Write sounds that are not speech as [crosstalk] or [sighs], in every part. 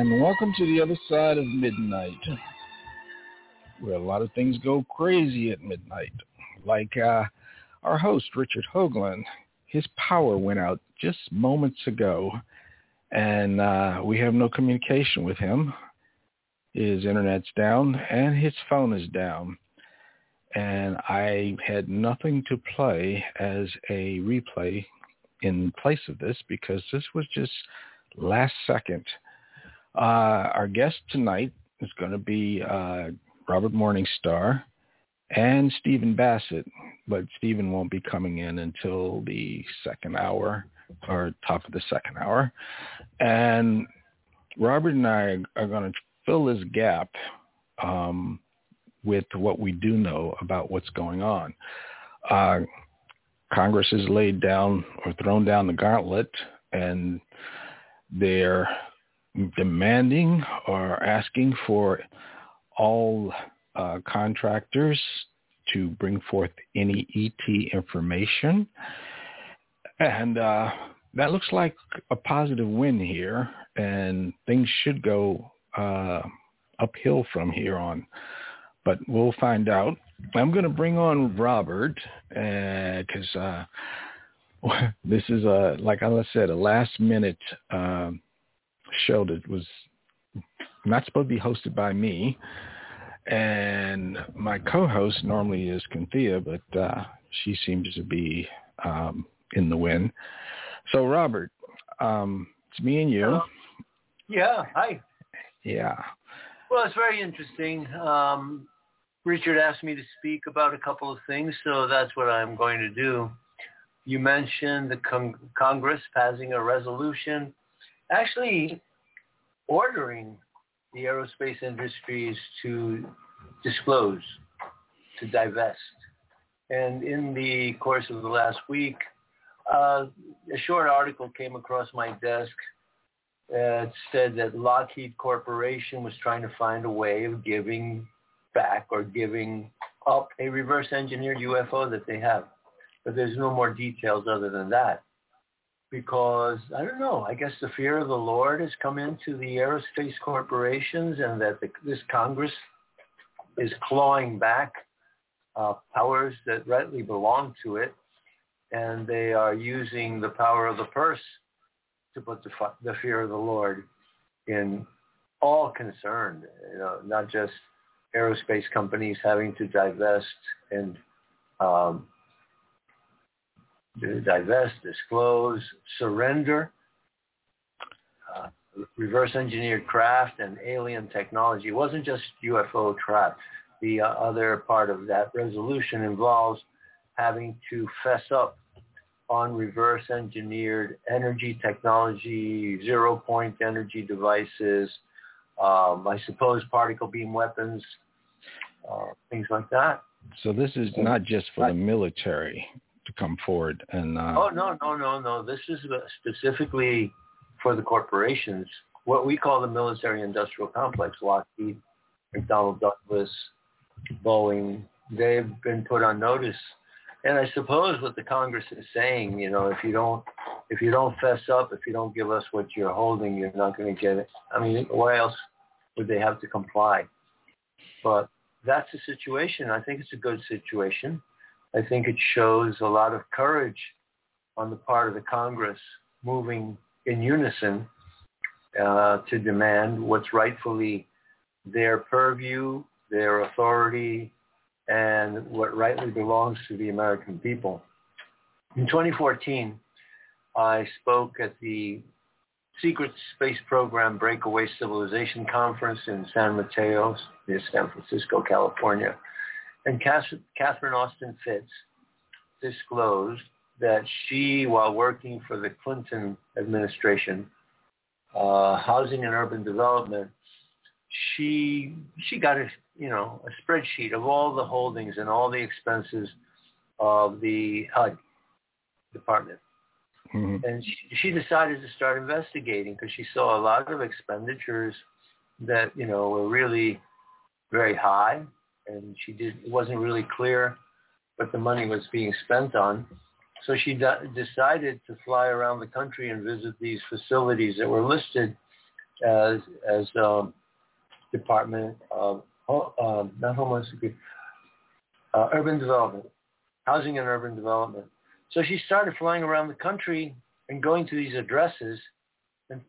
And welcome to the other side of midnight, where a lot of things go crazy at midnight. Like uh, our host, Richard Hoagland, his power went out just moments ago, and uh, we have no communication with him. His internet's down, and his phone is down. And I had nothing to play as a replay in place of this because this was just last second. Uh, our guest tonight is going to be uh, Robert Morningstar and Stephen Bassett, but Stephen won't be coming in until the second hour or top of the second hour. And Robert and I are going to fill this gap um, with what we do know about what's going on. Uh, Congress has laid down or thrown down the gauntlet and they're demanding or asking for all uh, contractors to bring forth any ET information. And uh, that looks like a positive win here, and things should go uh, uphill from here on. But we'll find out. I'm going to bring on Robert because uh, [laughs] this is a like I said a last minute uh, show that was not supposed to be hosted by me, and my co-host normally is Cynthia, but uh, she seems to be um, in the wind. So Robert, um, it's me and you. Uh, yeah. Hi. Yeah. Well, it's very interesting. Um, Richard asked me to speak about a couple of things, so that's what I'm going to do. You mentioned the con- Congress passing a resolution, actually ordering the aerospace industries to disclose, to divest. And in the course of the last week, uh, a short article came across my desk that said that Lockheed Corporation was trying to find a way of giving back or giving up a reverse engineered UFO that they have. But there's no more details other than that. Because, I don't know, I guess the fear of the Lord has come into the aerospace corporations and that the, this Congress is clawing back uh, powers that rightly belong to it. And they are using the power of the purse to put the, the fear of the Lord in all concerned, you know, not just aerospace companies having to divest and um, divest, disclose, surrender, uh, reverse engineered craft and alien technology. It wasn't just UFO trap. The uh, other part of that resolution involves having to fess up on reverse engineered energy technology, zero point energy devices, um, I suppose particle beam weapons, uh, things like that. So this is not just for the military to come forward and. Uh... Oh no no no no! This is specifically for the corporations, what we call the military-industrial complex, Lockheed, McDonnell Douglas, Boeing. They've been put on notice, and I suppose what the Congress is saying, you know, if you don't if you don't fess up, if you don't give us what you're holding, you're not going to get it. I mean, why else would they have to comply? But that's the situation. I think it's a good situation. I think it shows a lot of courage on the part of the Congress moving in unison uh, to demand what's rightfully their purview, their authority, and what rightly belongs to the American people. In 2014, I spoke at the Secret Space Program Breakaway Civilization Conference in San Mateo, near San Francisco, California. And Catherine Austin Fitts disclosed that she, while working for the Clinton administration, uh, housing and urban development, she she got a you know a spreadsheet of all the holdings and all the expenses of the HUD department. Mm-hmm. And she, she decided to start investigating because she saw a lot of expenditures that, you know, were really very high. And she did, it wasn't really clear what the money was being spent on. So she d- decided to fly around the country and visit these facilities that were listed as as um, Department of uh, not Homeland Security, uh, Urban Development, Housing and Urban Development. So she started flying around the country and going to these addresses, and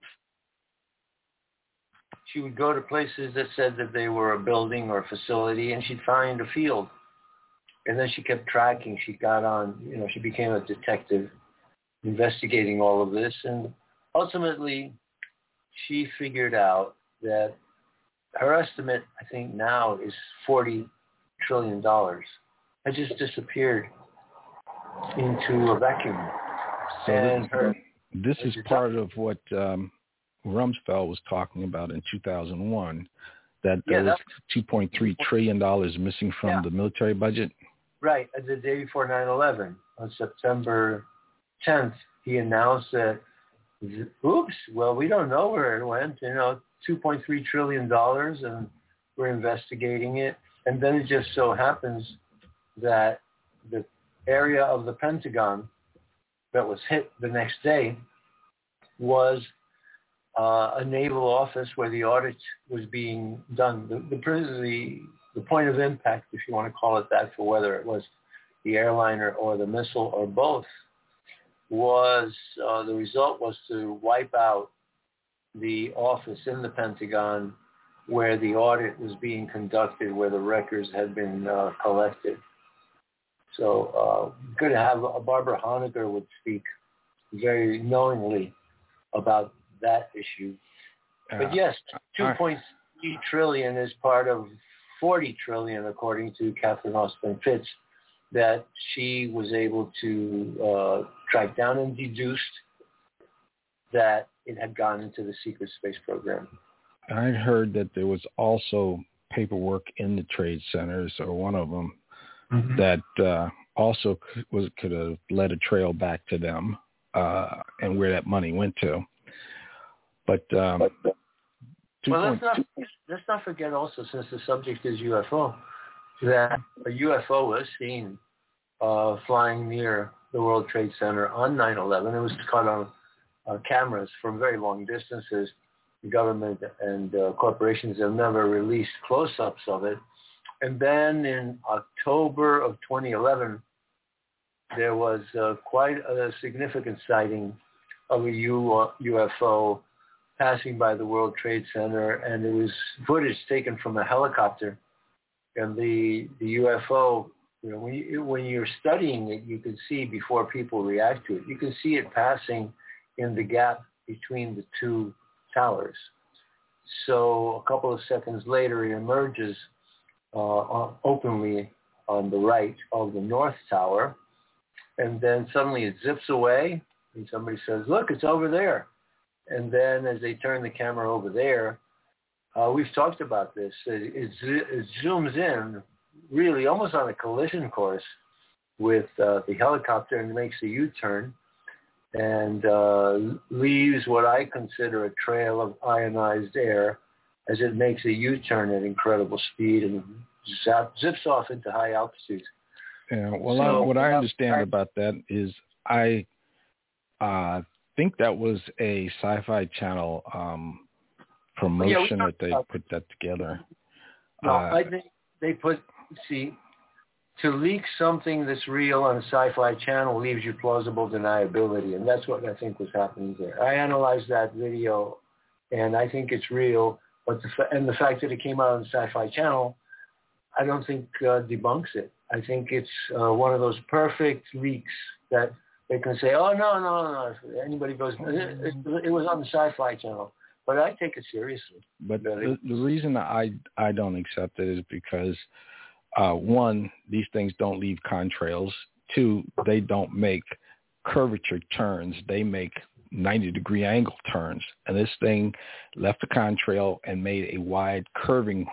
she would go to places that said that they were a building or a facility, and she'd find a field. And then she kept tracking. She got on, you know, she became a detective investigating all of this. And ultimately, she figured out that her estimate, I think now, is $40 trillion. It just disappeared into a vacuum. So and this, her, this is part of what um, Rumsfeld was talking about in 2001, that there yeah, was 2.3 trillion dollars missing from yeah. the military budget. Right, the day before 9/11, on September 10th, he announced that, oops, well, we don't know where it went. You know, 2.3 trillion dollars, and we're investigating it. And then it just so happens that the area of the Pentagon that was hit the next day was uh, a naval office where the audit was being done. The, the, the, the point of impact, if you want to call it that, for whether it was the airliner or the missile or both, was uh, the result was to wipe out the office in the Pentagon where the audit was being conducted, where the records had been uh, collected. So uh, good to have uh, Barbara Honegger would speak very knowingly about that issue. But yes, 2.3 trillion is part of 40 trillion, according to Catherine Austin Fitts, that she was able to uh, track down and deduced that it had gone into the secret space program. I heard that there was also paperwork in the trade centers, or one of them, mm-hmm. that uh, also was could have led a trail back to them uh, and where that money went to. But um, well, let's not let's not forget also, since the subject is UFO, that a UFO was seen uh, flying near the World Trade Center on 9/11. It was caught on uh, cameras from very long distances. The government and uh, corporations have never released close-ups of it. And then in October of 2011, there was uh, quite a significant sighting of a U- UFO passing by the World Trade Center, and it was footage taken from a helicopter. And the the UFO, you know, when you, when you're studying it, you can see before people react to it. You can see it passing in the gap between the two towers. So a couple of seconds later, it emerges uh, openly on the right of the north tower, and then suddenly it zips away, and somebody says, "Look, it's over there." And then as they turn the camera over there, uh, we've talked about this. It, it, it, zooms in really almost on a collision course with uh, the helicopter and makes a U-turn and uh, leaves what I consider a trail of ionized air as it makes a U-turn at incredible speed and zap, zips off into high altitudes. Yeah, well, so, I, what I understand I, about that is I uh, think that was a Sci-Fi Channel um, promotion yeah, that they put that together. No, uh, I think they put see to leak something that's real on a Sci-Fi Channel leaves you plausible deniability, and that's what I think was happening there. I analyzed that video, and I think it's real. But the and the fact that it came out on the Sci-Fi Channel, I don't think uh, debunks it. I think it's uh, one of those perfect leaks that they can say, oh, no, no, no. Anybody goes, it, it, was on the Sci-Fi Channel. But I take it seriously. But the, the reason I, I don't accept it is because, uh, one, these things don't leave contrails. Two, they don't make curvature turns. They make 90 degree angle turns. And this thing left a contrail and made a wide curving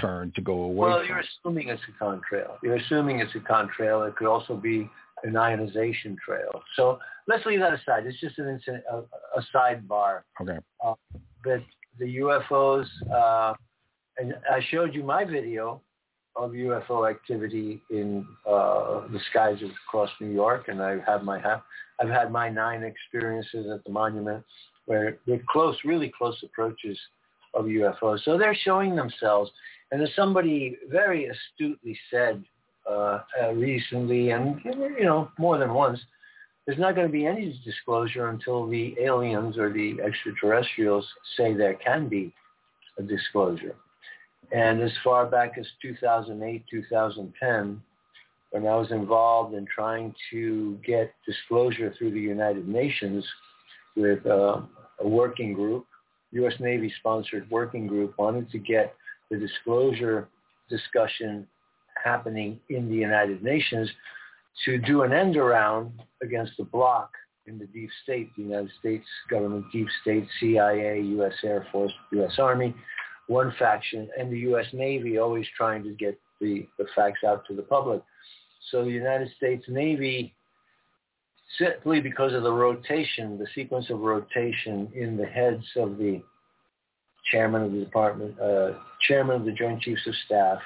turn to go away. Well, you're assuming it's a contrail. You're assuming it's a contrail. It could also be an ionization trail. So let's leave that aside. It's just an incident, a, a sidebar. Okay. Uh, but the UFOs, uh, and I showed you my video of UFO activity in uh, the skies across New York, and I have my I've had my nine experiences at the monument. where with close, really close approaches of UFOs. So they're showing themselves. And as somebody very astutely said uh, uh, recently, and you know more than once, there's not going to be any disclosure until the aliens or the extraterrestrials say there can be a disclosure. And as far back as 2008, 2010, when I was involved in trying to get disclosure through the United Nations with uh, a working group, U.S. Navy sponsored working group, wanted to get the disclosure discussion happening in the United Nations to do an end around against the bloc in the deep state, the United States government, deep state, CIA, U.S. Air Force, U.S. Army, one faction, and the U.S. Navy always trying to get the, the facts out to the public. So the United States Navy, simply because of the rotation, the sequence of rotation in the heads of the chairman of the department, uh, chairman of the Joint Chiefs of Staff,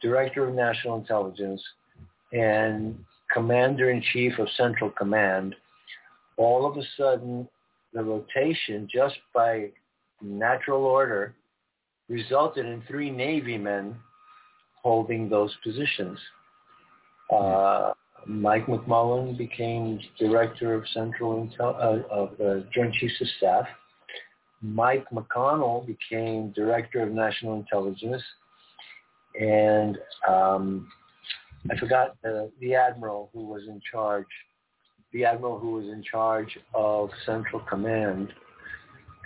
director of national intelligence, and commander-in-chief of Central Command, all of a sudden the rotation just by natural order resulted in three Navy men holding those positions. Uh, Mike McMullen became director of Central Intel uh, of Joint Chiefs of Staff. Mike McConnell became director of National Intelligence, and um, I forgot the, the admiral who was in charge, the admiral who was in charge of Central Command,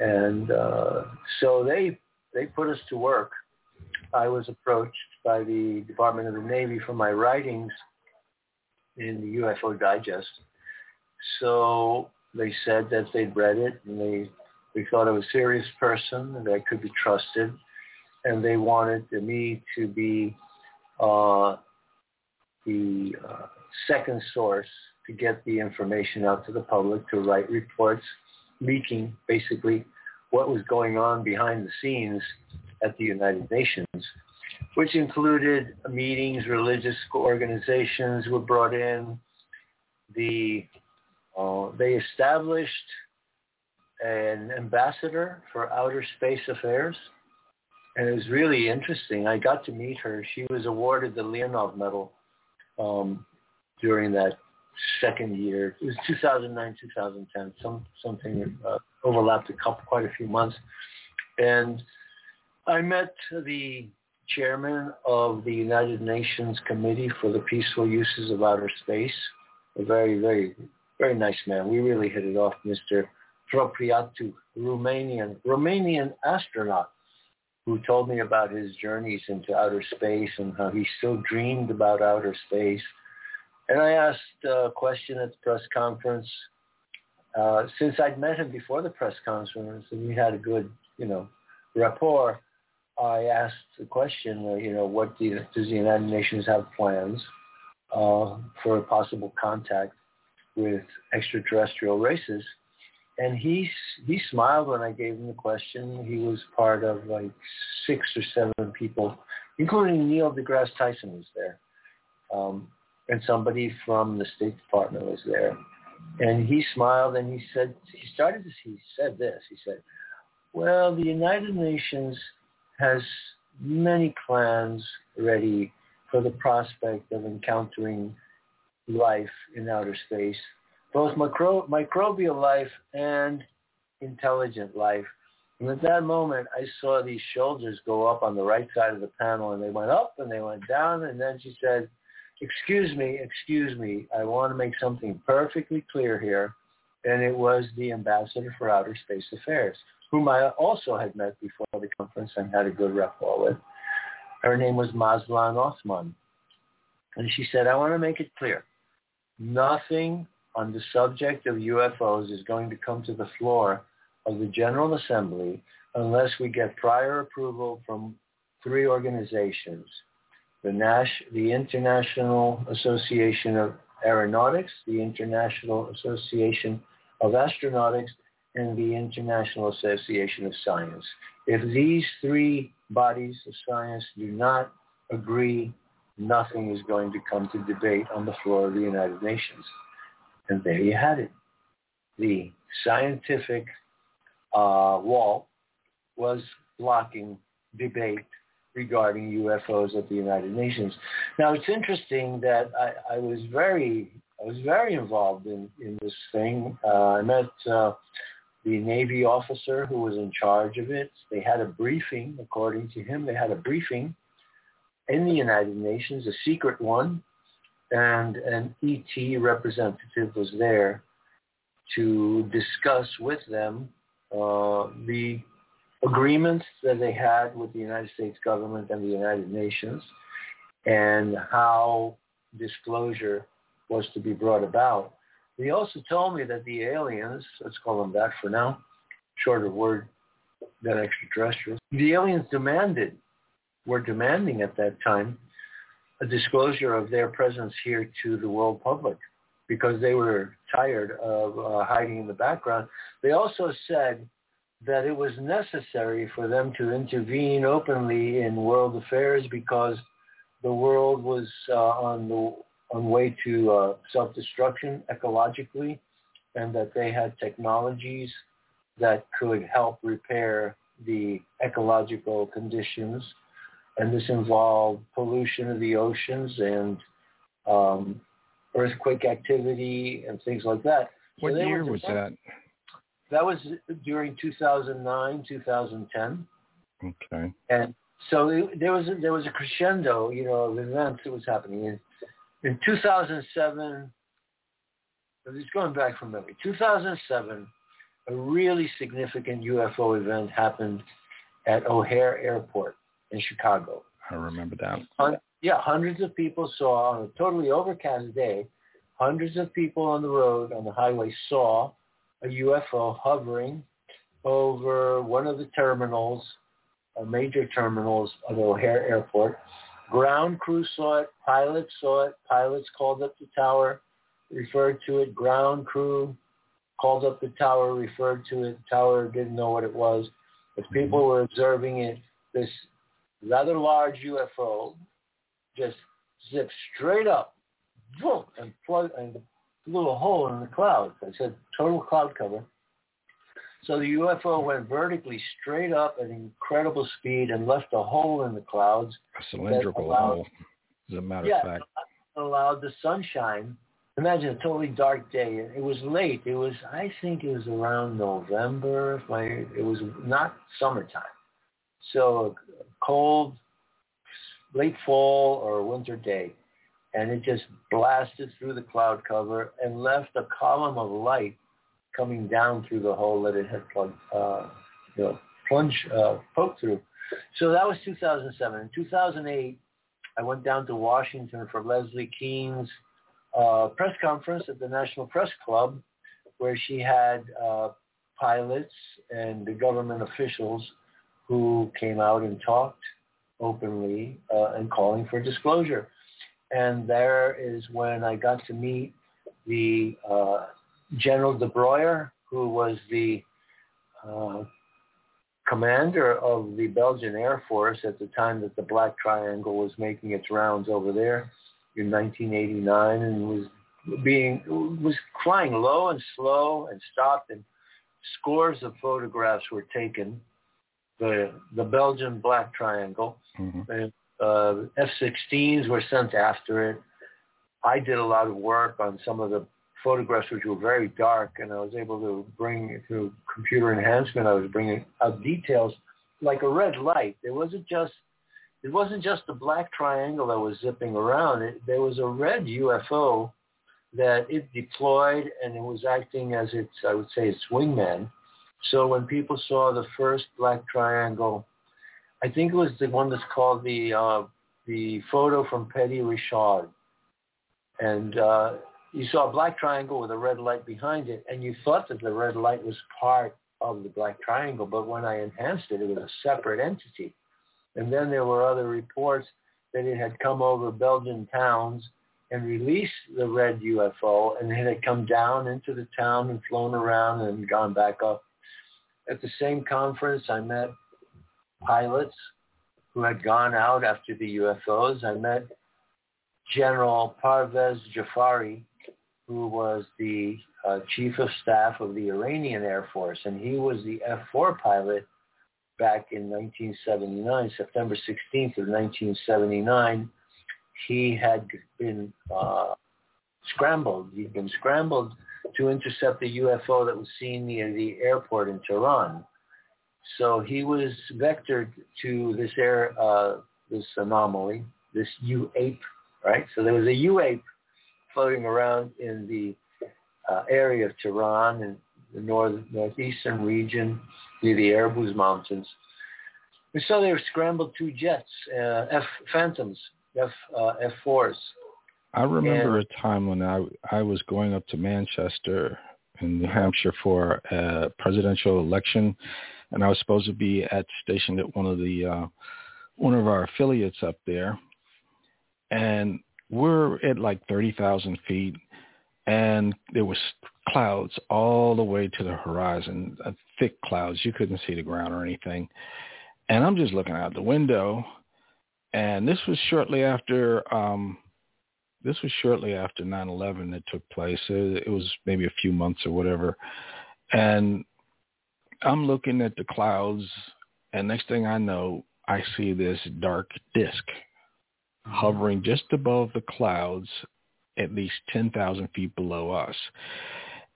and uh, so they they put us to work. I was approached by the Department of the Navy for my writings in the UFO Digest. So they said that they'd read it and they they thought I was a serious person and that could be trusted, and they wanted me to be uh, the uh, second source to get the information out to the public, to write reports, leaking basically what was going on behind the scenes at the United Nations, which included meetings, religious organizations were brought in. The uh, they established an ambassador for outer space affairs, and it was really interesting. I got to meet her. She was awarded the Leonov Medal um, during that second year. It was 2009, 2010, some something uh, overlapped a couple, quite a few months, and I met the chairman of the United Nations Committee for the Peaceful Uses of Outer Space, a very, very, very nice man. We really hit it off, Mr. Prunariu, Romanian, Romanian astronaut who told me about his journeys into outer space and how he still dreamed about outer space. And I asked a question at the press conference. Uh, since I'd met him before the press conference and we had a good, you know, rapport, I asked the question, uh, you know, what do, does the United Nations have plans uh, for a possible contact with extraterrestrial races? And he he smiled when I gave him the question. He was part of like six or seven people, including Neil deGrasse Tyson was there, um, and somebody from the State Department was there. And he smiled and he said he started he said this. He said, "Well, the United Nations has many plans ready for the prospect of encountering life in outer space." Both micro- microbial life and intelligent life. And at that moment, I saw these shoulders go up on the right side of the panel, and they went up and they went down. And then she said, excuse me, excuse me, I want to make something perfectly clear here. And it was the ambassador for outer space affairs, whom I also had met before the conference and had a good rapport with. Her name was Mazlan Othman. And she said, I want to make it clear. Nothing on the subject of UFOs is going to come to the floor of the General Assembly unless we get prior approval from three organizations, the, Nash, the International Association of Aeronautics, the International Association of Astronautics, and the International Association of Science. If these three bodies of science do not agree, nothing is going to come to debate on the floor of the United Nations. And there you had it. The scientific uh, wall was blocking debate regarding UFOs at the United Nations. Now it's interesting that I, I was very I was very involved in, in this thing. Uh, I met uh, the Navy officer who was in charge of it. They had a briefing, according to him, they had a briefing in the United Nations, a secret one, and an ET representative was there to discuss with them uh, the agreements that they had with the United States government and the United Nations and how disclosure was to be brought about. He also told me that the aliens, let's call them that for now, shorter word than extraterrestrials, the aliens demanded, were demanding at that time, a disclosure of their presence here to the world public because they were tired of uh, hiding in the background. They also said that it was necessary for them to intervene openly in world affairs because the world was uh, on the on way to uh, self-destruction ecologically, and that they had technologies that could help repair the ecological conditions. And this involved pollution of the oceans and um, earthquake activity and things like that. What so year was that? That was during 2009, 2010. Okay. And so it, there was a, there was a crescendo, you know, of events that was happening. In, in 2007, it's going back from memory. 2007, a really significant UFO event happened at O'Hare Airport in Chicago. I remember that. yeah, hundreds of people saw on a totally overcast day. Hundreds of people on the road on the highway saw a UFO hovering over one of the terminals, uh, major terminals of O'Hare Airport. Ground crew saw it. Pilots saw it. Pilots called up the tower, referred to it. Ground crew called up the tower, referred to it. Tower didn't know what it was. But people were observing it. This rather large UFO just zipped straight up boom, and plug and little hole in the cloud. I said total cloud cover. So the UFO went vertically straight up at incredible speed and left a hole in the clouds. A cylindrical allowed, hole, as a matter yeah, of fact. allowed the sunshine. Imagine a totally dark day. It was late. It was, I think it was around November. My, it was not summertime. So a cold, late fall or winter day and it just blasted through the cloud cover and left a column of light coming down through the hole that it had plugged, uh, you know, plunge, uh, poked through. So that was 2007. In 2008, I went down to Washington for Leslie Kean's uh, press conference at the National Press Club, where she had uh, pilots and the government officials who came out and talked openly uh, and calling for disclosure and there is when I got to meet the uh, General de Brouwer, who was the uh, commander of the Belgian Air Force at the time that the Black Triangle was making its rounds over there in 1989, and was being was flying low and slow and stopped, and scores of photographs were taken. The the Belgian Black Triangle, mm-hmm. and uh, F-16s were sent after it. I did a lot of work on some of the photographs which were very dark, and I was able to bring through computer enhancement. I was bringing out details like a red light. It wasn't just it wasn't just the black triangle that was zipping around. It, there was a red UFO that it deployed, and it was acting as its I would say its wingman. So when people saw the first black triangle I think it was the one that's called the uh, the photo from Petit-Rechain, and uh, you saw a black triangle with a red light behind it, and you thought that the red light was part of the black triangle, but when I enhanced it, it was a separate entity. And then there were other reports that it had come over Belgian towns and released the red UFO, and it had come down into the town and flown around and gone back up. At the same conference, I met pilots who had gone out after the UFOs. I met General Parviz Jafari, who was the uh, chief of staff of the Iranian Air Force, and he was the F-4 pilot back in 1979, September 16th of 1979. He had been uh, scrambled. He'd been scrambled to intercept a UFO that was seen near the airport in Tehran. So he was vectored to this air, uh, this anomaly, this U-ape, right? So there was a U-ape floating around in the uh, area of Tehran and the north northeastern region near the Elburz Mountains. And so they scrambled two jets, uh, F Phantoms, F uh, F4s. I remember and, a time when I I was going up to Manchester in New Hampshire for a presidential election, and I was supposed to be at stationed at one of the uh, one of our affiliates up there, and we're at like thirty thousand feet, and there was clouds all the way to the horizon, uh, thick clouds. You couldn't see the ground or anything, and I'm just looking out the window, and this was shortly after. um this was shortly after 9/11 that took place. It, it was maybe a few months or whatever, and I'm looking at the clouds, and next thing I know, I see this dark disk mm-hmm. hovering just above the clouds, at least 10,000 feet below us.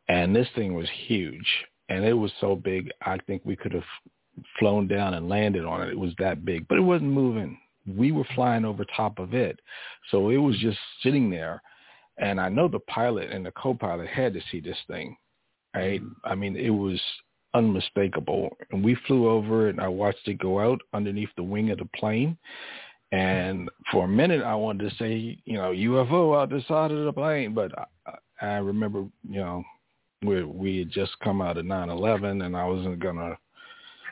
And this thing was huge, and it was so big, I think we could have flown down and landed on it. It was that big, but it wasn't moving. We were flying over top of it, so it was just sitting there. And I know the pilot and the co-pilot had to see this thing. Right? Mm-hmm. I mean, it was unmistakable. And we flew over it and I watched it go out underneath the wing of the plane. And for a minute, I wanted to say, you know, UFO out the side of the plane, but I, I remember, you know, we we had just come out of nine eleven, and I wasn't gonna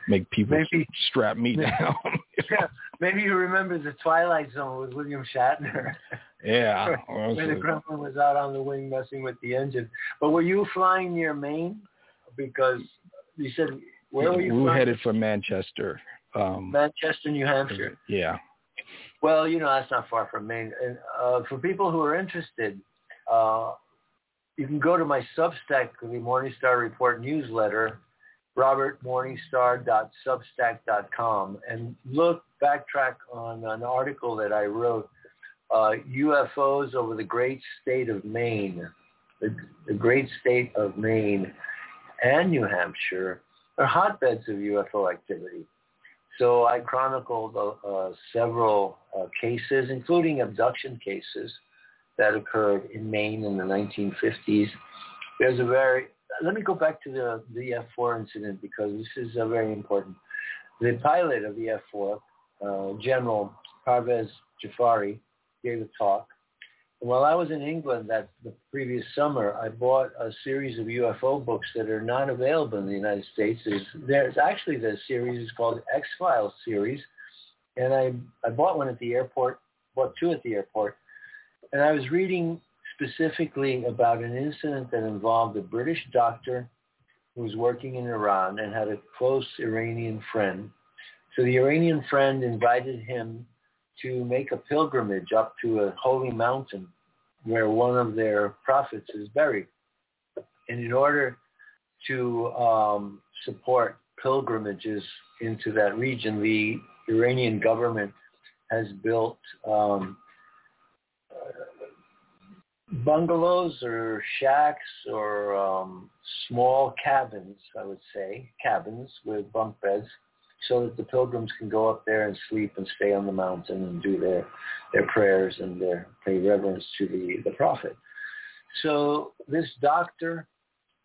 make people maybe, strap me down. [laughs] yeah, maybe you remember the Twilight Zone with William Shatner. [laughs] Yeah, [laughs] when the Gremlin was out on the wing messing with the engine. But were you flying near Maine? Because you said where were you? We were headed for Manchester. Um, Manchester, New Hampshire. Yeah. Well, you know that's not far from Maine. And uh, for people who are interested, uh, you can go to my Substack, the Morningstar Report newsletter, robertmorningstar.substack.com, and look backtrack on an article that I wrote, uh, UFOs over the great state of Maine, the, the great state of Maine and New Hampshire are hotbeds of UFO activity. So I chronicled uh, uh, several uh, cases, including abduction cases that occurred in Maine in the 1950s. There's a very, let me go back to the, the F-4 incident because this is uh, very important. The pilot of the F-4, uh, General Parviz Jafari, gave a talk And while I was in England that the previous summer, I bought a series of UFO books that are not available in the United States. There's, there's actually the series is called X Files series, and I I bought one at the airport, bought two at the airport, and I was reading specifically about an incident that involved a British doctor who was working in Iran and had a close Iranian friend. So the Iranian friend invited him to make a pilgrimage up to a holy mountain where one of their prophets is buried. And in order to um, support pilgrimages into that region, the Iranian government has built um, bungalows or shacks or um, small cabins, I would say, cabins with bunk beds so that the pilgrims can go up there and sleep and stay on the mountain and do their their prayers and their pay reverence to the the prophet. So this doctor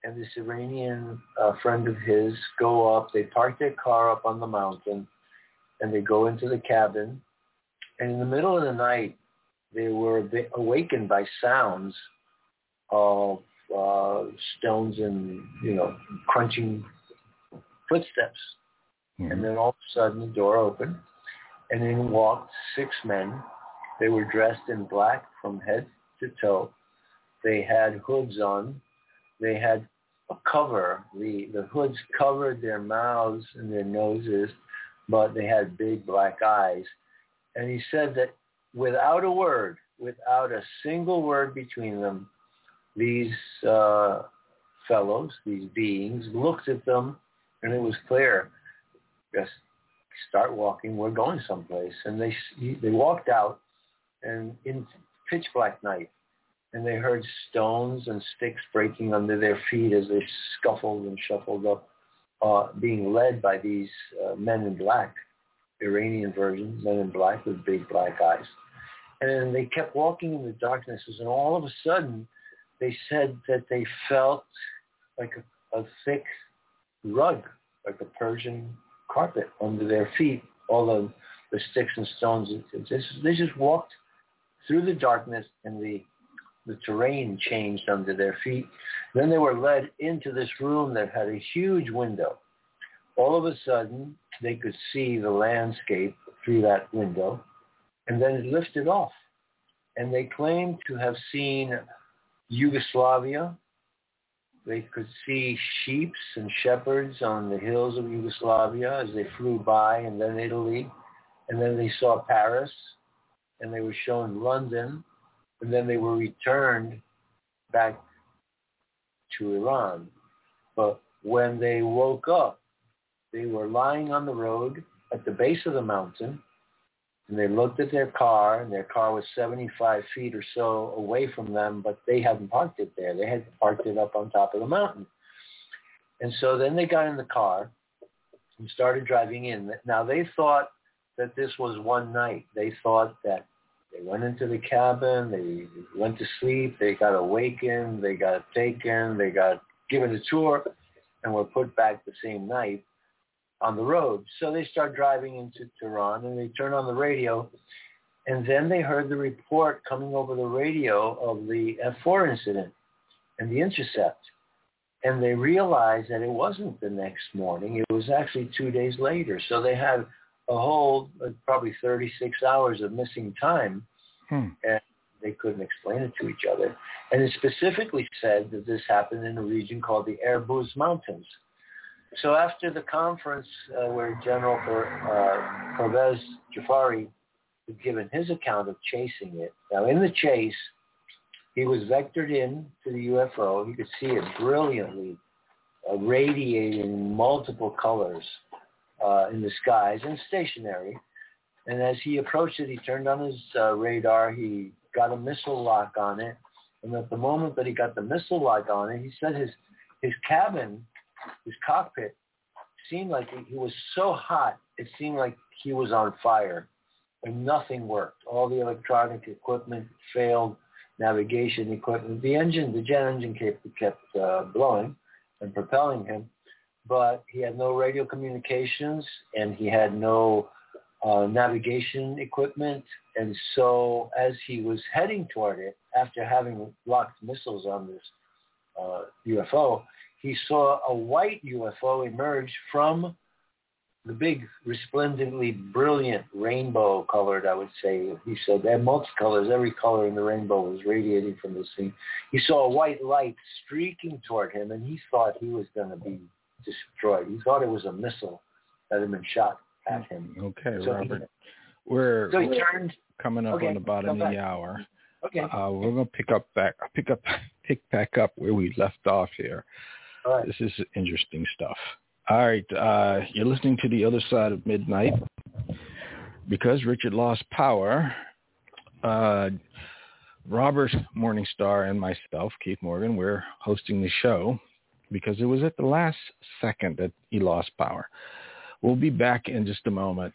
and this Iranian uh, friend of his go up. They park their car up on the mountain, and they go into the cabin. And in the middle of the night, they were awakened by sounds of uh, stones and you know crunching footsteps Mm-hmm. And then all of a sudden the door opened and in walked six men. They were dressed in black from head to toe. They had hoods on. They had a cover. The, the hoods covered their mouths and their noses, but they had big black eyes. And he said that without a word, without a single word between them, these uh, fellows, these beings, looked at them, and it was clear, just start walking, we're going someplace. And they they walked out, and in pitch black night, and they heard stones and sticks breaking under their feet as they scuffled and shuffled up, uh, being led by these uh, men in black, Iranian version, men in black with big black eyes. And they kept walking in the darknesses, and all of a sudden, they said that they felt like a, a thick rug, like a Persian carpet under their feet. All the, the sticks and stones. They just walked through the darkness and the the terrain changed under their feet. Then they were led into this room that had a huge window. All of a sudden, they could see the landscape through that window, and then it lifted off. And they claimed to have seen Yugoslavia. They could see sheep and shepherds on the hills of Yugoslavia as they flew by, and then Italy. And then they saw Paris, and they were shown London, and then they were returned back to Iran. But when they woke up, they were lying on the road at the base of the mountain, and they looked at their car, and their car was 75 feet or so away from them, but they hadn't parked it there. They had parked it up on top of the mountain. And so then they got in the car and started driving in. Now they thought that this was one night. They thought that they went into the cabin, they went to sleep, they got awakened, they got taken, they got given a tour, and were put back the same night on the road. So they start driving into Tehran and they turn on the radio and then they heard the report coming over the radio of the F4 incident and the intercept. And they realized that it wasn't the next morning. It was actually two days later. So they had a whole uh, probably 36 hours of missing time. Hmm. And they couldn't explain it to each other. And it specifically said that this happened in a region called the Elburz Mountains. So after the conference uh, where General uh, Parviz Jafari had given his account of chasing it, now in the chase, he was vectored in to the UFO. He could see it brilliantly uh, radiating multiple colors uh, in the skies and stationary. And as he approached it, he turned on his uh, radar. He got a missile lock on it. And at the moment that he got the missile lock on it, he said his his cabin, his cockpit, seemed like he was so hot. It seemed like he was on fire, and nothing worked. All the electronic equipment failed. Navigation equipment. The engine, the jet engine kept kept uh, blowing and propelling him but he had no radio communications and he had no uh, navigation equipment. And so as he was heading toward it, after having locked missiles on this uh, UFO, he saw a white UFO emerge from the big, resplendently brilliant rainbow colored, I would say. He said they had multicolors. Every color in the rainbow was radiating from this thing. He saw a white light streaking toward him, and he thought he was going to be destroyed. He thought it was a missile that had been shot at him. Okay, so Robert. He, we're, so he turned, coming up okay, on the bottom of the hour. Okay. Uh, we're gonna pick up back pick up [laughs] pick back up where we left off here. Right. This is interesting stuff. All right, uh, you're listening to the other side of midnight. Because Richard lost power, uh, Robert Morningstar and myself, Keith Morgan, we're hosting the show because it was at the last second that he lost power. We'll be back in just a moment.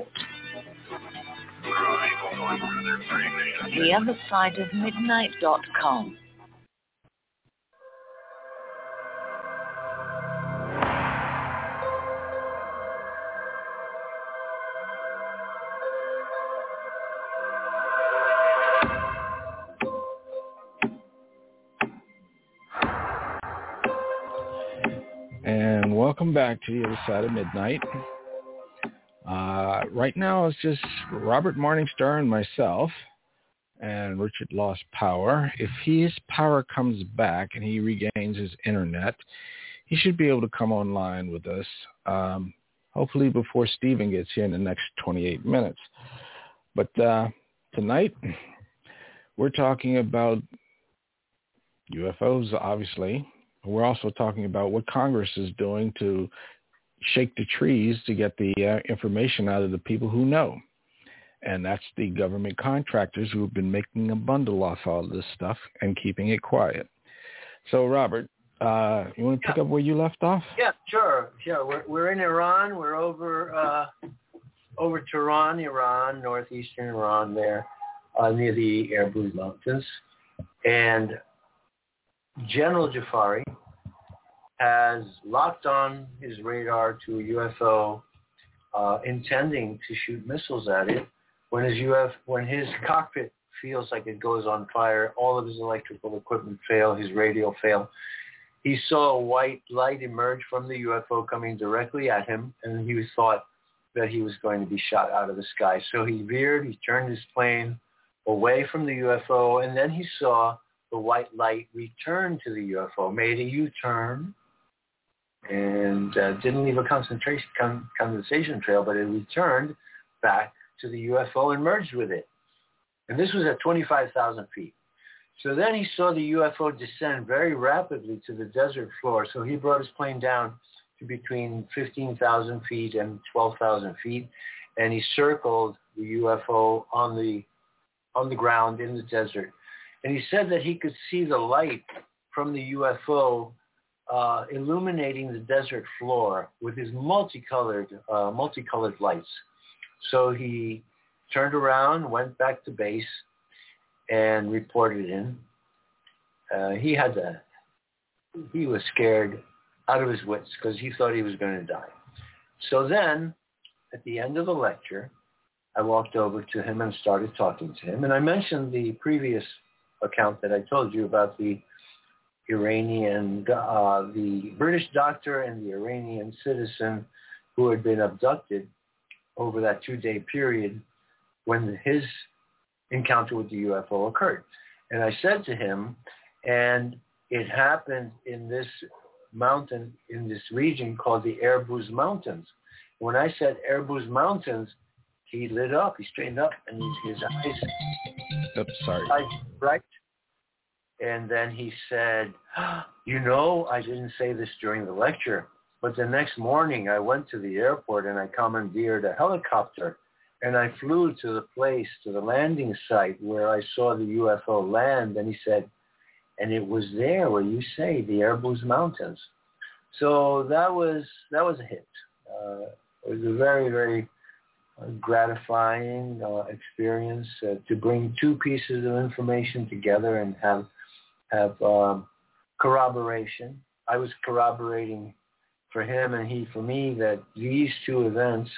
The other side of midnight.com. And welcome back to the other side of midnight. Uh, right now it's just Robert Morningstar and myself, and Richard lost power. If his power comes back and he regains his internet, he should be able to come online with us, um, hopefully before Stephen gets here in the next 28 minutes. But uh, tonight, we're talking about UFOs, obviously. We're also talking about what Congress is doing to shake the trees to get the uh, information out of the people who know. And that's the government contractors who have been making a bundle off all this stuff and keeping it quiet. So, Robert, uh, you want to pick Yeah. up where you left off? Yeah, sure. Sure. We're we're in Iran. We're over uh, over Tehran, Iran, northeastern Iran, there uh, near the Elburz Mountains, and General Jafari has locked on his radar to a UFO, uh, intending to shoot missiles at it. When his UF, when his cockpit feels like it goes on fire, all of his electrical equipment fail, his radio fail. He saw a white light emerge from the UFO coming directly at him, and he thought that he was going to be shot out of the sky. So he veered, he turned his plane away from the UFO, and then he saw the white light return to the UFO, made a U-turn, and uh, didn't leave a concentration con- condensation trail, but it returned back to the UFO and merged with it. And this was at 25,000 feet. So then he saw the UFO descend very rapidly to the desert floor. So he brought his plane down to between 15,000 feet and 12,000 feet, and he circled the UFO on the on the ground in the desert. And he said that he could see the light from the UFO uh, illuminating the desert floor with his multicolored uh, multicolored lights. So he turned around, went back to base, and reported in. Uh, he had to, he was scared out of his wits because he thought he was going to die. So then, at the end of the lecture, I walked over to him and started talking to him. And I mentioned the previous account that I told you about the Iranian, uh, the British doctor and the Iranian citizen who had been abducted over that two-day period when his encounter with the UFO occurred. And I said to him, and it happened in this mountain, in this region called the Elburz Mountains. When I said Elburz Mountains, he lit up, he straightened up, and his, his eyes Oops, sorry. eyes bright. And then he said, [gasps] you know, I didn't say this during the lecture, but the next morning I went to the airport and I commandeered a helicopter and I flew to the place, to the landing site where I saw the UFO land. And he said, and it was there where you say the Elburz Mountains. So that was, that was a hit. Uh, it was a very, very gratifying uh, experience uh, to bring two pieces of information together and have have um, corroboration. I was corroborating for him and he for me that these two events,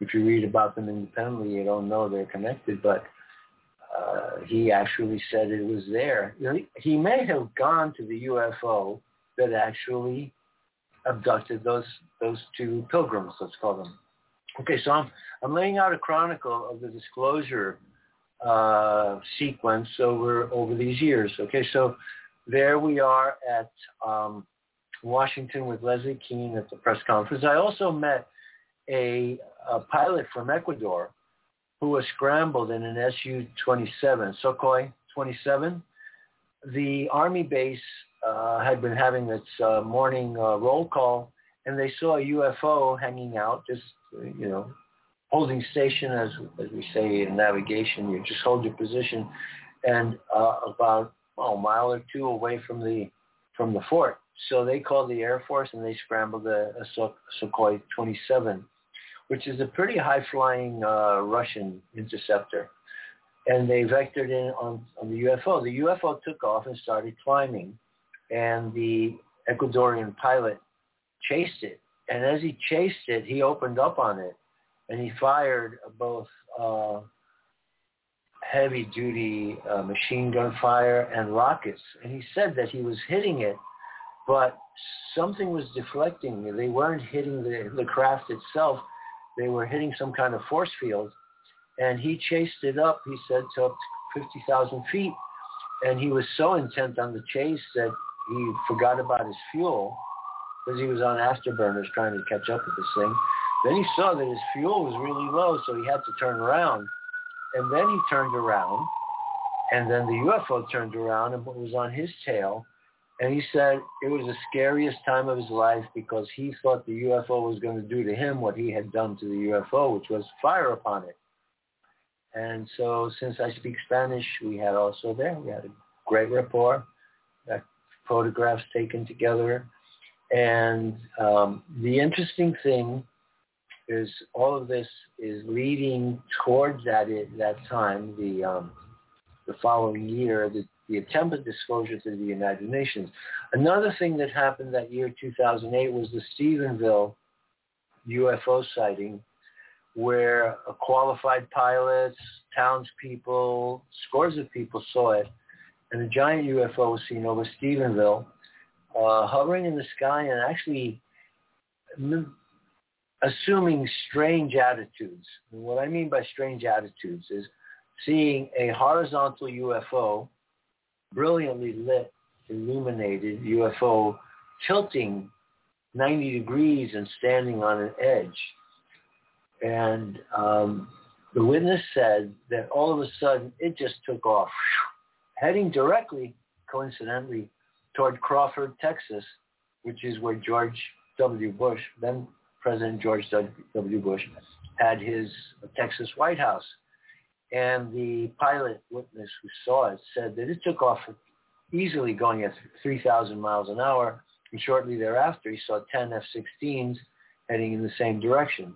if you read about them independently, you don't know they're connected, but uh, he actually said it was there. He may have gone to the UFO that actually abducted those those two pilgrims, let's call them Okay, so I'm I'm laying out a chronicle of the disclosure uh, sequence over over these years. Okay, so there we are at um, Washington with Leslie Kean at the press conference. I also met a, a pilot from Ecuador who was scrambled in an Su-27, Sukhoi 27. The Army base uh, had been having its uh, morning uh, roll call, and they saw a UFO hanging out, just you know, holding station, as as we say in navigation. You just hold your position, and uh, about oh, a mile or two away from the from the fort. So they called the Air Force and they scrambled a, a Sukhoi 27, which is a pretty high-flying uh, Russian interceptor. And they vectored in on, on the UFO. The UFO took off and started climbing, and the Ecuadorian pilot chased it. And as he chased it, he opened up on it, and he fired both uh, heavy-duty uh, machine gun fire and rockets. And he said that he was hitting it but something was deflecting. They weren't hitting the, the craft itself. They were hitting some kind of force field. And he chased it up, he said, to up to 50,000 feet. And he was so intent on the chase that he forgot about his fuel because he was on afterburners trying to catch up with this thing. Then he saw that his fuel was really low, so he had to turn around. And then he turned around, and then the UFO turned around and was on his tail and he said it was the scariest time of his life because he thought the UFO was going to do to him what he had done to the UFO, which was fire upon it. And so since I speak Spanish, we had also there, we had a great rapport, got photographs taken together. And um, the interesting thing is all of this is leading towards that, that time, the, um, the following year, the the attempted disclosure to the United Nations. Another thing that happened that year, 2008, was the Stephenville UFO sighting, where qualified pilots, townspeople, scores of people saw it, and a giant UFO was seen over Stephenville, uh, hovering in the sky and actually assuming strange attitudes. And what I mean by strange attitudes is seeing a horizontal UFO brilliantly lit, illuminated UFO tilting 90 degrees and standing on an edge. And um, the witness said that all of a sudden it just took off, heading directly, coincidentally, toward Crawford, Texas, which is where George W. Bush, then President George W. Bush, had his Texas White House. And the pilot witness who saw it said that it took off easily going at 3,000 miles an hour. And shortly thereafter, he saw 10 F-16s heading in the same direction.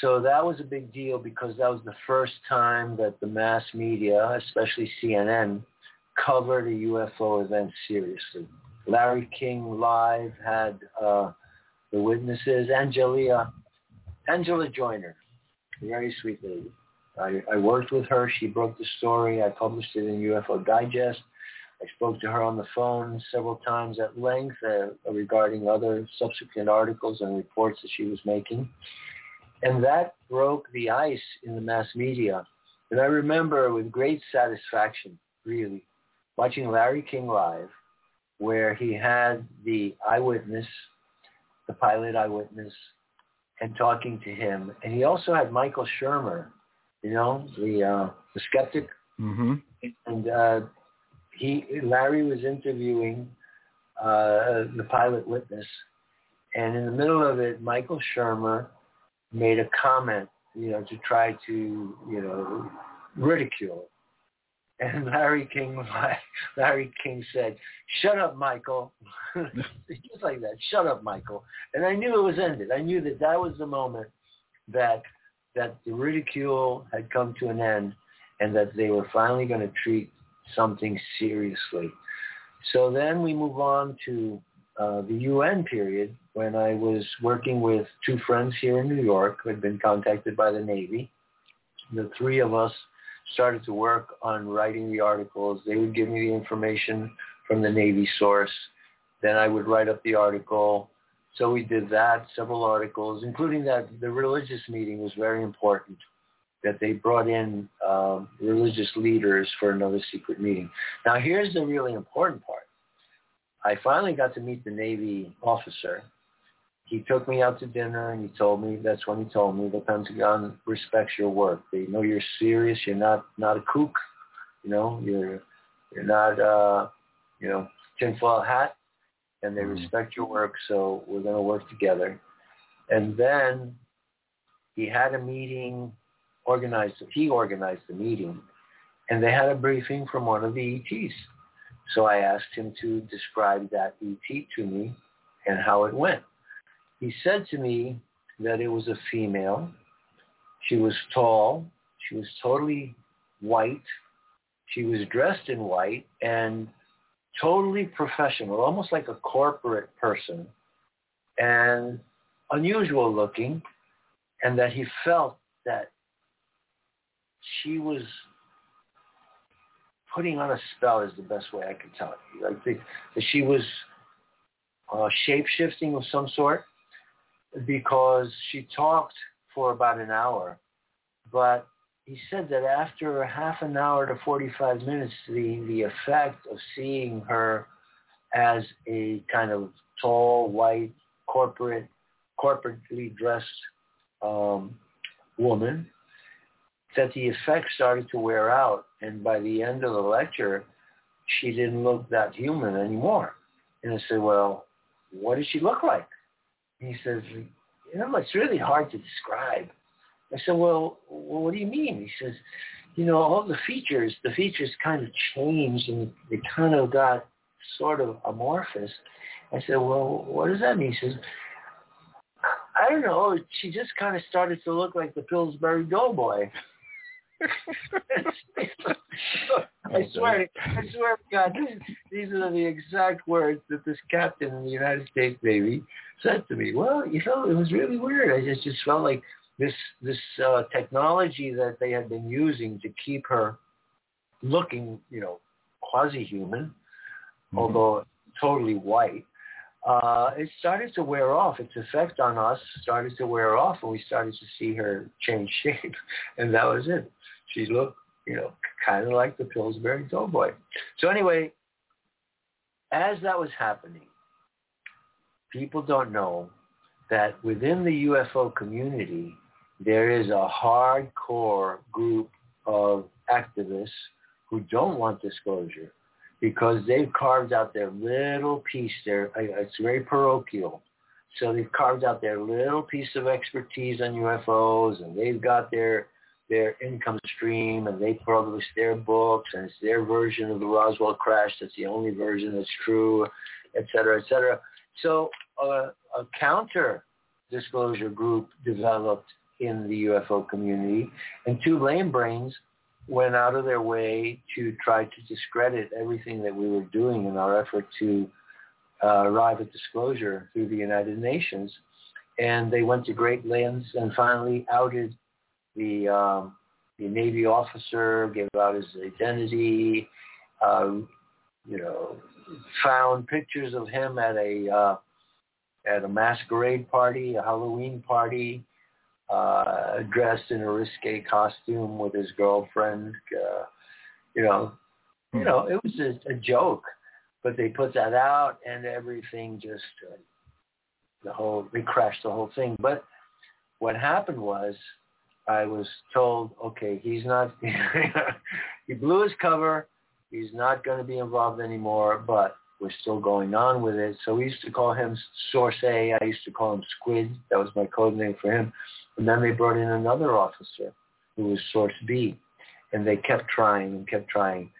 So that was a big deal because that was the first time that the mass media, especially CNN, covered a UFO event seriously. Larry King Live had uh, the witnesses, Angelia, Angela Joiner, very sweet lady. I, I worked with her. She broke the story. I published it in UFO Digest. I spoke to her on the phone several times at length uh, regarding other subsequent articles and reports that she was making. And that broke the ice in the mass media. And I remember with great satisfaction, really, watching Larry King live, where he had the eyewitness, the pilot eyewitness, and talking to him. And he also had Michael Shermer, you know, the uh, the skeptic. Mm-hmm. And uh, he Larry was interviewing uh, the pilot witness, and in the middle of it, Michael Shermer made a comment, you know, to try to you know ridicule. And Larry King, [laughs] Larry King said, "Shut up, Michael," [laughs] just like that. Shut up, Michael. And I knew it was ended. I knew that that was the moment that that the ridicule had come to an end and that they were finally going to treat something seriously. So then we move on to uh, the UN period when I was working with two friends here in New York who had been contacted by the Navy. The three of us started to work on writing the articles. They would give me the information from the Navy source. Then I would write up the article, So we did that, several articles, including that the religious meeting was very important, that they brought in um, religious leaders for another secret meeting. Now here's the really important part. I finally got to meet the Navy officer. He took me out to dinner and he told me, that's when he told me, the Pentagon respects your work. They know you're serious. You're not, not a kook. You know, you're, you're not, uh, you know, tinfoil hat and they mm-hmm. respect your work, so we're going to work together. And then he had a meeting organized, he organized the meeting, and they had a briefing from one of the ETs. So I asked him to describe that ET to me and how it went. He said to me that it was a female. She was tall. She was totally white. She was dressed in white and totally professional, almost like a corporate person, and unusual looking, and that he felt that she was putting on a spell is the best way I could tell it. Like the, that she was uh, shape-shifting of some sort because she talked for about an hour, but he said that after half an hour to 45 minutes, the, the effect of seeing her as a kind of tall, white, corporate, corporately dressed um, woman, that the effect started to wear out. And by the end of the lecture, she didn't look that human anymore. And I said, well, what does she look like? He says, you know, it's really hard to describe. I said, well, well, what do you mean? He says, you know, all the features, the features kind of changed and they kind of got sort of amorphous. I said, well, what does that mean? He says, I don't know. She just kind of started to look like the Pillsbury Doughboy. [laughs] I swear, I swear to God, these, are the exact words that this captain in the United States Navy said to me. Well, you know, it was really weird. I just just felt like this this uh, technology that they had been using to keep her looking, you know, quasi-human, mm-hmm. although totally white, uh, it started to wear off. Its effect on us started to wear off, and we started to see her change shape, [laughs] and that was it. She looked, you know, kind of like the Pillsbury Doughboy. So anyway, as that was happening, people don't know that within the UFO community, there is a hardcore group of activists who don't want disclosure because they've carved out their little piece there. It's very parochial. So they've carved out their little piece of expertise on UFOs and they've got their their income stream and they publish their books and it's their version of the Roswell crash that's the only version that's true, et cetera, et cetera. So uh, a counter disclosure group developed in the UFO community. And two lame brains went out of their way to try to discredit everything that we were doing in our effort to uh, arrive at disclosure through the United Nations. And they went to great lengths and finally outed the, um, the Navy officer, gave out his identity, um, you know, found pictures of him at a uh, at a masquerade party, a Halloween party, uh, dressed in a risque costume with his girlfriend. Uh, you know, you know, it was a, a joke, but they put that out and everything just uh, the whole they crashed the whole thing. But what happened was I was told, okay, he's not. [laughs] he blew his cover. He's not going to be involved anymore, but we're still going on with it. So we used to call him Source A. I used to call him Squid. That was my code name for him. And then they brought in another officer who was Source B. And they kept trying and kept trying.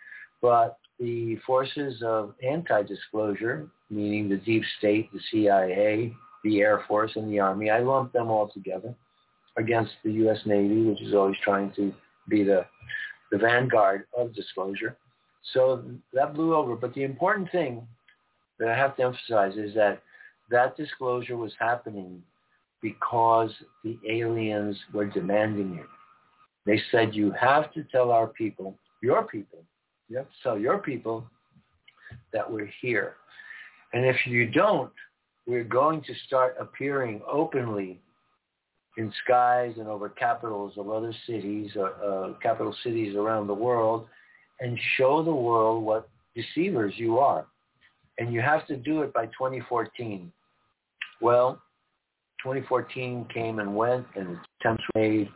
But the forces of anti-disclosure, meaning the deep state, the CIA, the Air Force, and the Army, I lumped them all together against the U.S. Navy, which is always trying to be the, the vanguard of disclosure. So that blew over. But the important thing that I have to emphasize is that that disclosure was happening because the aliens were demanding it. They said, you have to tell our people, your people, you have to tell your people that we're here. And if you don't, we're going to start appearing openly in skies and over capitals of other cities, uh, uh, capital cities around the world, and show the world what deceivers you are. And you have to do it by 2014. Well, 2014 came and went, and attempts were made.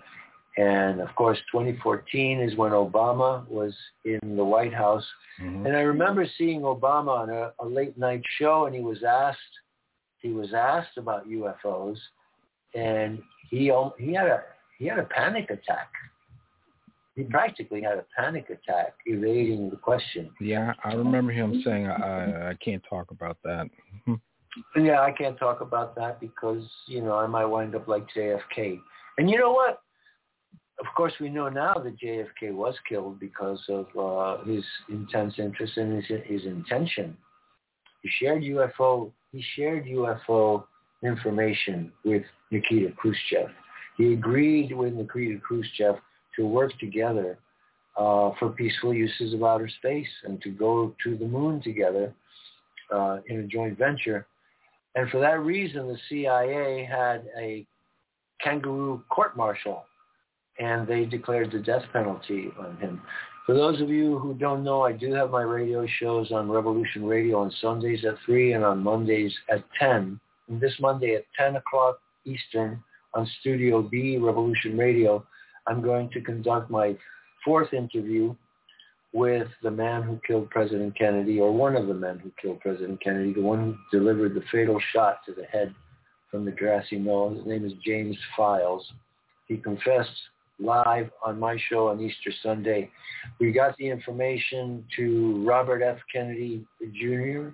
And of course, 2014 is when Obama was in the White House. Mm-hmm. And I remember seeing Obama on a, a late night show, and he was asked, he was asked about UFOs, and he he had a he had a panic attack. He practically had a panic attack, evading the question. Yeah, I remember him saying, "I I can't talk about that." [laughs] yeah, I can't talk about that because you know I might wind up like JFK. And you know what? Of course, we know now that JFK was killed because of uh, his intense interest and his, his intention. He shared UFO. He shared UFO information with Nikita Khrushchev. He agreed with Nikita Khrushchev to work together uh, for peaceful uses of outer space and to go to the moon together uh, in a joint venture. And for that reason, the CIA had a kangaroo court-martial, and they declared the death penalty on him. For those of you who don't know, I do have my radio shows on Revolution Radio on Sundays at 3 and on Mondays at 10 this Monday at 10 o'clock Eastern on Studio B, Revolution Radio, I'm going to conduct my fourth interview with the man who killed President Kennedy, or one of the men who killed President Kennedy, the one who delivered the fatal shot to the head from the grassy knoll. His name is James Files. He confessed live on my show on Easter Sunday. We got the information to Robert F. Kennedy Jr.,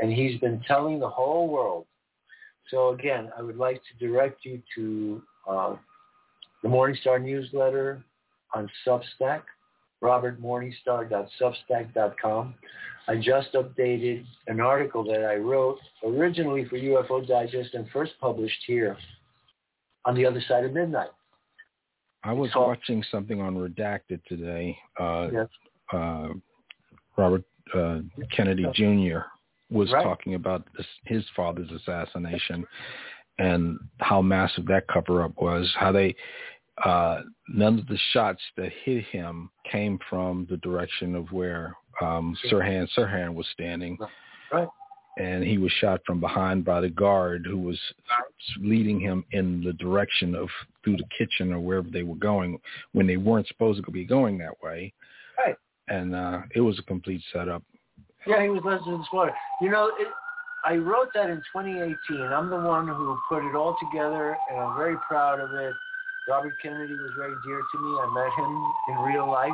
and he's been telling the whole world so again, I would like to direct you to uh, the Morningstar newsletter on Substack, robertmorningstar.substack.com. I just updated an article that I wrote originally for UFO Digest and first published here on the other side of midnight. I was so, watching something on Redacted today. Uh, yes. uh, Robert uh, Kennedy Jr was right. talking about this, his father's assassination and how massive that cover up was, how they uh, none of the shots that hit him came from the direction of where um, Sirhan Sirhan was standing. Right. And he was shot from behind by the guard who was leading him in the direction of through the kitchen or wherever they were going when they weren't supposed to be going that way. Right. And uh, it was a complete setup. Yeah, he was less than smarter. You know, it, I wrote that in 2018. I'm the one who put it all together, and I'm very proud of it. Robert Kennedy was very dear to me. I met him in real life,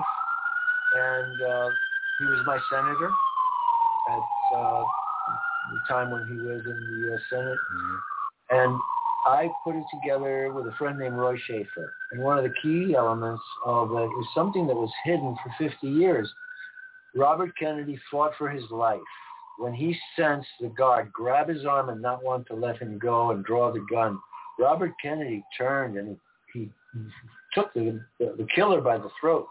and uh, he was my senator at uh, the time when he was in the U.S. Senate. Mm-hmm. And I put it together with a friend named Roy Schaefer. And one of the key elements of it is something that was hidden for 50 years – Robert Kennedy fought for his life. When he sensed the guard grab his arm and not want to let him go and draw the gun, Robert Kennedy turned and he took the, the, killer by the throat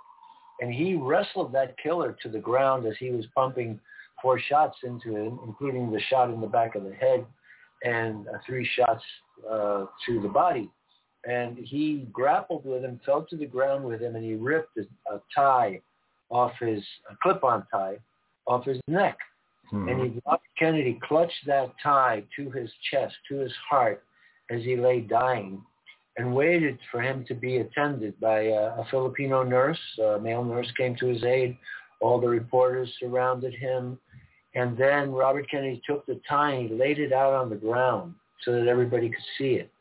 and he wrestled that killer to the ground as he was pumping four shots into him, including the shot in the back of the head and uh, three shots uh, to the body. And he grappled with him, fell to the ground with him, and he ripped a, a tie off his clip-on tie off his neck. Hmm. And he, Robert Kennedy clutched that tie to his chest, to his heart, as he lay dying, and waited for him to be attended by a, a Filipino nurse. A male nurse came to his aid. All the reporters surrounded him. And then Robert Kennedy took the tie and he laid it out on the ground so that everybody could see it.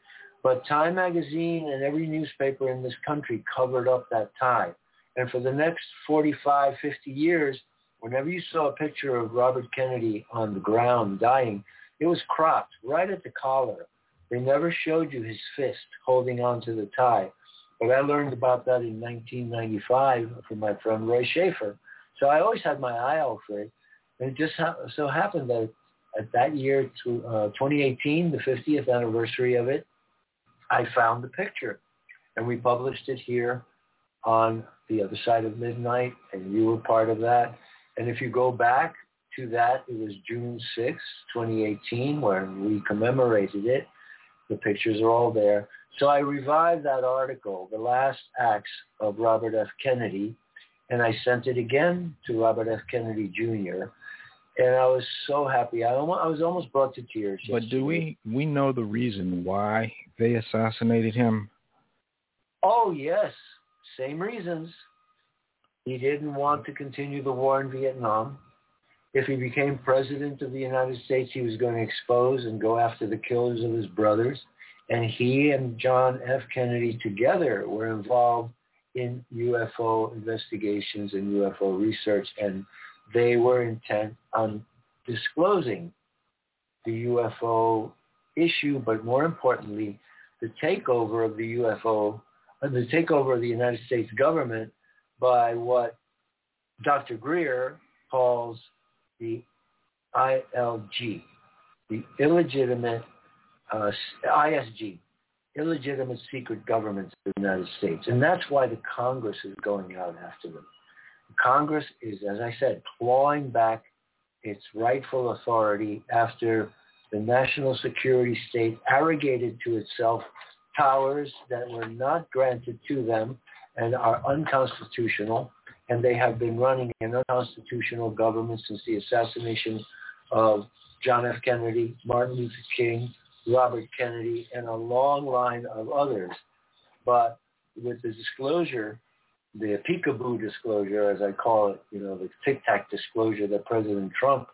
But Time magazine and every newspaper in this country covered up that tie. And for the next 45, 50 years, whenever you saw a picture of Robert Kennedy on the ground dying, it was cropped right at the collar. They never showed you his fist holding onto the tie. But I learned about that in 1995 from my friend Roy Schaefer. So I always had my eye out for it. And it just ha- so happened that at that year, uh, 2018, the 50th anniversary of it, I found the picture. And we published it here on the other side of midnight, and you were part of that. And if you go back to that, it was June 6, 2018, where we commemorated it. The pictures are all there. So I revived that article, The Last Acts of Robert F. Kennedy, and I sent it again to Robert F. Kennedy Jr. And I was so happy. I, almost, I was almost brought to tears. But yesterday. do we we know the reason why they assassinated him? Oh yes, same reasons. He didn't want to continue the war in Vietnam. If he became president of the United States, he was going to expose and go after the killers of his brothers. And he and John F. Kennedy together were involved in UFO investigations and UFO research, and they were intent on disclosing the UFO issue, but more importantly, the takeover of the UFO, the takeover of the United States government by what Dr. Greer calls the ILG, the illegitimate uh, ISG, illegitimate secret governments of the United States. And that's why the Congress is going out after them. Congress is, as I said, clawing back its rightful authority after the national security state arrogated to itself powers that were not granted to them and are unconstitutional. And they have been running an unconstitutional government since the assassination of John F. Kennedy, Martin Luther King, Robert Kennedy, and a long line of others. But with the disclosure, the peekaboo disclosure, as I call it, you know, the tic-tac disclosure that President Trump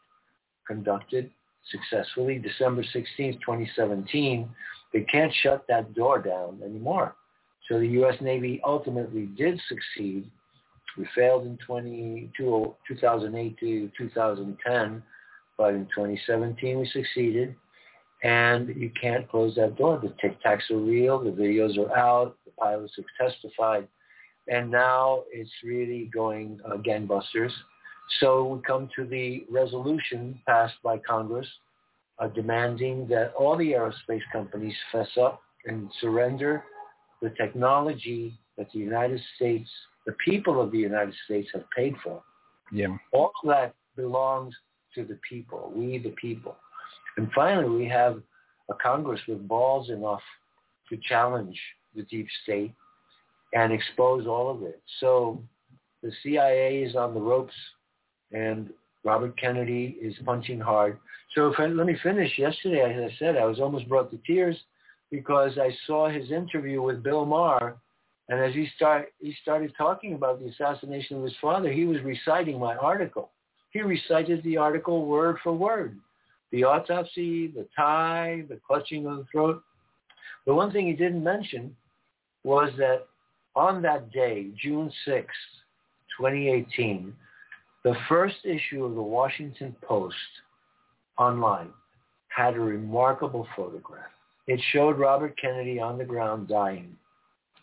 conducted successfully December 16, 2017, they can't shut that door down anymore. So the U.S. Navy ultimately did succeed. We failed in 20, 2008 to 2010, but in 2017 we succeeded. And you can't close that door. The Tic Tacs are real. The videos are out. The pilots have testified. And now it's really going uh, gangbusters. So we come to the resolution passed by Congress uh, demanding that all the aerospace companies fess up and surrender the technology that the United States, the people of the United States have paid for. Yeah. All of that belongs to the people, we the people. And finally, we have a Congress with balls enough to challenge the deep state and expose all of it. So the CIA is on the ropes and Robert Kennedy is punching hard. So I, let me finish. Yesterday, as I said, I was almost brought to tears because I saw his interview with Bill Maher, and as he start he started talking about the assassination of his father, he was reciting my article. He recited the article word for word the autopsy, the tie, the clutching of the throat. The one thing he didn't mention was that on that day, June 6, 2018, the first issue of the Washington Post online had a remarkable photograph. It showed Robert Kennedy on the ground dying.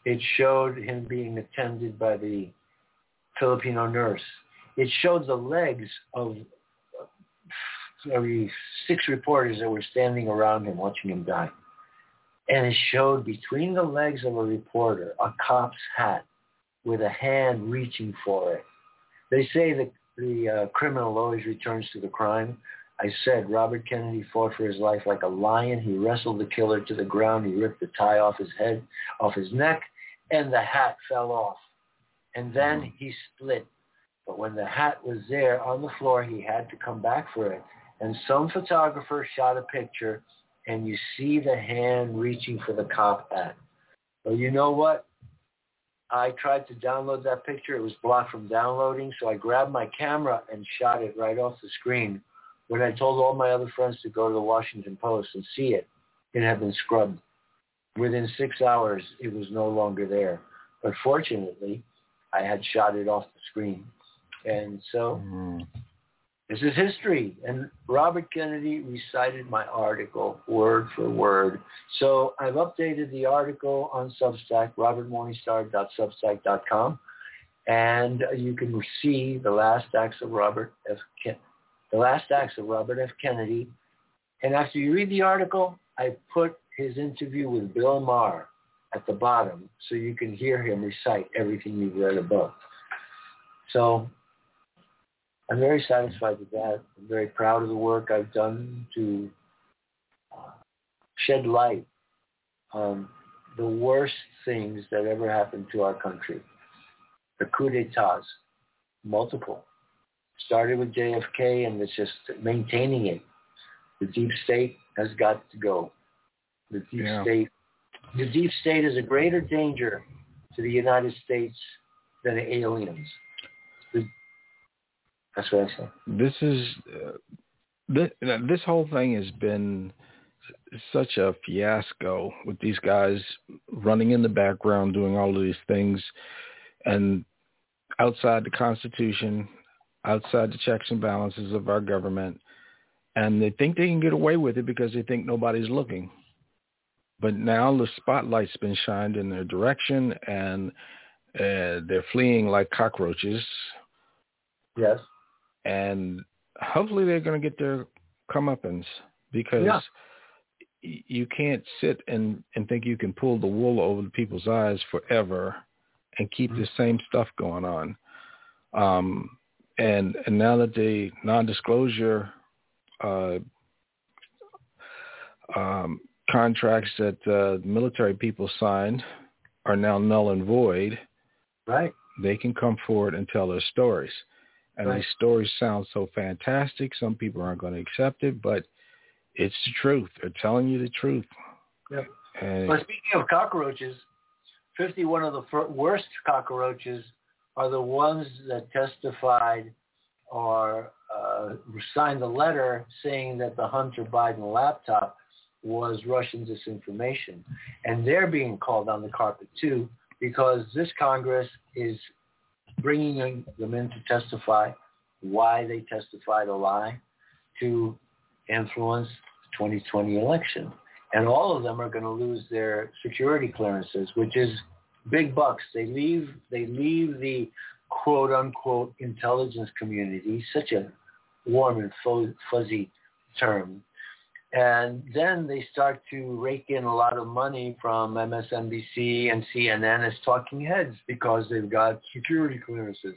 It showed him being attended by the Filipino nurse. It showed the legs of every six reporters that were standing around him watching him die. And it showed between the legs of a reporter a cop's hat with a hand reaching for it. They say that the uh, criminal always returns to the crime. I said Robert Kennedy fought for his life like a lion. He wrestled the killer to the ground. He ripped the tie off his head, off his neck, and the hat fell off. And then mm-hmm. he split. But when the hat was there on the floor, he had to come back for it and some photographer shot a picture and you see the hand reaching for the cop hat. Well, you know what? I tried to download that picture. It was blocked from downloading, so I grabbed my camera and shot it right off the screen. When I told all my other friends to go to the Washington Post and see it, it had been scrubbed. Within six hours, it was no longer there. But fortunately, I had shot it off the screen. And so mm. This is history. And Robert Kennedy recited my article word for word. So I've updated the article on Substack, robertmorningstar.substack.com. And you can see the last acts of Robert F. Ken- the last acts of Robert F. Kennedy. And after you read the article, I put his interview with Bill Maher at the bottom so you can hear him recite everything you've read above. So I'm very satisfied with that. I'm very proud of the work I've done to uh, shed light on the worst things that ever happened to our country. The coup d'etats, multiple. Started with JFK and it's just maintaining it. The deep state has got to go. The deep yeah. state the deep state is a greater danger to the United States than aliens. That's what I say. This is uh, this, this whole thing has been such a fiasco with these guys running in the background doing all of these things and outside the constitution outside the checks and balances of our government and they think they can get away with it because they think nobody's looking. But now the spotlight's been shined in their direction and uh, they're fleeing like cockroaches. Yes and hopefully they're going to get their comeuppance because yeah. you can't sit and and think you can pull the wool over the people's eyes forever and keep mm-hmm. the same stuff going on. Um, and and now that the non-disclosure uh, um, contracts that uh, military people signed are now null and void, right? They can come forward and tell their stories. And right. these stories sound so fantastic. Some people aren't going to accept it, but it's the truth. They're telling you the truth. And well, speaking of cockroaches, 51 of the worst cockroaches are the ones that testified or uh, signed the letter saying that the Hunter Biden laptop was Russian disinformation. And they're being called on the carpet too because this Congress is bringing them in to testify, why they testified a lie, to influence the 2020 election. And all of them are going to lose their security clearances, which is big bucks. They leave they leave the quote unquote intelligence community, such a warm and fuzzy term, and then they start to rake in a lot of money from MSNBC and CNN as talking heads because they've got security clearances.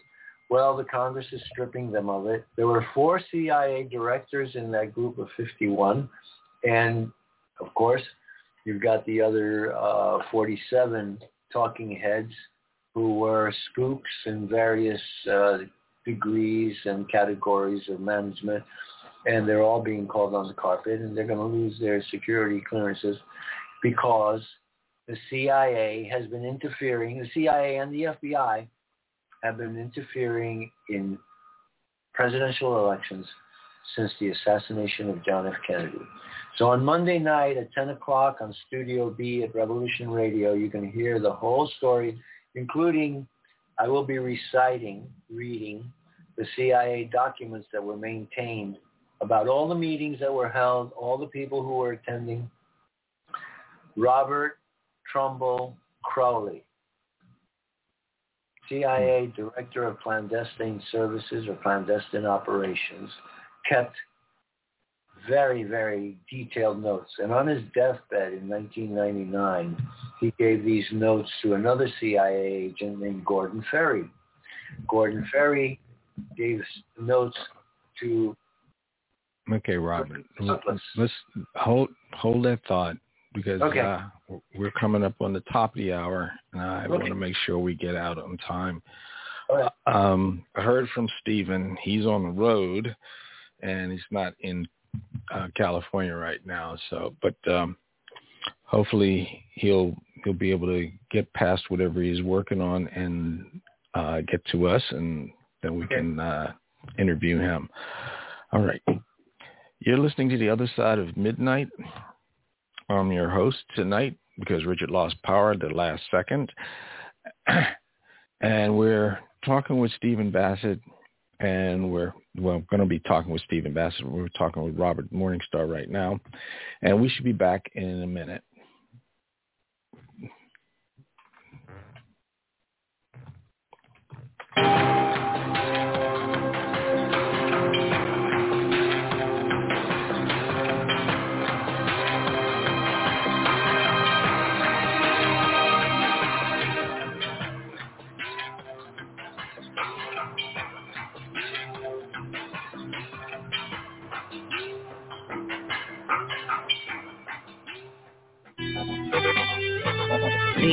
Well, the Congress is stripping them of it. There were four CIA directors in that group of 51. And of course, you've got the other uh, 47 talking heads who were spooks in various uh, degrees and categories of management and they're all being called on the carpet, and they're going to lose their security clearances because the CIA has been interfering. The CIA and the FBI have been interfering in presidential elections since the assassination of John F. Kennedy. So on Monday night at 10 o'clock on Studio B at Revolution Radio, you can hear the whole story, including I will be reciting, reading the CIA documents that were maintained about all the meetings that were held, all the people who were attending. Robert Trumbull Crowley, CIA Director of Clandestine Services or Clandestine Operations, kept very, very detailed notes. And on his deathbed in 1999, he gave these notes to another CIA agent named Gordon Ferry. Gordon Ferry gave notes to Okay, Robert. Let's, let's hold hold that thought because okay. uh, we're coming up on the top of the hour, and I okay. want to make sure we get out on time. Right. Um, I heard from Stephen. He's on the road, and he's not in uh, California right now. So, but um, hopefully he'll he'll be able to get past whatever he's working on and uh, get to us, and then we okay. can uh, interview him. All right. You're listening to The Other Side of Midnight. I'm your host tonight because Richard lost power at the last second. [clears throat] and we're talking with Stephen Bassett and we're well going to be talking with Stephen Bassett. We're talking with Robert Morningstar right now. And we should be back in a minute.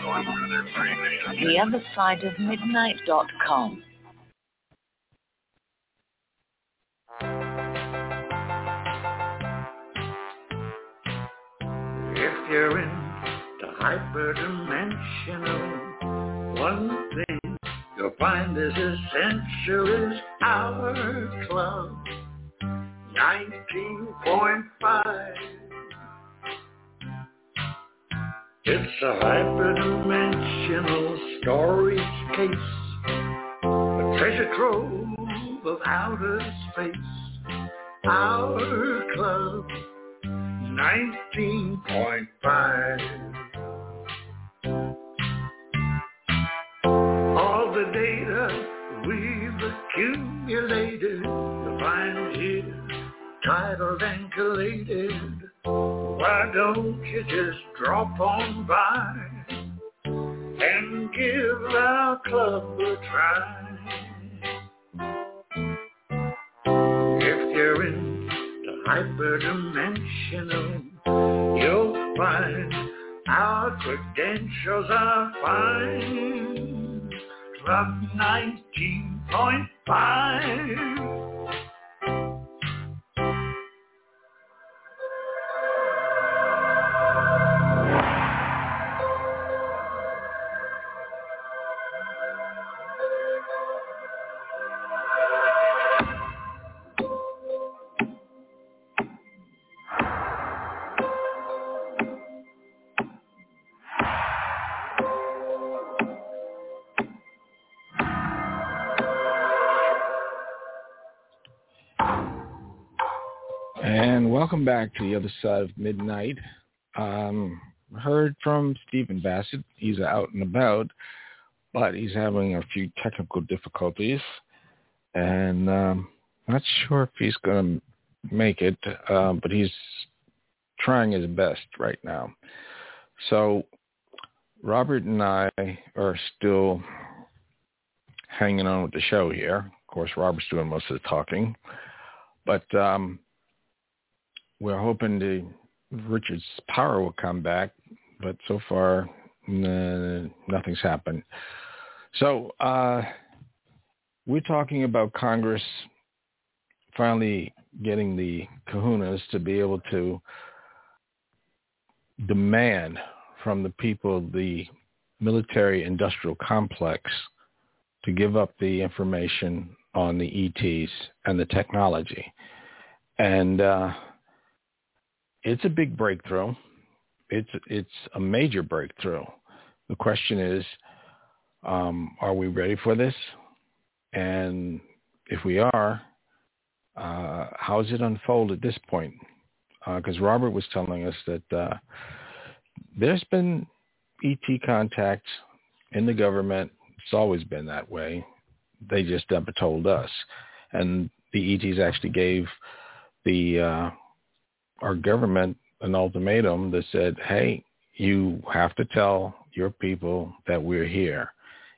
The other side of midnight.com. If you're in the hyperdimensional, one thing you'll find is essential is our club. 19.5. It's a hyperdimensional storage case, a treasure trove of outer space. Our club, 19.5. All the data we've accumulated, you'll find here titled and collated. Why don't you just drop on by and give our club a try? If you're in the hyperdimensional, you'll find our credentials are fine. Club 19.5. welcome back to the other side of midnight. Um, heard from Stephen Bassett. He's out and about, but he's having a few technical difficulties, and um, not sure if he's going to make it. Uh, but he's trying his best right now. So Robert and I are still hanging on with the show here. Of course, Robert's doing most of the talking, but um, we're hoping the Richard's power will come back, but so far n- nothing's happened. So uh, we're talking about Congress finally getting the kahunas to be able to demand from the people the military industrial complex to give up the information on the ETs and the technology. And uh, it's a big breakthrough. It's it's a major breakthrough. The question is, um, are we ready for this? And if we are, uh, how does it unfold at this point? Because uh, Robert was telling us that uh, there's been ET contact in the government. It's always been that way. They just never told us. And the ETs actually gave the uh, our government an ultimatum that said, hey, you have to tell your people that we're here.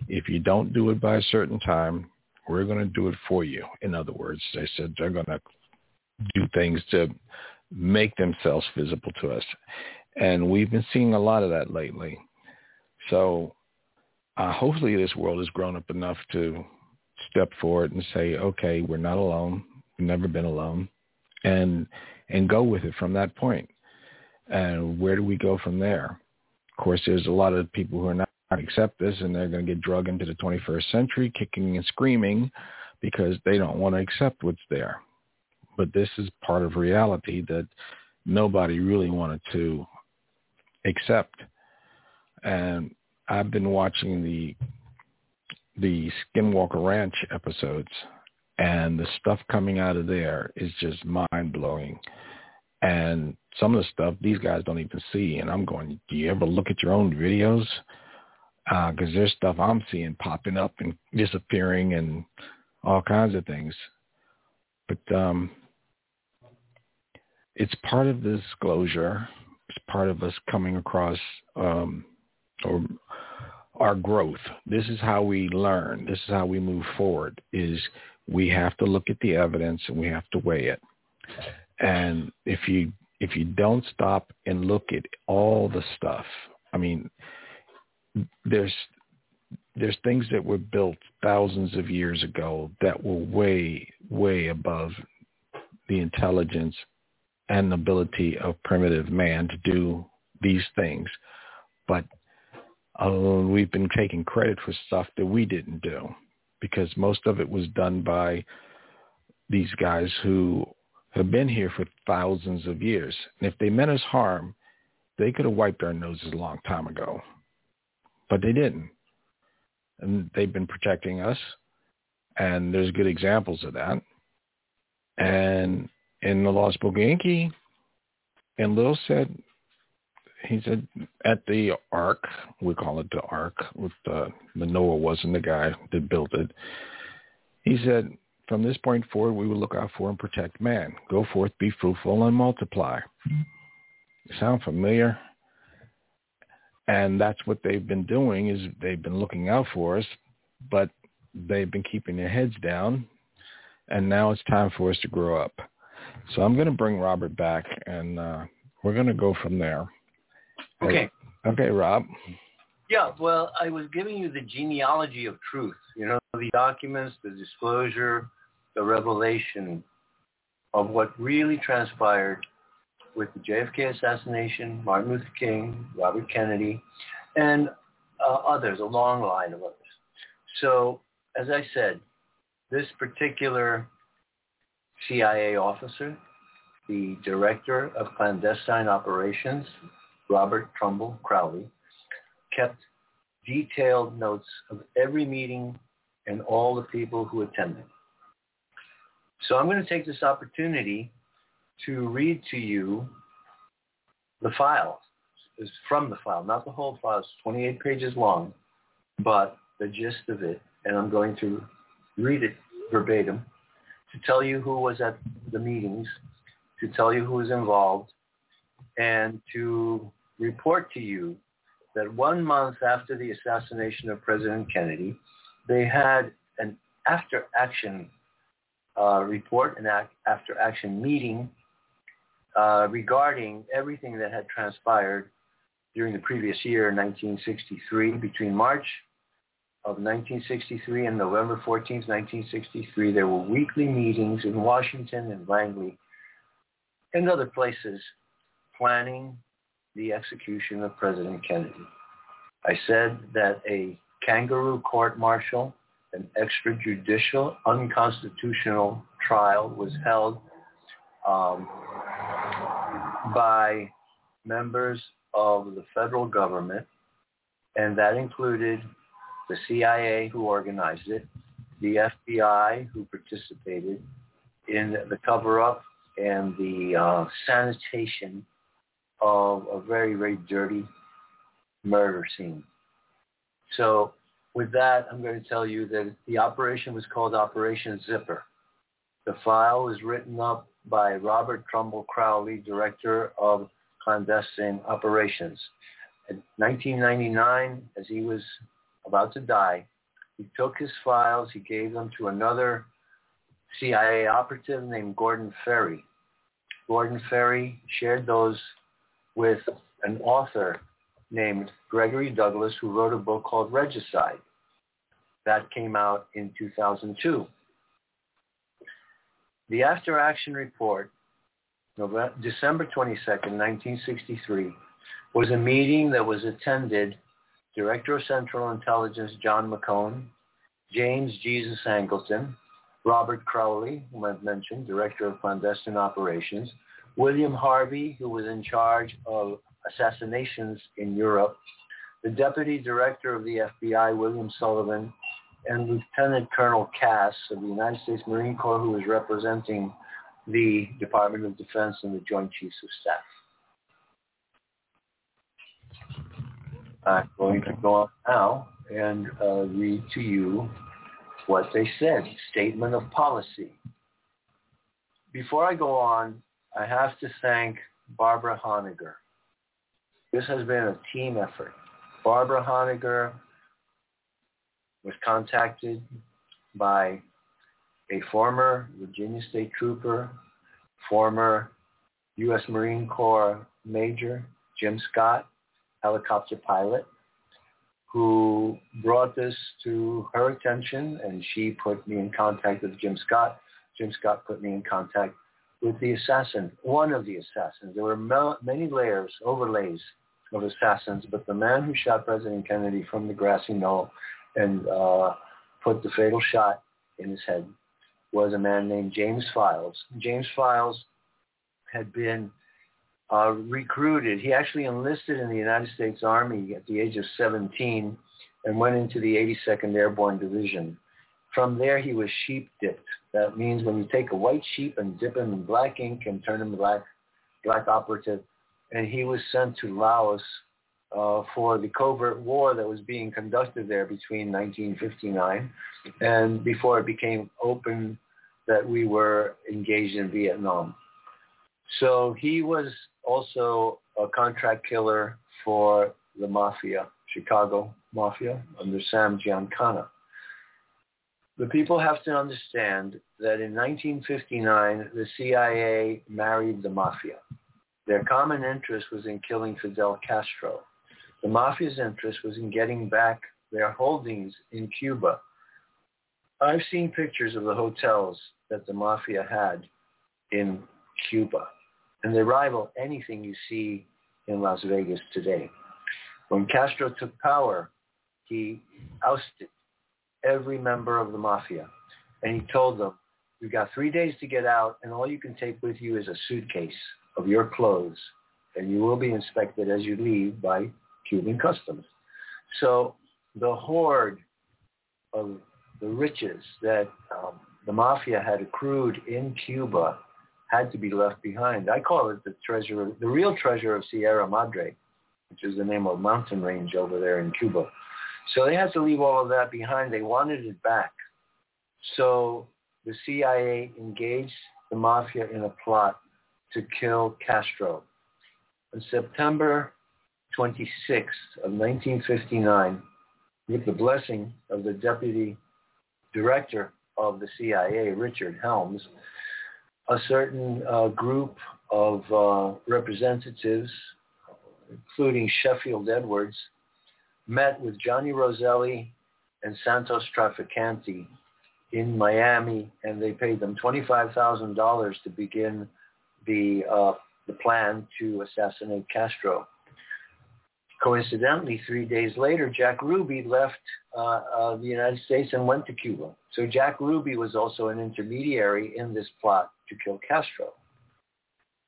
If you don't do it by a certain time, we're going to do it for you. In other words, they said they're going to do things to make themselves visible to us. And we've been seeing a lot of that lately. So uh, hopefully this world has grown up enough to step forward and say, okay, we're not alone. We've never been alone. And and go with it from that point. And where do we go from there? Of course, there's a lot of people who are not accept this and they're going to get drug into the 21st century, kicking and screaming. because they don't want to accept what's there. But this is part of reality that nobody really wanted to accept. And I've been watching the the Skinwalker Ranch episodes and the stuff coming out of there is just mind blowing. And some of the stuff these guys don't even see. And I'm going, do you ever look at your own videos? Because uh, there's stuff I'm seeing popping up and disappearing and all kinds of things. But um, it's part of the disclosure. It's part of us coming across um, or our growth. This is how we learn. This is how we move forward. Is we have to look at the evidence and we have to weigh it. And if you if you don't stop and look at all the stuff, I mean, there's there's things that were built thousands of years ago that were way way above the intelligence and ability of primitive man to do these things, but uh, we've been taking credit for stuff that we didn't do because most of it was done by these guys who have been here for thousands of years. And if they meant us harm, they could have wiped our noses a long time ago. But they didn't. And they've been protecting us. And there's good examples of that. And in the Lost Book Enki, and Lil said, he said at the Ark, we call it the Ark, with the Noah wasn't the guy that built it. He said, from this point forward, we will look out for and protect man. Go forth, be fruitful, and multiply. Sound familiar? And that's what they've been doing is they've been looking out for us, but they've been keeping their heads down. And now it's time for us to grow up. So I'm going to bring Robert back, and uh, we're going to go from there. Okay. Okay, Rob. Yeah, well, I was giving you the genealogy of truth. You know, the documents, the disclosure, the revelation of what really transpired with the JFK assassination, Martin Luther King, Robert Kennedy, and uh, others, a long line of others. So, as I said, this particular CIA officer, the director of clandestine operations, Robert Trumbull Crowley, kept detailed notes of every meeting and all the people who attended. So I'm going to take this opportunity to read to you the file. It's from the file, not the whole file. It's 28 pages long, but the gist of it. And I'm going to read it verbatim to tell you who was at the meetings, to tell you who was involved, and to report to you that one month after the assassination of President Kennedy, they had an after action uh, report, an after action meeting uh, regarding everything that had transpired during the previous year, 1963, between March of 1963 and November 14th, 1963. There were weekly meetings in Washington and Langley and other places planning the execution of President Kennedy. I said that a kangaroo court-martial, an extrajudicial, unconstitutional trial was held um, by members of the federal government, and that included the CIA who organized it, the FBI who participated in the cover-up and the uh, sanitation of a very, very dirty murder scene. So with that, I'm going to tell you that the operation was called Operation Zipper. The file was written up by Robert Trumbull Crowley, Director of Clandestine Operations. In 1999, as he was about to die, he took his files, he gave them to another CIA operative named Gordon Ferry. Gordon Ferry shared those with an author named Gregory Douglas who wrote a book called Regicide. That came out in 2002. The After Action Report, November, December 22nd, 1963, was a meeting that was attended Director of Central Intelligence John McCone, James Jesus Angleton, Robert Crowley, whom I've mentioned, Director of Clandestine Operations, William Harvey, who was in charge of assassinations in Europe, the Deputy Director of the FBI, William Sullivan, and Lieutenant Colonel Cass of the United States Marine Corps, who was representing the Department of Defense and the Joint Chiefs of Staff. I'm going to go on now and uh, read to you what they said, statement of policy. Before I go on, I have to thank Barbara Honegger. This has been a team effort. Barbara Honegger was contacted by a former Virginia State Trooper, former U.S. Marine Corps Major, Jim Scott, helicopter pilot, who brought this to her attention and she put me in contact with Jim Scott. Jim Scott put me in contact with the assassin, one of the assassins. There were many layers, overlays of assassins, but the man who shot President Kennedy from the grassy knoll and uh, put the fatal shot in his head was a man named James Files. James Files had been uh, recruited. He actually enlisted in the United States Army at the age of 17 and went into the 82nd Airborne Division. From there, he was sheep dipped. That means when you take a white sheep and dip him in black ink and turn him black, black operative, and he was sent to Laos uh, for the covert war that was being conducted there between 1959 and before it became open that we were engaged in Vietnam. So he was also a contract killer for the mafia, Chicago mafia, under Sam Giancana. The people have to understand that in 1959, the CIA married the mafia. Their common interest was in killing Fidel Castro. The mafia's interest was in getting back their holdings in Cuba. I've seen pictures of the hotels that the mafia had in Cuba and they rival anything you see in Las Vegas today. When Castro took power, he ousted every member of the mafia, and he told them, you've got three days to get out, and all you can take with you is a suitcase of your clothes, and you will be inspected as you leave by Cuban customs. So the hoard of the riches that um, the mafia had accrued in Cuba had to be left behind. I call it the treasure, the real treasure of Sierra Madre, which is the name of a mountain range over there in Cuba. So they had to leave all of that behind. They wanted it back. So the CIA engaged the mafia in a plot to kill Castro. On September 26th of 1959, with the blessing of the deputy director of the CIA, Richard Helms, a certain uh, group of uh, representatives, including Sheffield Edwards, met with Johnny Roselli and Santos Trafficante in Miami, and they paid them $25,000 to begin the, uh, the plan to assassinate Castro. Coincidentally, three days later, Jack Ruby left uh, uh, the United States and went to Cuba. So Jack Ruby was also an intermediary in this plot to kill Castro.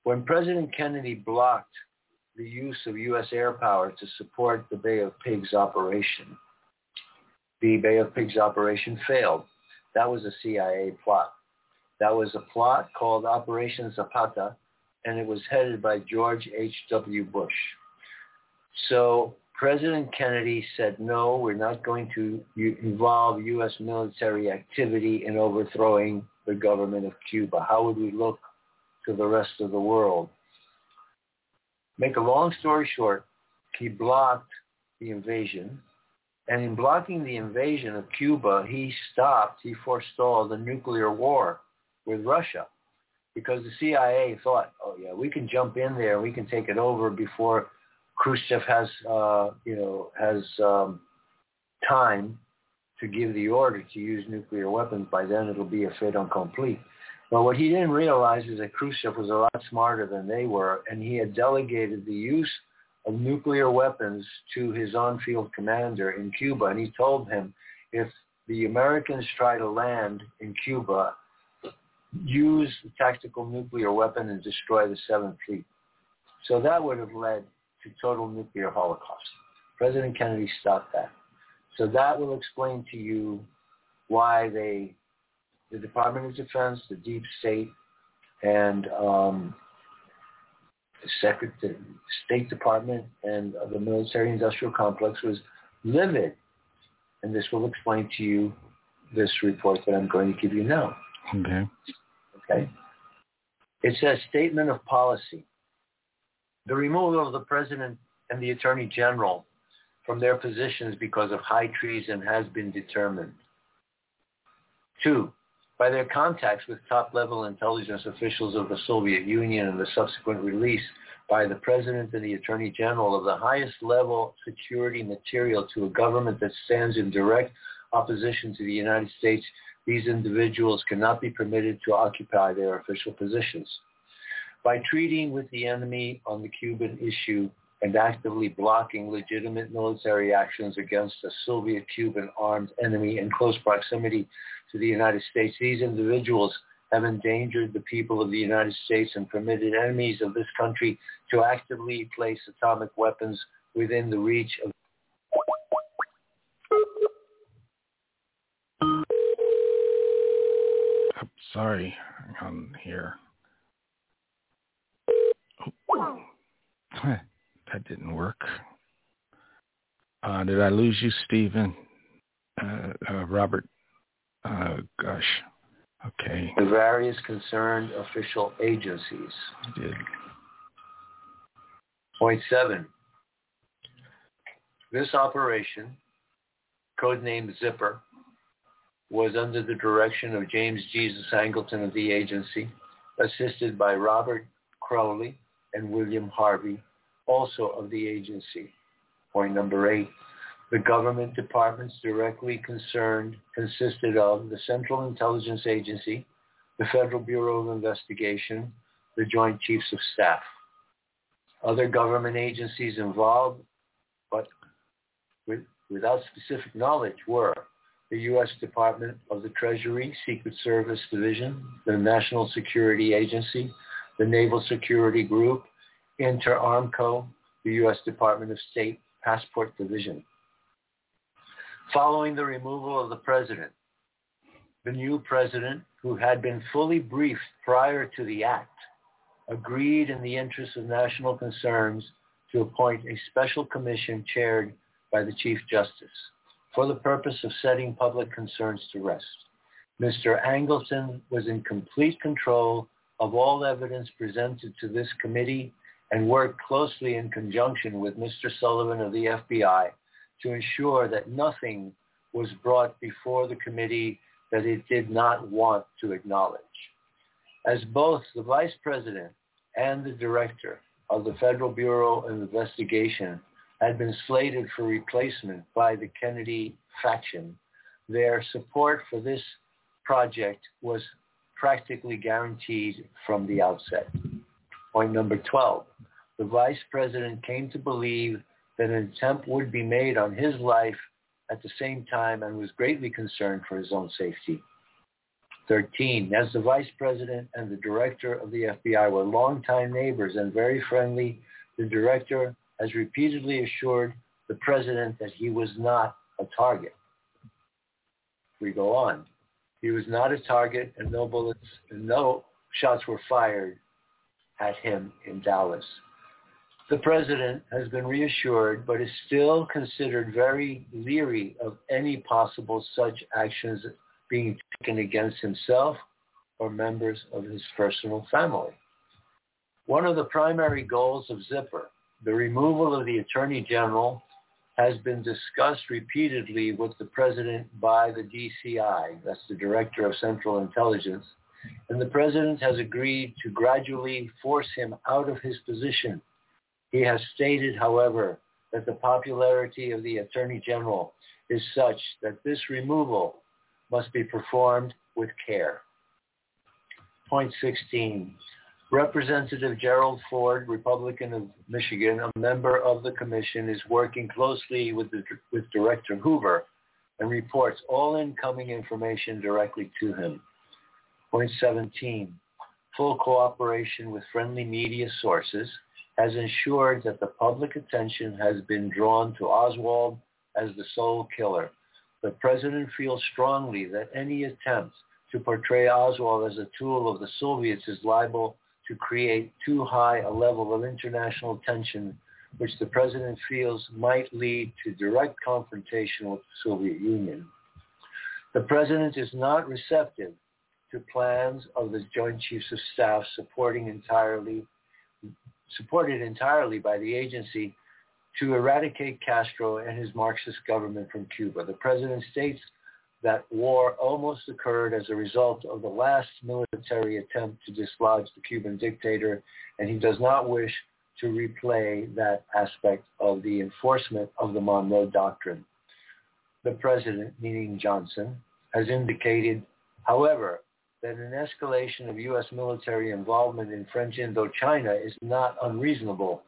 When President Kennedy blocked the use of U.S. air power to support the Bay of Pigs operation, the Bay of Pigs operation failed. That was a CIA plot. That was a plot called Operation Zapata, and it was headed by George H.W. Bush. So President Kennedy said, no, we're not going to involve U.S. military activity in overthrowing the government of Cuba. How would we look to the rest of the world? Make a long story short, he blocked the invasion. And in blocking the invasion of Cuba, he stopped, he forestalled the nuclear war with Russia because the CIA thought, oh yeah, we can jump in there, we can take it over before Khrushchev has, uh, you know, has um, time to give the order to use nuclear weapons. By then, it'll be a fait accompli. But what he didn't realize is that Khrushchev was a lot smarter than they were, and he had delegated the use of nuclear weapons to his on-field commander in Cuba, and he told him, if the Americans try to land in Cuba, use the tactical nuclear weapon and destroy the Seventh Fleet. So that would have led to total nuclear holocaust. President Kennedy stopped that. So that will explain to you why they, the Department of Defense, the Deep State, and um, the Secretary, State Department and the military-industrial complex was livid. And this will explain to you this report that I'm going to give you now. Okay. Okay. It says statement of policy. The removal of the president and the attorney general from their positions because of high treason has been determined. Two, by their contacts with top-level intelligence officials of the Soviet Union and the subsequent release by the President and the Attorney General of the highest level security material to a government that stands in direct opposition to the United States, these individuals cannot be permitted to occupy their official positions. By treating with the enemy on the Cuban issue and actively blocking legitimate military actions against a Soviet-Cuban armed enemy in close proximity to the United States, these individuals have endangered the people of the United States and permitted enemies of this country to actively place atomic weapons within the reach of I'm sorry, I'm here. Oh. [laughs] That didn't work. Uh, did I lose you, Stephen? Uh, uh, Robert? Uh, gosh. Okay. The various concerned official agencies. I did. Point seven. This operation, codenamed Zipper, was under the direction of James Jesus Angleton of the agency, assisted by Robert Crowley and William Harvey, also of the agency. Point number eight. The government departments directly concerned consisted of the Central Intelligence Agency, the Federal Bureau of Investigation, the Joint Chiefs of Staff. Other government agencies involved, but with, without specific knowledge, were the U.S. Department of the Treasury, Secret Service Division, the National Security Agency, the Naval Security Group, Inter-Armco, the U.S. Department of State Passport Division. Following the removal of the president, the new president, who had been fully briefed prior to the act, agreed in the interest of national concerns to appoint a special commission chaired by the Chief Justice for the purpose of setting public concerns to rest. Mr. Angleton was in complete control of all evidence presented to this committee and worked closely in conjunction with Mr. Sullivan of the FBI to ensure that nothing was brought before the committee that it did not want to acknowledge. As both the vice president and the director of the Federal Bureau of Investigation had been slated for replacement by the Kennedy faction, their support for this project was practically guaranteed from the outset. Point number 12. The vice president came to believe that an attempt would be made on his life at the same time and was greatly concerned for his own safety. 13. As the vice president and the director of the FBI were longtime neighbors and very friendly, the director has repeatedly assured the president that he was not a target. We go on. He was not a target and no bullets and no shots were fired at him in Dallas. The president has been reassured, but is still considered very leery of any possible such actions being taken against himself or members of his personal family. One of the primary goals of Zipper, the removal of the Attorney General, has been discussed repeatedly with the President by the DCI, that's the Director of Central Intelligence, and the President has agreed to gradually force him out of his position. He has stated, however, that the popularity of the Attorney General is such that this removal must be performed with care. Point 16. Representative Gerald Ford, Republican of Michigan, a member of the commission, is working closely with, the, with Director Hoover and reports all incoming information directly to him. Point 17, full cooperation with friendly media sources has ensured that the public attention has been drawn to Oswald as the sole killer. The president feels strongly that any attempt to portray Oswald as a tool of the Soviets is liable to create too high a level of international tension, which the president feels might lead to direct confrontation with the Soviet Union. The president is not receptive to plans of the Joint Chiefs of Staff supporting entirely, supported entirely by the agency to eradicate Castro and his Marxist government from Cuba. The president states that war almost occurred as a result of the last military attempt to dislodge the Cuban dictator, and he does not wish to replay that aspect of the enforcement of the Monroe Doctrine. The president, meaning Johnson, has indicated, however, that an escalation of U.S. military involvement in French Indochina is not unreasonable.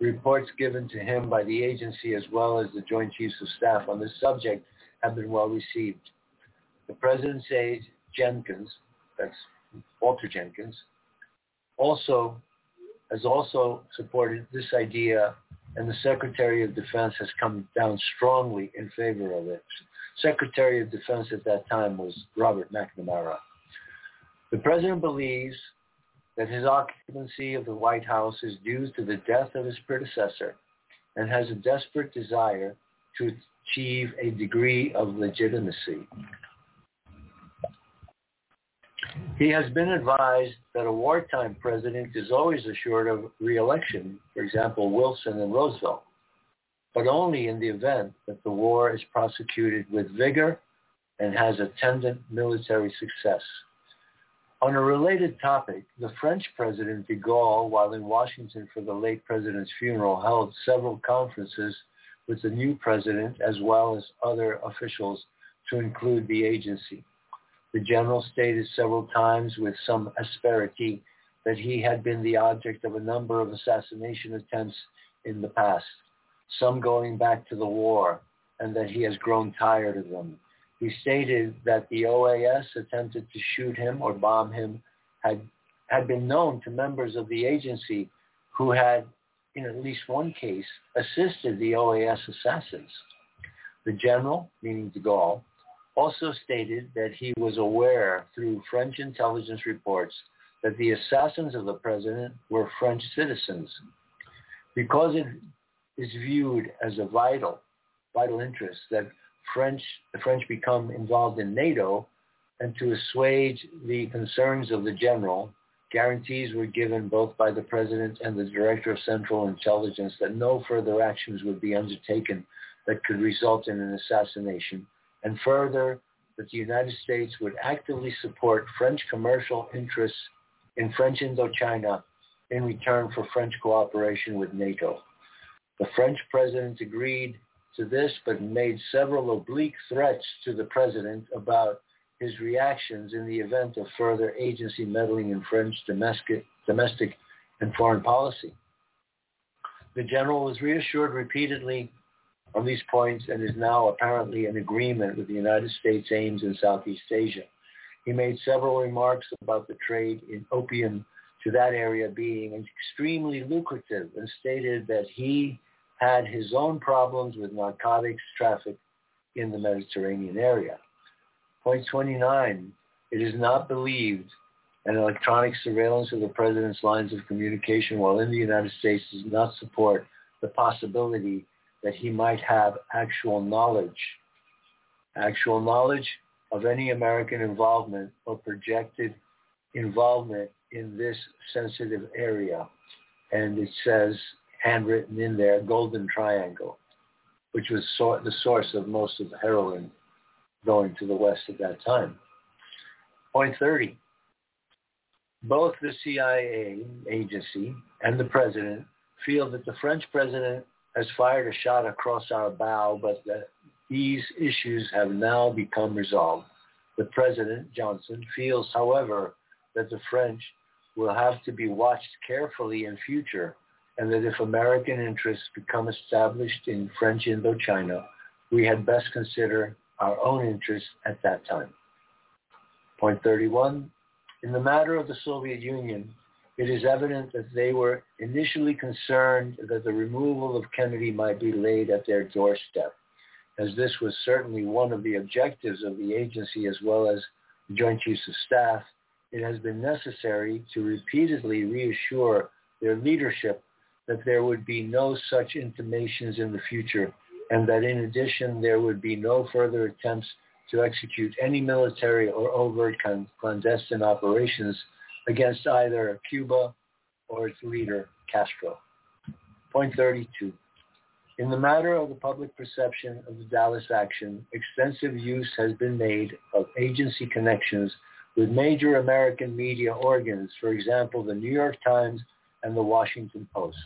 Reports given to him by the agency as well as the Joint Chiefs of Staff on this subject have been well received. The President's aide, Jenkins, that's Walter Jenkins, also has also supported this idea and the Secretary of Defense has come down strongly in favor of it. Secretary of Defense at that time was Robert McNamara. The President believes that his occupancy of the White House is due to the death of his predecessor and has a desperate desire to achieve a degree of legitimacy. He has been advised that a wartime president is always assured of reelection, for example, Wilson and Roosevelt, but only in the event that the war is prosecuted with vigor and has attendant military success. On a related topic, the French President de Gaulle, while in Washington for the late president's funeral, held several conferences with the new president as well as other officials to include the agency. The general stated several times with some asperity that he had been the object of a number of assassination attempts in the past, some going back to the war, and that he has grown tired of them. He stated that the OAS attempted to shoot him or bomb him had, had been known to members of the agency who had, in at least one case, assisted the OAS assassins. The general, meaning de Gaulle, also stated that he was aware through French intelligence reports that the assassins of the president were French citizens. Because it is viewed as a vital, vital interest that French, the French become involved in NATO and to assuage the concerns of the general, guarantees were given both by the president and the director of central intelligence that no further actions would be undertaken that could result in an assassination and further that the United States would actively support French commercial interests in French Indochina in return for French cooperation with NATO. The French president agreed to this but made several oblique threats to the president about his reactions in the event of further agency meddling in French domestic, domestic and foreign policy. The general was reassured repeatedly on these points and is now apparently in agreement with the United States aims in Southeast Asia. He made several remarks about the trade in opium to that area being extremely lucrative and stated that he had his own problems with narcotics traffic in the Mediterranean area. Point 29, it is not believed an electronic surveillance of the president's lines of communication while in the United States does not support the possibility that he might have actual knowledge, actual knowledge of any American involvement or projected involvement in this sensitive area. And it says, handwritten in there, Golden Triangle, which was so- the source of most of the heroin going to the West at that time. Point 30. Both the CIA agency and the president feel that the French president has fired a shot across our bow, but that these issues have now become resolved. The President, Johnson, feels, however, that the French will have to be watched carefully in future and that if American interests become established in French Indochina, we had best consider our own interests at that time. Point 31, in the matter of the Soviet Union, it is evident that they were initially concerned that the removal of Kennedy might be laid at their doorstep, as this was certainly one of the objectives of the agency as well as the Joint Chiefs of Staff. It has been necessary to repeatedly reassure their leadership that there would be no such intimations in the future and that in addition there would be no further attempts to execute any military or overt clandestine operations against either Cuba or its leader, Castro. Point 32. In the matter of the public perception of the Dallas action, extensive use has been made of agency connections with major American media organs, for example, the New York Times and the Washington Post.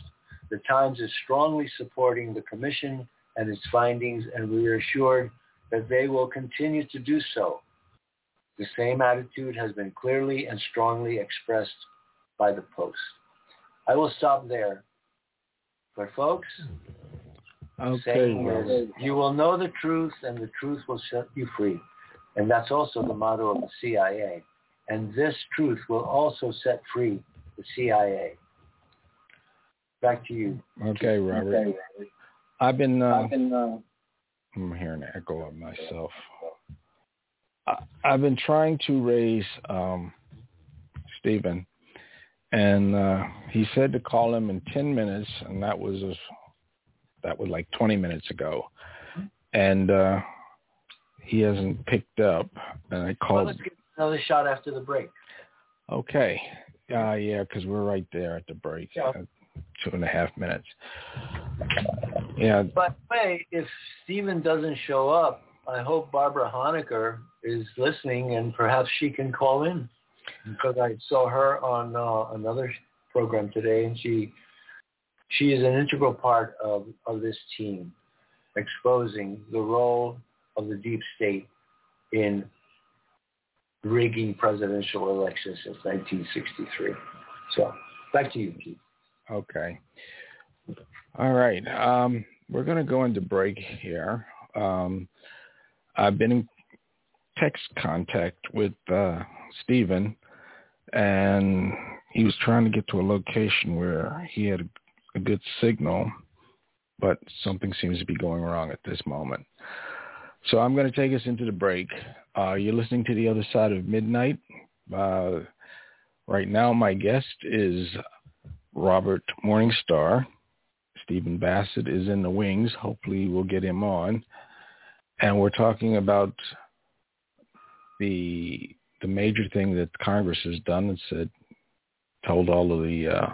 The Times is strongly supporting the commission and its findings, and we are assured that they will continue to do so. The same attitude has been clearly and strongly expressed by the Post. I will stop there. But folks, Okay, saying is, you will know the truth and the truth will set you free. And that's also the motto of the CIA. And this truth will also set free the CIA. Back to you. Okay, Robert. Okay. Robert. I've been, uh, I've been, uh, I'm hearing an echo of myself. I, I've been trying to raise um, Stephen, and uh, he said to call him in 10 minutes, and that was that was like 20 minutes ago, and uh, he hasn't picked up. And I well, called. let's get another shot after the break. Okay, uh, yeah, because we're right there at the break. Yeah. Two and a half minutes. Yeah, By the way, if Steven doesn't show up, I hope Barbara Honegger is listening and perhaps she can call in because I saw her on uh, another program today and she she is an integral part of, of this team exposing the role of the deep state in rigging presidential elections since 1963. So back to you, Keith. Okay. All right. Um, we're going to go into break here. Um, I've been in text contact with uh, Stephen, and he was trying to get to a location where he had a good signal, but something seems to be going wrong at this moment. So I'm going to take us into the break. Uh, you're listening to the other side of midnight. Uh, right now, my guest is Robert Morningstar. Stephen Bassett is in the wings. Hopefully we'll get him on. And we're talking about the the major thing that Congress has done and said told all of the uh,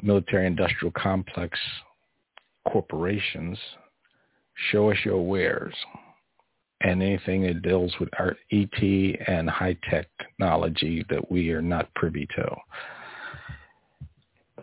military industrial complex corporations show us your wares and anything that deals with our ET and high technology that we are not privy to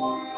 Thank you.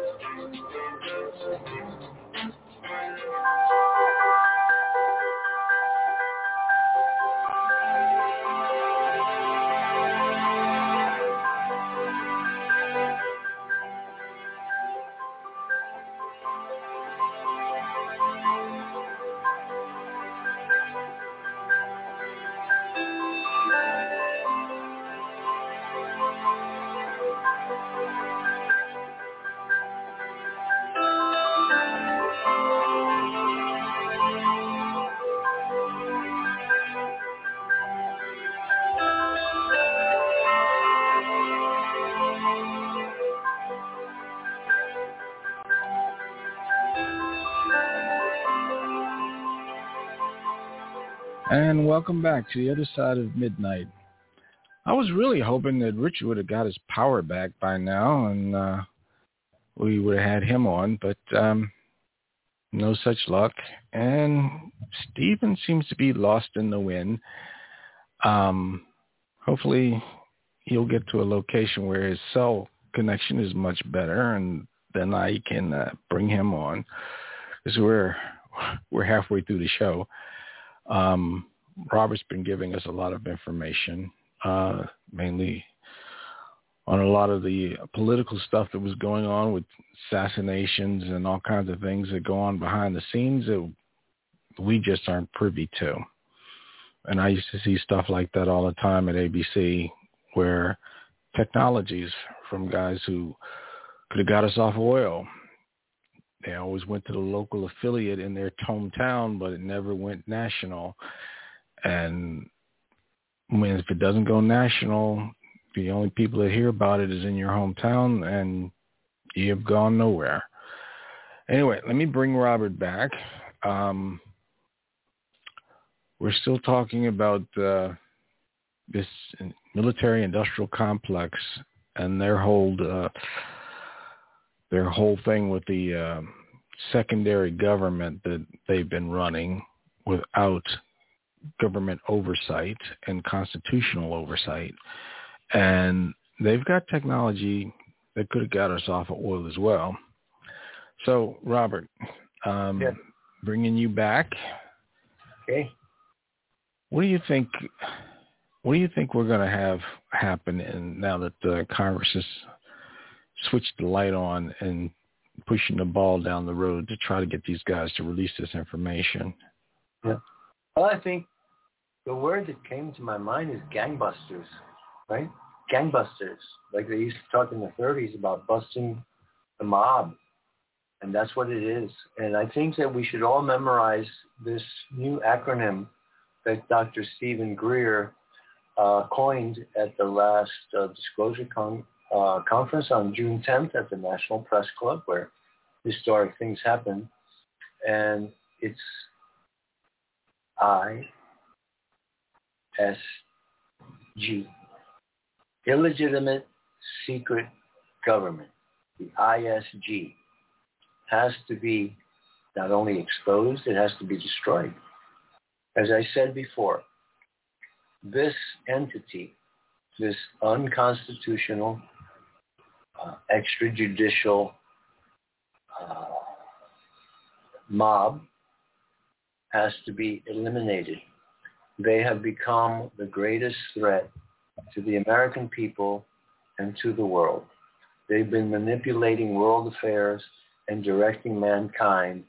welcome back to the other side of midnight. I was really hoping that Richard would have got his power back by now and uh, we would have had him on, but um, no such luck. And Stephen seems to be lost in the wind. Um, hopefully he'll get to a location where his cell connection is much better and then I can uh, bring him on because we're we're halfway through the show. Um, Robert's been giving us a lot of information, uh, mainly on a lot of the political stuff that was going on with assassinations and all kinds of things that go on behind the scenes that we just aren't privy to. And I used to see stuff like that all the time at ABC where technologies from guys who could have got us off oil they always went to the local affiliate in their hometown, but it never went national. And when if it doesn't go national, the only people that hear about it is in your hometown, and you have gone nowhere. Anyway, let me bring Robert back. Um, we're still talking about uh, this military-industrial complex and their whole uh, their whole thing with the uh, secondary government that they've been running without government oversight and constitutional oversight. And they've got technology that could have got us off of oil as well. So, Robert, um, Yeah. bringing you back, Okay. what do you think? What do you think we're going to have happen in, now that uh, Congress has switched the light on and pushing the ball down the road to try to get these guys to release this information? Yeah. Well, I think the word that came to my mind is gangbusters, right? Gangbusters, like they used to talk in the 30s about busting the mob. And that's what it is. And I think that we should all memorize this new acronym that Dr. Steven Greer uh, coined at the last uh, disclosure con- uh, conference on June 10th at the National Press Club where historic things happen. And it's I S G. illegitimate secret government, the ISG, has to be not only exposed, it has to be destroyed. As I said before, this entity, this unconstitutional, uh, extrajudicial uh, mob has to be eliminated. They have become the greatest threat to the American people and to the world. They've been manipulating world affairs and directing mankind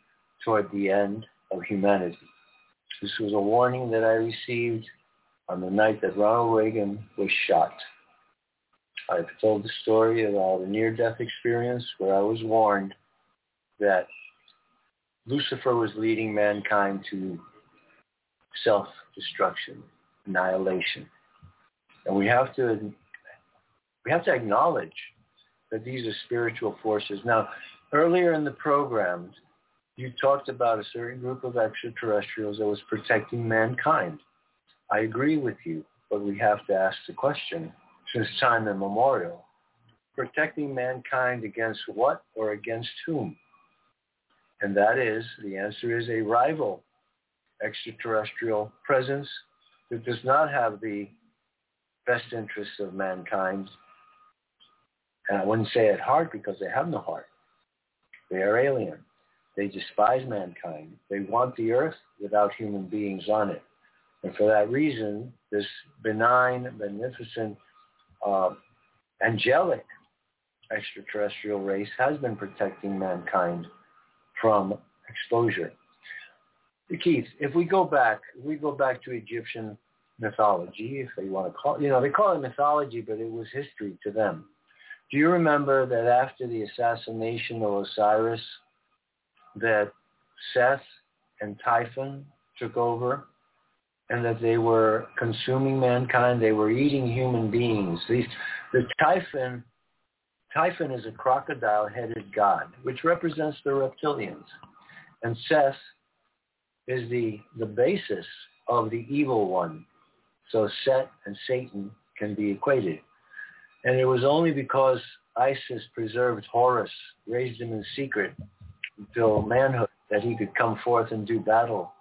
toward the end of humanity. This was a warning that I received on the night that Ronald Reagan was shot. I've told the story about a near-death experience where I was warned that Lucifer was leading mankind to self-destruction, annihilation. And we have to we have to acknowledge that these are spiritual forces. Now, earlier in the program, you talked about a certain group of extraterrestrials that was protecting mankind. I agree with you, but we have to ask the question, since time immemorial, protecting mankind against what or against whom? And that is, the answer is a rival extraterrestrial presence that does not have the best interests of mankind. And I wouldn't say at heart because they have no heart. They are alien. They despise mankind. They want the earth without human beings on it. And for that reason, this benign, beneficent, uh, angelic extraterrestrial race has been protecting mankind from exposure. Keith, if we go back, we go back to Egyptian mythology, if they want to call you know, they call it mythology, but it was history to them. Do you remember that after the assassination of Osiris, that Seth and Typhon took over and that they were consuming mankind. They were eating human beings. These, the Typhon, Typhon is a crocodile-headed god, which represents the reptilians. And Seth is the, the basis of the evil one. So Set and Satan can be equated. And it was only because Isis preserved Horus, raised him in secret, until manhood that he could come forth and do battle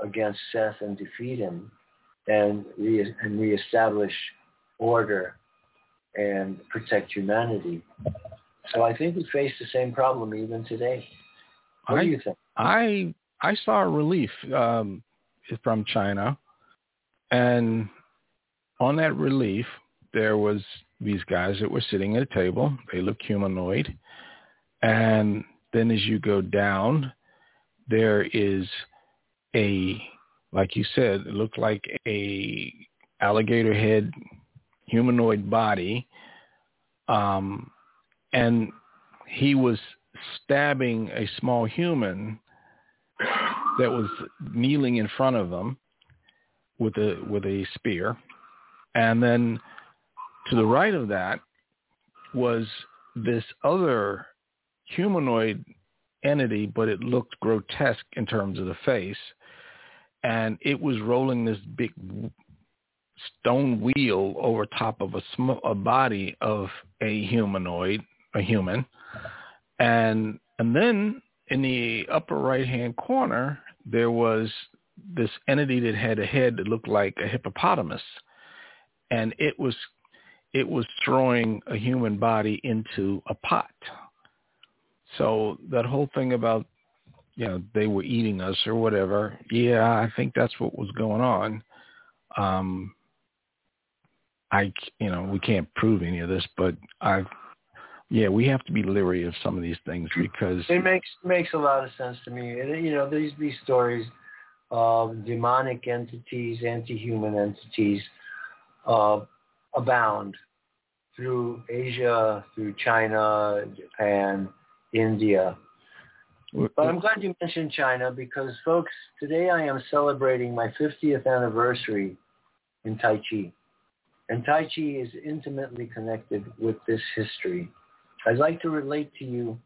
against Seth and defeat him and, re- and reestablish order and protect humanity. So I think we face the same problem even today. What I, do you think? I I saw a relief um, from China, and on that relief there was these guys that were sitting at a table. They looked humanoid, and then as you go down, there is a, like you said, it looked like a alligator head humanoid body. Um, and he was stabbing a small human that was kneeling in front of them with a with a spear and then to the right of that was this other humanoid entity, but it looked grotesque in terms of the face. And it was rolling this big stone wheel over top of a, sm- a body of a humanoid, a human. And and then in the upper right hand corner there was this entity that had a head that looked like a hippopotamus. And it was it was throwing a human body into a pot. So that whole thing about, you know, they were eating us or whatever, yeah, I think that's what was going on. Um, I, you know, we can't prove any of this, but I, yeah, we have to be leery of some of these things because it makes makes a lot of sense to me. And, you know, these these stories of demonic entities, anti-human entities, uh, abound through Asia, through China, Japan, India. But I'm glad you mentioned China because, folks, today I am celebrating my 50th anniversary in Tai Chi. And Tai Chi is intimately connected with this history. I'd like to relate to you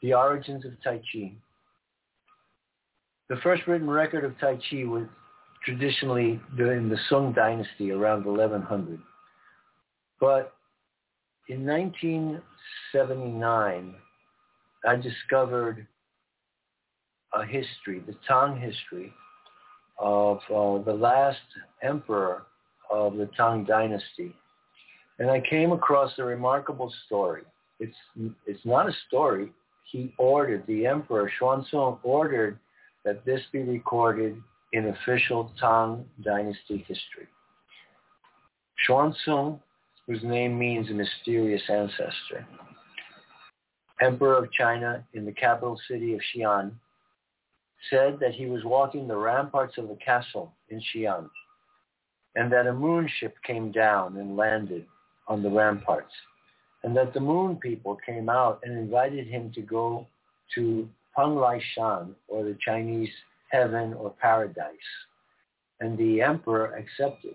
the origins of Tai Chi. The first written record of Tai Chi was traditionally during the Sung dynasty around 1100. But in 1979, I discovered a history, the Tang history of uh, the last emperor of the Tang dynasty. And I came across a remarkable story. It's, it's not a story. He ordered, the emperor Xuanzong ordered that this be recorded in official Tang dynasty history. Xuanzong, whose name means mysterious ancestor, emperor of China in the capital city of Xi'an, said that he was walking the ramparts of the castle in Xi'an and that a moon ship came down and landed on the ramparts and that the moon people came out and invited him to go to Penglai Shan or the Chinese heaven or paradise. And the emperor accepted.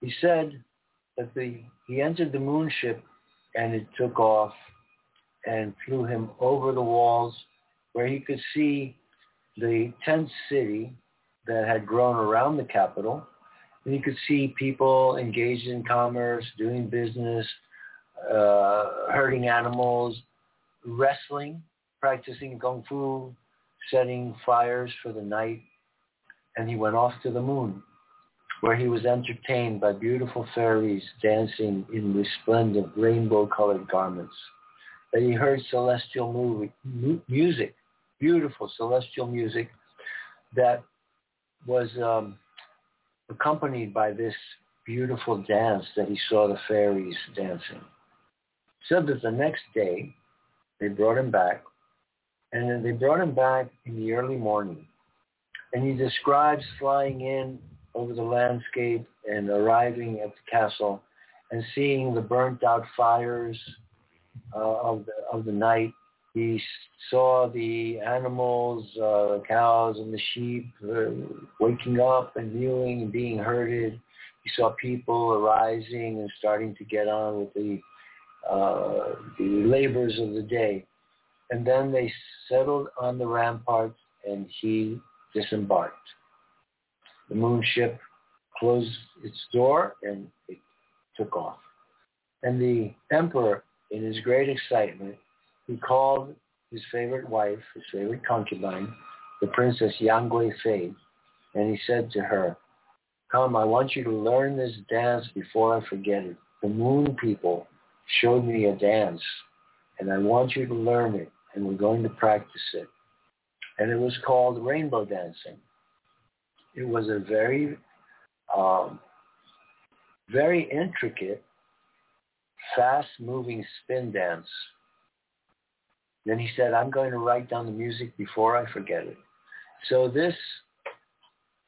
He said that the, he entered the moon ship and it took off and flew him over the walls where he could see the tent city that had grown around the capital. And you could see people engaged in commerce, doing business, uh, herding animals, wrestling, practicing kung fu, setting fires for the night. And he went off to the moon, where he was entertained by beautiful fairies dancing in resplendent rainbow-colored garments. And he heard celestial movie, music beautiful celestial music that was um, accompanied by this beautiful dance that he saw the fairies dancing. Said that the next day they brought him back, and then they brought him back in the early morning. And he describes flying in over the landscape and arriving at the castle and seeing the burnt out fires uh, of the of the night he saw the animals, uh, cows and the sheep uh, waking up and mewing and being herded. He saw people arising and starting to get on with the uh, the labors of the day. And then they settled on the ramparts and he disembarked. The moon ship closed its door and it took off. And the emperor, in his great excitement, he called his favorite wife, his favorite concubine, the princess Yang Gui Fei, and he said to her, come, I want you to learn this dance before I forget it. The moon people showed me a dance, and I want you to learn it, and we're going to practice it. And it was called rainbow dancing. It was a very, um, very intricate, fast-moving spin dance then he said, I'm going to write down the music before I forget it. So this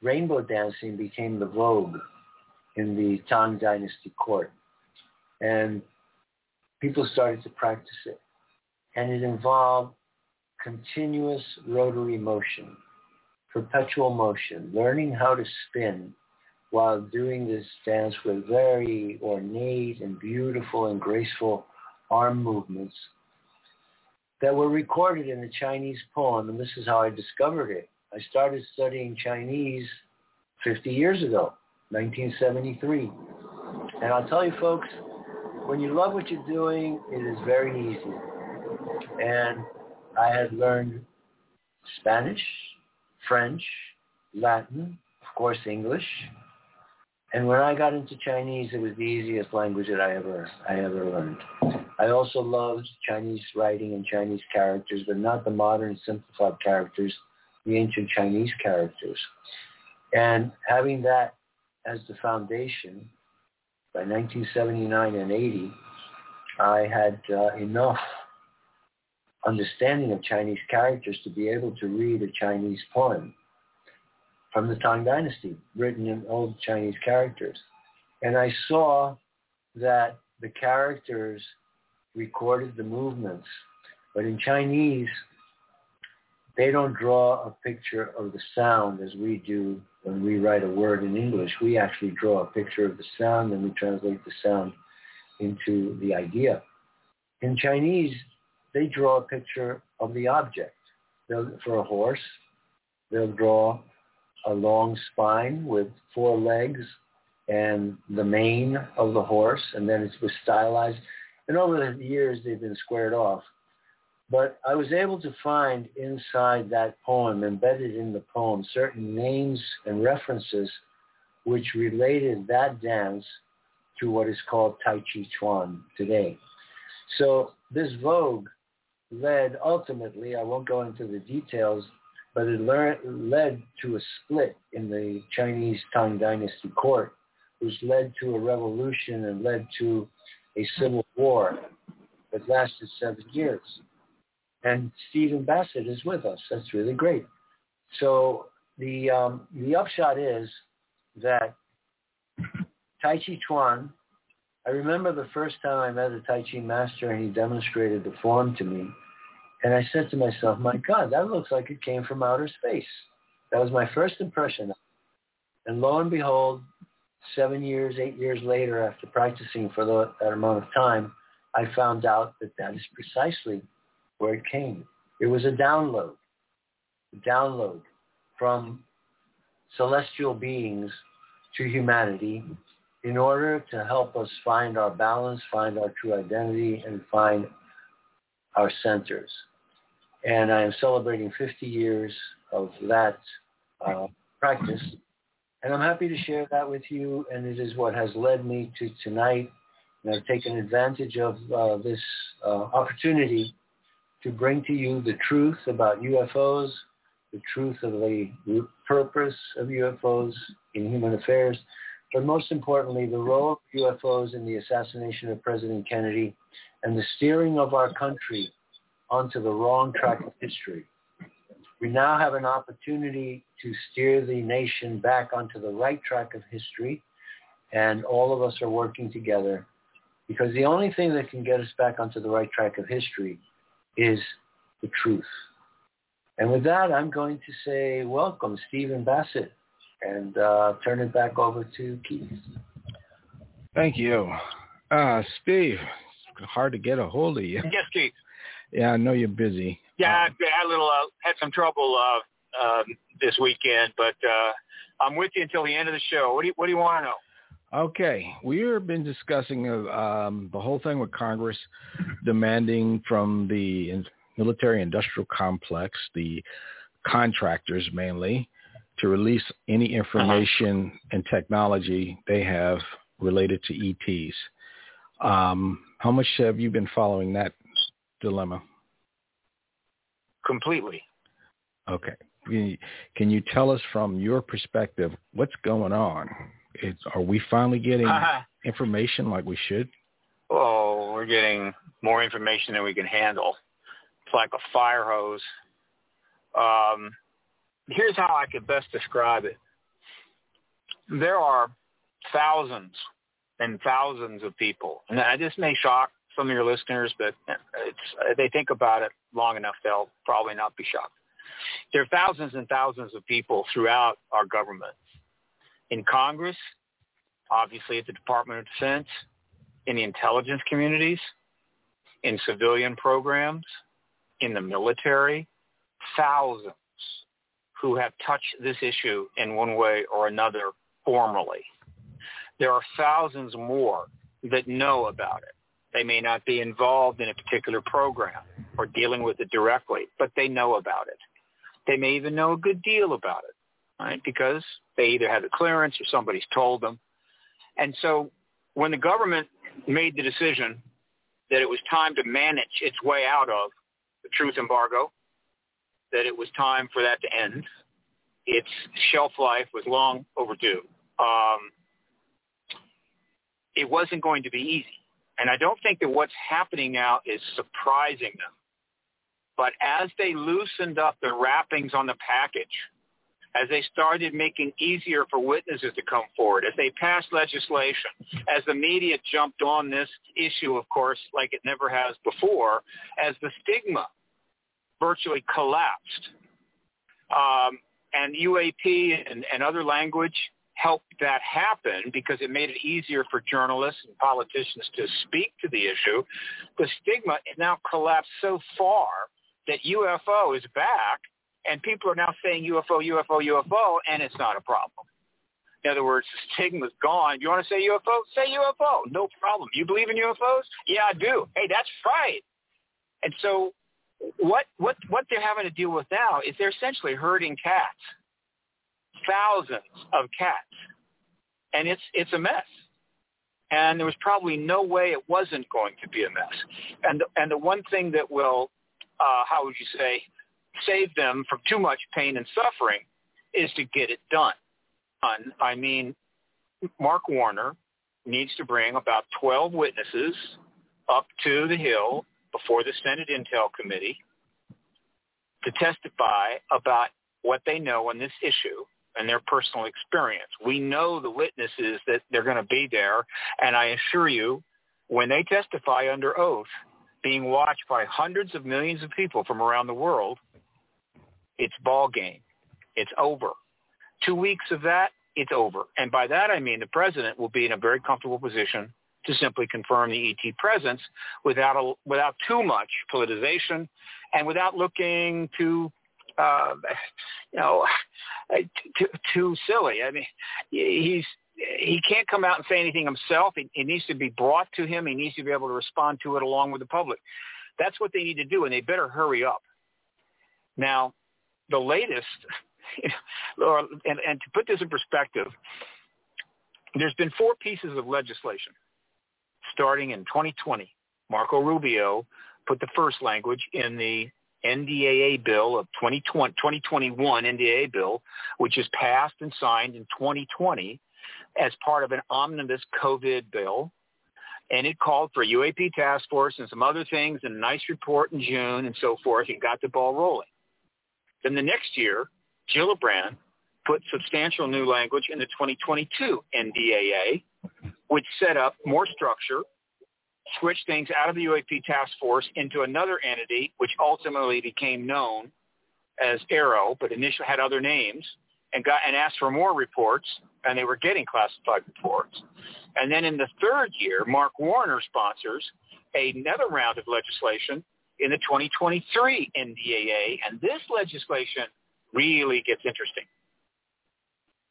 rainbow dancing became the vogue in the Tang Dynasty court. And people started to practice it. And it involved continuous rotary motion, perpetual motion, learning how to spin while doing this dance with very ornate and beautiful and graceful arm movements that were recorded in a Chinese poem, and this is how I discovered it. I started studying Chinese 50 years ago, 1973. And I'll tell you folks, when you love what you're doing, it is very easy. And I had learned Spanish, French, Latin, of course English. And when I got into Chinese, it was the easiest language that I ever I ever learned. I also loved Chinese writing and Chinese characters, but not the modern simplified characters, the ancient Chinese characters. And having that as the foundation, by 1979 and 80, I had uh, enough understanding of Chinese characters to be able to read a Chinese poem from the Tang Dynasty, written in old Chinese characters. And I saw that the characters recorded the movements. But in Chinese, they don't draw a picture of the sound as we do when we write a word in English. We actually draw a picture of the sound and we translate the sound into the idea. In Chinese, they draw a picture of the object. They'll, for a horse, they'll draw a long spine with four legs and the mane of the horse, and then it's stylized. And over the years, they've been squared off. But I was able to find inside that poem, embedded in the poem, certain names and references which related that dance to what is called Tai Chi Chuan today. So this vogue led ultimately, I won't go into the details, but it led to a split in the Chinese Tang Dynasty court, which led to a revolution and led to a civil war that lasted seven years. And Stephen Bassett is with us. That's really great. So the um, the upshot is that Tai Chi Chuan, I remember the first time I met a Tai Chi master and he demonstrated the form to me. And I said to myself, my God, that looks like it came from outer space. That was my first impression. And lo and behold, seven years, eight years later, after practicing for the, that amount of time, I found out that that is precisely where it came. It was a download, a download from celestial beings to humanity in order to help us find our balance, find our true identity, and find our centers. And I am celebrating 50 years of that uh, practice. And I'm happy to share that with you. And it is what has led me to tonight. And I've taken advantage of uh, this uh, opportunity to bring to you the truth about UFOs, the truth of the purpose of UFOs in human affairs, but most importantly, the role of UFOs in the assassination of President Kennedy and the steering of our country onto the wrong track of history. We now have an opportunity to steer the nation back onto the right track of history, and all of us are working together because the only thing that can get us back onto the right track of history is the truth. And with that, I'm going to say welcome, Stephen Bassett, and uh, turn it back over to Keith. Thank you. Uh, Steve, hard to get a hold of you. Yes, Keith. Yeah, I know you're busy. Yeah, um, I had a little, uh, had some trouble uh, uh, this weekend, but uh, I'm with you until the end of the show. What do you, what do you want to know? Okay, we have been discussing uh, um, the whole thing with Congress demanding from the military-industrial complex, the contractors mainly, to release any information uh-huh. and technology they have related to ETs. Um, how much have you been following that dilemma? Completely. Okay. Can you tell us from your perspective what's going on? It's, are we finally getting uh-huh. [laughs] information like we should? Oh, we're getting more information than we can handle. It's like a fire hose. Um, here's how I could best describe it. There are thousands and thousands of people, and this may shock some of your listeners, but it's, they think about it long enough, they'll probably not be shocked. There are thousands and thousands of people throughout our government in Congress, obviously at the Department of Defense, in the intelligence communities, in civilian programs, in the military, thousands who have touched this issue in one way or another formally. There are thousands more that know about it. They may not be involved in a particular program or dealing with it directly, but they know about it. They may even know a good deal about it right? Because they either have the clearance or somebody's told them. And so when the government made the decision that it was time to manage its way out of the truth embargo, that it was time for that to end, its shelf life was long overdue. Um, it wasn't going to be easy. And I don't think that what's happening now is surprising them. But as they loosened up the wrappings on the package, as they started making easier for witnesses to come forward, as they passed legislation, as the media jumped on this issue, of course, like it never has before, as the stigma virtually collapsed. Um, and UAP and, and other language helped that happen because it made it easier for journalists and politicians to speak to the issue. The stigma has now collapsed so far that UFO is back and people are now saying UFO, UFO, UFO, and it's not a problem. In other words, the stigma's gone. You want to say UFO? Say UFO. No problem. You believe in UFOs? Yeah, I do. Hey, that's right. And so what what what they're having to deal with now is they're essentially herding cats, thousands of cats, and it's it's a mess. And there was probably no way it wasn't going to be a mess. And and the one thing that will, uh, how would you say, save them from too much pain and suffering is to get it done. I mean, Mark Warner needs to bring about 12 witnesses up to the Hill before the Senate Intel Committee to testify about what they know on this issue and their personal experience. We know the witnesses that they're going to be there, and I assure you, when they testify under oath, being watched by hundreds of millions of people from around the world, it's ball game. It's over. Two weeks of that, it's over. And by that I mean the president will be in a very comfortable position to simply confirm the ET presence without a, without too much politicization and without looking too uh, you know too, too silly. I mean, he's he can't come out and say anything himself. It, it needs to be brought to him. He needs to be able to respond to it along with the public. That's what they need to do, and they better hurry up. Now, the latest, [laughs] or, and, and to put this in perspective, there's been four pieces of legislation starting in 2020. Marco Rubio put the first language in the NDAA bill of 2020, 2021 NDAA bill, which is passed and signed in 2020 as part of an omnibus COVID bill. And it called for a UAP task force and some other things and a nice report in June and so forth and got the ball rolling. Then the next year, Gillibrand put substantial new language in the 2022 NDAA which set up more structure, switched things out of the UAP task force into another entity, which ultimately became known as AARO, but initially had other names, and got and asked for more reports, and they were getting classified reports. And then in the third year, Mark Warner sponsors another round of legislation in the 2023 NDAA, and this legislation really gets interesting.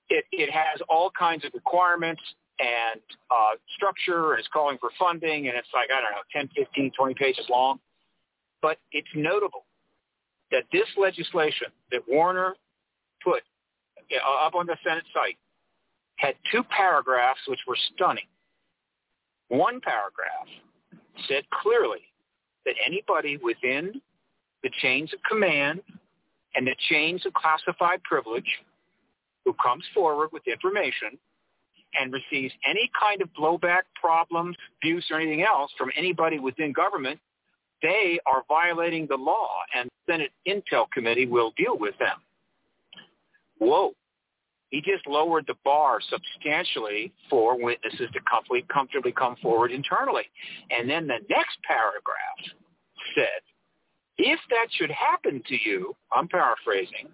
It, it has all kinds of requirements and uh, structure and it's calling for funding and it's like, I don't know, 10, 15, 20 pages long. But it's notable that this legislation that Warner put uh, up on the Senate site had two paragraphs which were stunning. One paragraph said clearly that anybody within the chains of command and the chains of classified privilege who comes forward with information and receives any kind of blowback, problems, abuse, or anything else from anybody within government, they are violating the law, and the Senate Intel Committee will deal with them. Whoa. He just lowered the bar substantially for witnesses to comfortably, comfortably come forward internally. And then the next paragraph said, if that should happen to you, I'm paraphrasing,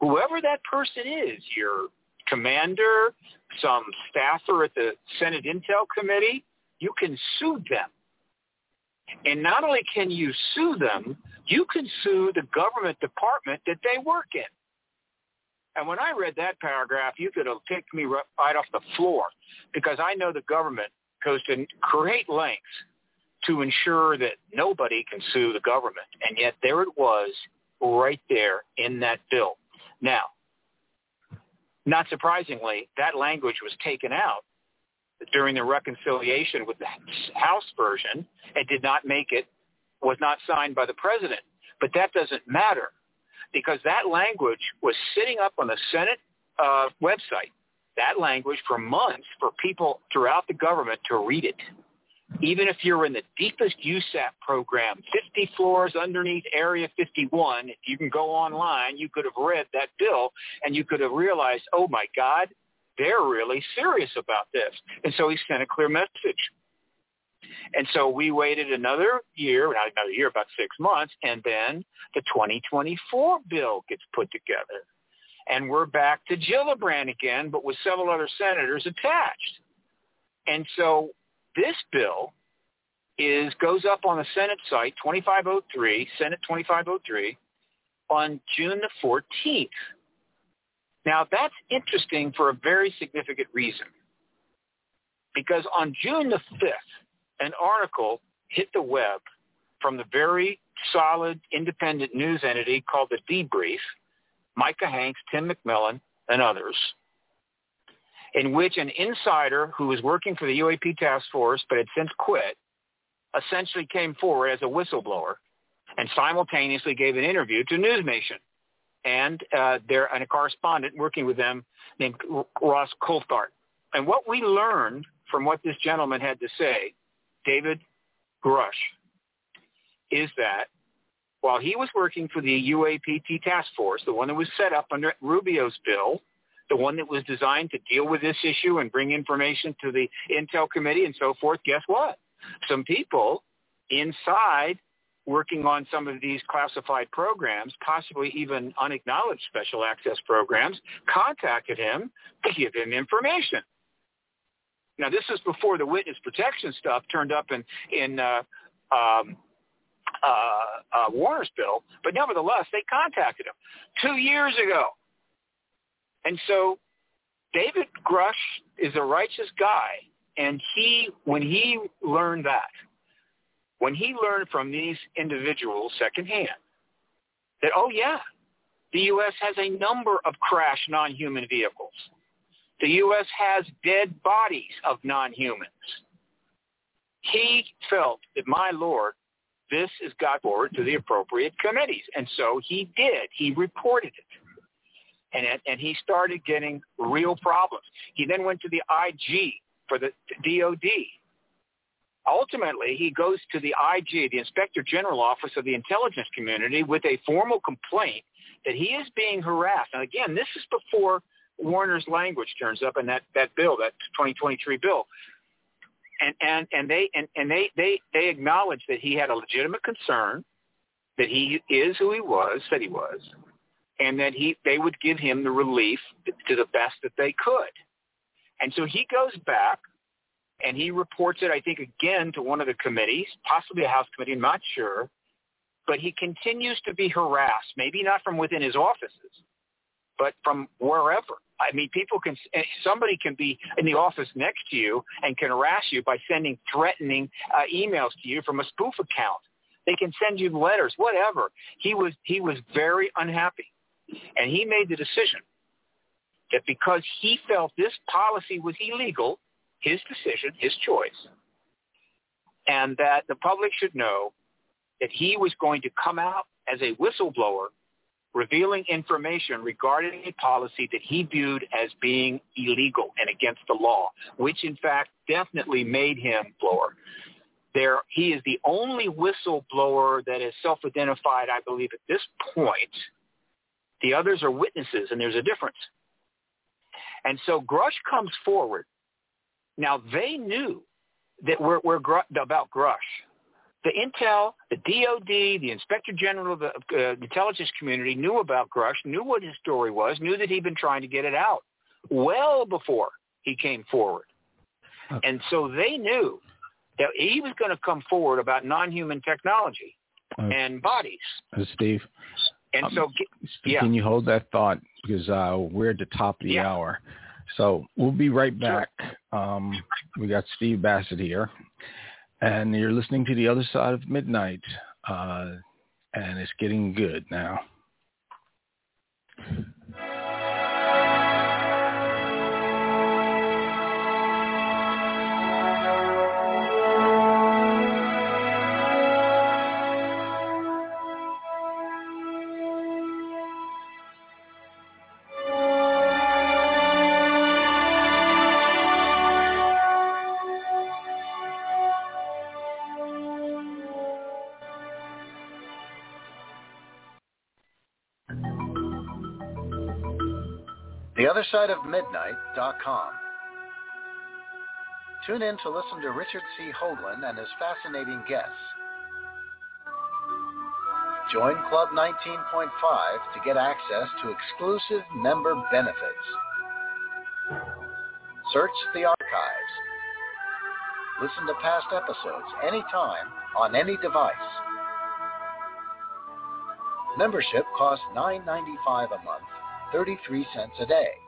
whoever that person is, your commander, some staffer at the Senate Intel Committee, you can sue them. And not only can you sue them, you can sue the government department that they work in. And when I read that paragraph, you could have picked me right off the floor because I know the government goes to great lengths to ensure that nobody can sue the government. And yet there it was right there in that bill. Now, not surprisingly, that language was taken out during the reconciliation with the House version and did not make it, was not signed by the president. But that doesn't matter because that language was sitting up on the Senate uh, website, that language for months for people throughout the government to read it even if you're in the deepest USAP program, 50 floors underneath Area 51, if you can go online, you could have read that bill and you could have realized, oh my God, they're really serious about this. And so he sent a clear message. And so we waited another year, not another year, about six months, and then the 2024 bill gets put together. And we're back to Gillibrand again, but with several other senators attached. And so this bill is goes up on the Senate site, 2503, Senate 2503, on June the 14th. Now that's interesting for a very significant reason. Because on June the 5th, an article hit the web from the very solid independent news entity called The Debrief, Micah Hanks, Tim McMillan, and others, in which an insider who was working for the UAP task force but had since quit essentially came forward as a whistleblower and simultaneously gave an interview to NewsNation and uh, there and a correspondent working with them named Ross Coulthart. And what we learned from what this gentleman had to say, David Grusch, is that while he was working for the UAPT task force, the one that was set up under Rubio's bill, the one that was designed to deal with this issue and bring information to the Intel Committee and so forth, guess what? Some people inside working on some of these classified programs, possibly even unacknowledged special access programs, contacted him to give him information. Now, this is before the witness protection stuff turned up in in uh, um, uh, uh, Warner's bill, but nevertheless, they contacted him two years ago. And so David Grusch is a righteous guy, and he, when he learned that, when he learned from these individuals secondhand that, oh yeah, the U.S. has a number of crashed non-human vehicles. The U.S. has dead bodies of non-humans. He felt that, my Lord, this is got forward to the appropriate committees. And so he did. He reported it. And, and he started getting real problems. He then went to the IG for the DOD Ultimately, he goes to the IG, the Inspector General Office of the Intelligence Community, with a formal complaint that he is being harassed. And again, this is before Warner's language turns up in that, that bill, that 2023 bill. And, and, and they and, and they, they, they acknowledge that he had a legitimate concern, that he is who he was, said he was, and that he they would give him the relief to the best that they could. And so he goes back and he reports it, I think, again to one of the committees, possibly a House committee, I'm not sure. But he continues to be harassed, maybe not from within his offices, but from wherever. I mean, people can, eh, somebody can be in the office next to you and can harass you by sending threatening uh, emails to you from a spoof account. They can send you letters, whatever. He was, he was very unhappy. And he made the decision that because he felt this policy was illegal, his decision, his choice, and that the public should know that he was going to come out as a whistleblower revealing information regarding a policy that he viewed as being illegal and against the law, which in fact definitely made him blower. There, he is the only whistleblower that is self-identified, I believe, at this point. The others are witnesses, and there's a difference. And so Grusch comes forward now they knew that we're, we're gr- about Grusch. The Intel, the DOD, the Inspector General of the uh, intelligence community knew about Grusch, knew what his story was, knew that he'd been trying to get it out well before he came forward. Okay. And so they knew that he was going to come forward about non-human technology okay. and bodies. Uh, Steve. And um, so, yeah. Can you hold that thought because uh, we're at the top of the yeah. hour. So we'll be right back. Um, we got Steve Bassett here, and you're listening to the other side of midnight, uh, and it's getting good now. othersideofmidnight.com. Tune in to listen to Richard C. Hoagland and his fascinating guests. Join Club 19.5 to get access to exclusive member benefits. Search the archives. Listen to past episodes anytime on any device. Membership costs $9.95 a month 33 cents a day.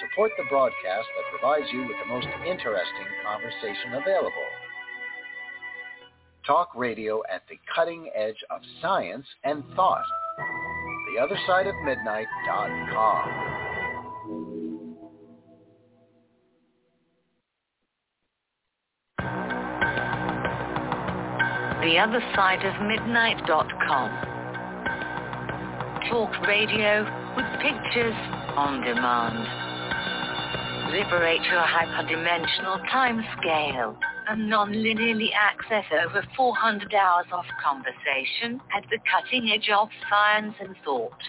Support the broadcast that provides you with the most interesting conversation available. Talk radio at the cutting edge of science and thought. TheOtherSideOfMidnight.com. theothersideofmidnight.com. Talk radio with pictures on demand. Liberate your hyperdimensional time scale and non-linearly access over 400 hours of conversation at the cutting edge of science and thought.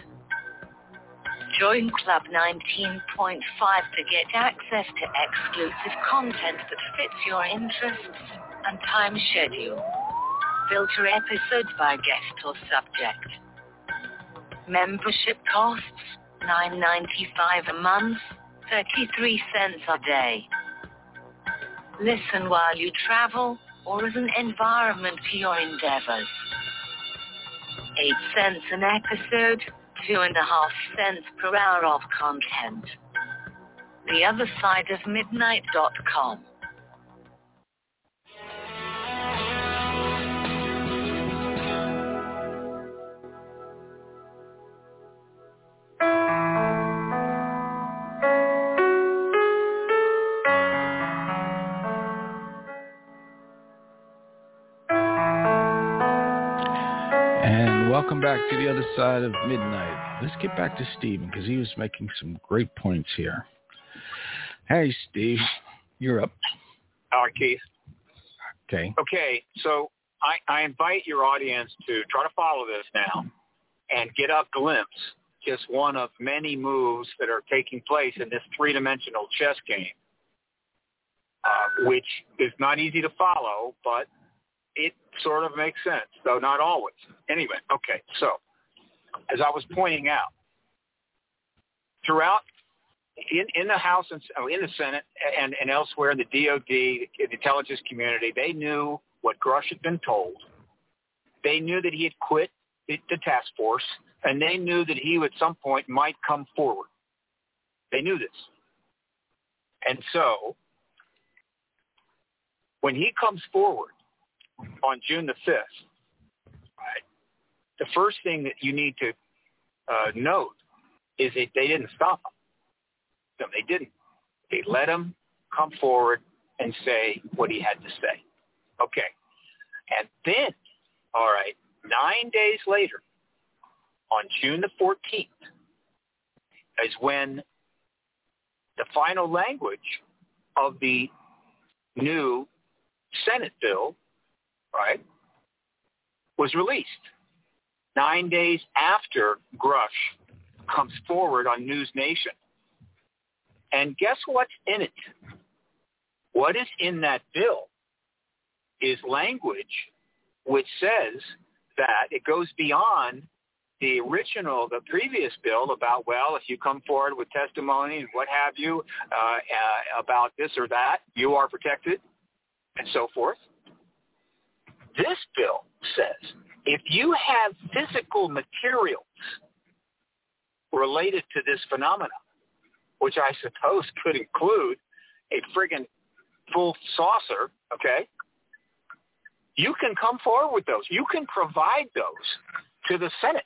Join Club 19.5 to get access to exclusive content that fits your interests and time schedule filter episodes by guest or subject. Membership costs $9.95 a month, 33 cents a day. Listen while you travel or as an environment for your endeavors. 8 cents an episode, two and a half cents per hour of content. The other side of midnight.com. welcome back to the other side of midnight. Let's get back to Stephen because he was making some great points here. Hey, Steve, you're up. All right, Keith. Okay. Okay, so I, I invite your audience to try to follow this now and get a glimpse, just one of many moves that are taking place in this three-dimensional chess game, uh, which is not easy to follow, but it sort of makes sense, though not always. Anyway, okay, so as I was pointing out, throughout in, in the House and oh, in the Senate and, and elsewhere in the DOD, the intelligence community, they knew what Grusch had been told. They knew that he had quit the, the task force, and they knew that he at some point might come forward. They knew this. And so when he comes forward, on June the 5th, right, the first thing that you need to uh, note is that they didn't stop him. No, they didn't. They let him come forward and say what he had to say. Okay. And then, all right, nine days later, on June the 14th, is when the final language of the new Senate bill right, was released nine days after Grusch comes forward on News Nation. And guess what's in it? What is in that bill is language which says that it goes beyond the original, the previous bill about, well, if you come forward with testimony and what have you uh, uh, about this or that, you are protected and so forth. This bill says if you have physical materials related to this phenomenon, which I suppose could include a friggin' full saucer, okay, you can come forward with those. You can provide those to the Senate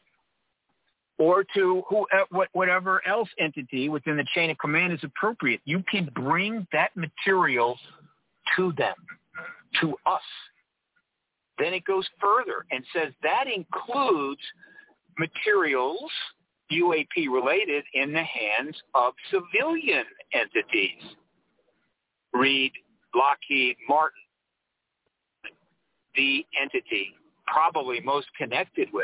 or to who, uh, whatever else entity within the chain of command is appropriate. You can bring that material to them, to us. Then it goes further and says that includes materials UAP related in the hands of civilian entities. Read Lockheed Martin, the entity probably most connected with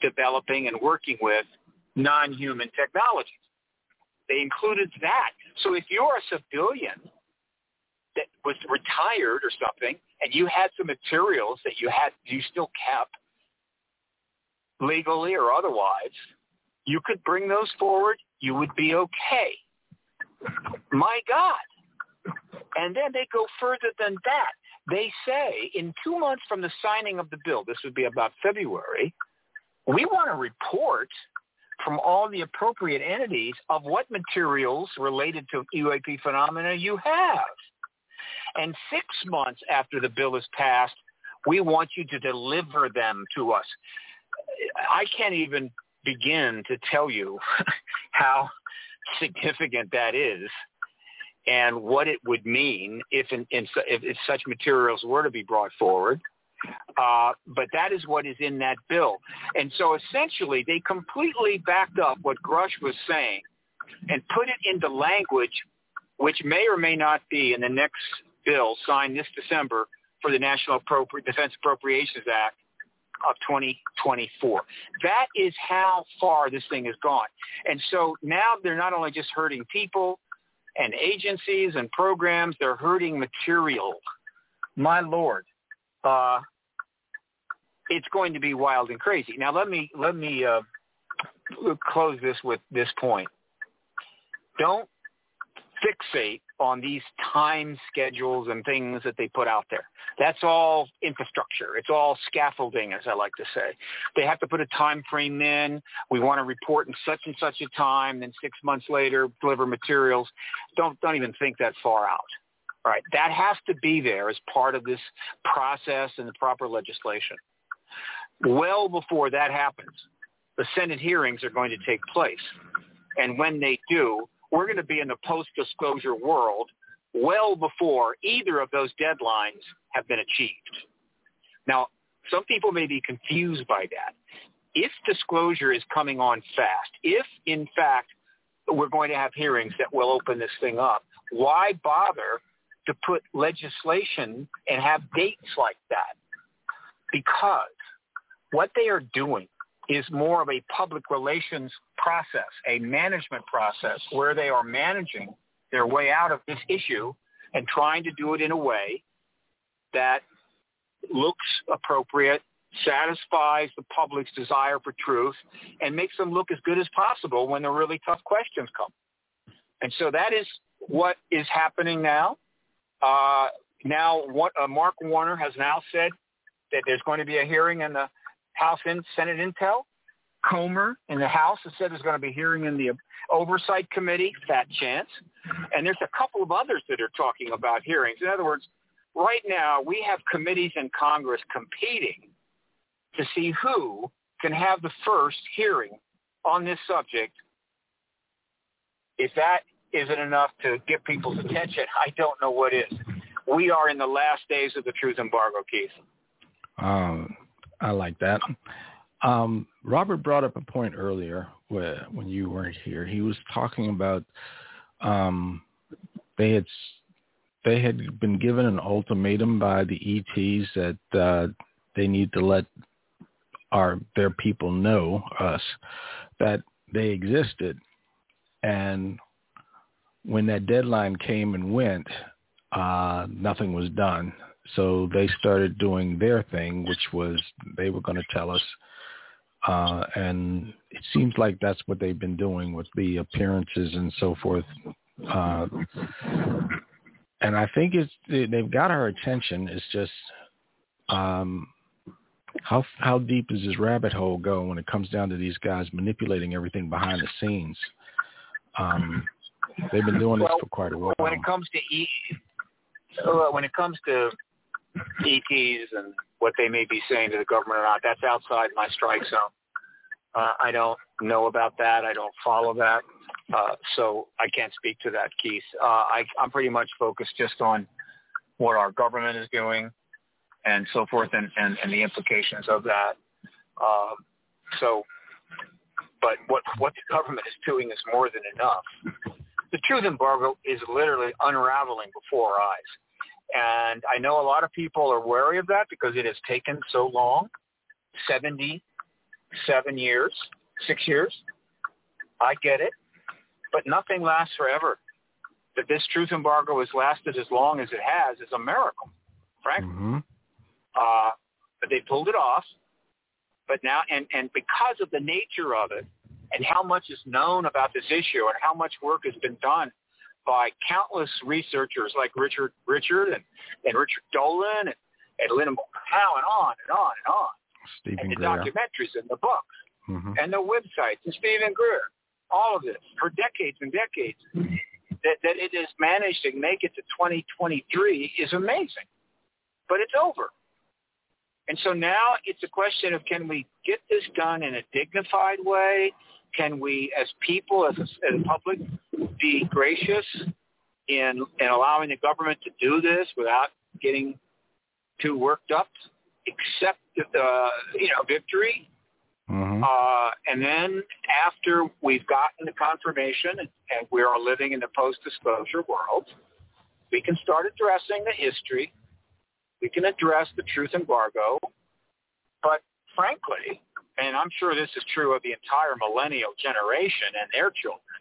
developing and working with non-human technologies. They included that. So if you're a civilian that was retired or something, and you had some materials that you had you still kept legally or otherwise, you could bring those forward. You would be okay. My God. And then they go further than that. They say in two months from the signing of the bill, this would be about February, we want a report from all the appropriate entities of what materials related to UAP phenomena you have. And six months after the bill is passed, we want you to deliver them to us. I can't even begin to tell you [laughs] how significant that is and what it would mean if, in, in, if, if such materials were to be brought forward. Uh, but that is what is in that bill. And so essentially they completely backed up what Grusch was saying and put it into language which may or may not be in the next bill signed this December for the National Defense Appropriations Act of 2024. That is how far this thing has gone. And so now they're not only just hurting people and agencies and programs, they're hurting material. My Lord, uh, it's going to be wild and crazy. Now let me let me uh, close this with this point. Don't fixate on these time schedules and things that they put out there. That's all infrastructure. It's all scaffolding, as I like to say. They have to put a time frame in. We want to report in such and such a time. Then six months later, deliver materials. Don't don't even think that far out. All right, that has to be there as part of this process and the proper legislation. Well before that happens, the Senate hearings are going to take place. And when they do, we're going to be in the post-disclosure world well before either of those deadlines have been achieved. Now, some people may be confused by that. If disclosure is coming on fast, if in fact we're going to have hearings that will open this thing up, why bother to put legislation and have dates like that? Because what they are doing is more of a public relations process, a management process where they are managing their way out of this issue and trying to do it in a way that looks appropriate, satisfies the public's desire for truth, and makes them look as good as possible when the really tough questions come. And so that is what is happening now. Uh, now, what, uh, Mark Warner has now said that there's going to be a hearing in the House and Senate Intel. Comer in the House has said there's going to be hearing in the Oversight Committee, fat chance. And there's a couple of others that are talking about hearings. In other words, right now we have committees in Congress competing to see who can have the first hearing on this subject. If that isn't enough to get people's attention, I don't know what is. We are in the last days of the truth embargo, Keith. Um, I like that. Um, Robert brought up a point earlier where, when you weren't here. He was talking about um, they had they had been given an ultimatum by the ETs that uh, they need to let our their people know us that they existed, and when that deadline came and went, uh, nothing was done. So they started doing their thing, which was they were going to tell us. Uh, and it seems like that's what they've been doing with the appearances and so forth. Uh, and I think it's they've got our attention. It's just um, how how deep does this rabbit hole go when it comes down to these guys manipulating everything behind the scenes? Um, they've been doing this for quite a while. When it comes to e- uh, when it comes to ETs and what they may be saying to the government or not, that's outside my strike zone. Uh, I don't know about that. I don't follow that. Uh, so I can't speak to that, Keith. Uh, I, I'm pretty much focused just on what our government is doing and so forth and, and, and the implications of that. Uh, so, but what, what the government is doing is more than enough. The truth embargo is literally unraveling before our eyes. And I know a lot of people are wary of that because it has taken so long, 77 years, six years. I get it. But nothing lasts forever. That this truth embargo has lasted as long as it has is a miracle, frankly. Mm-hmm. Uh, but they pulled it off. But now, and, and because of the nature of it and how much is known about this issue and how much work has been done by countless researchers like Richard Richard and, and Richard Dolan and, and Linda Howe and on and on and on. Stephen and the Greer. documentaries and the books. mm-hmm. and the websites and Steven Greer, all of this for decades and decades, that, that it has managed to make it to 2023 is amazing. But it's over. And so now it's a question of can we get this done in a dignified way? Can we, as people, as a, as a public, be gracious in, in allowing the government to do this without getting too worked up? Accept the, you know, victory Mm-hmm. Uh, and then after we've gotten the confirmation and, and we are living in the post-disclosure world, we can start addressing the history. We can address the truth embargo. But frankly, and I'm sure this is true of the entire millennial generation and their children,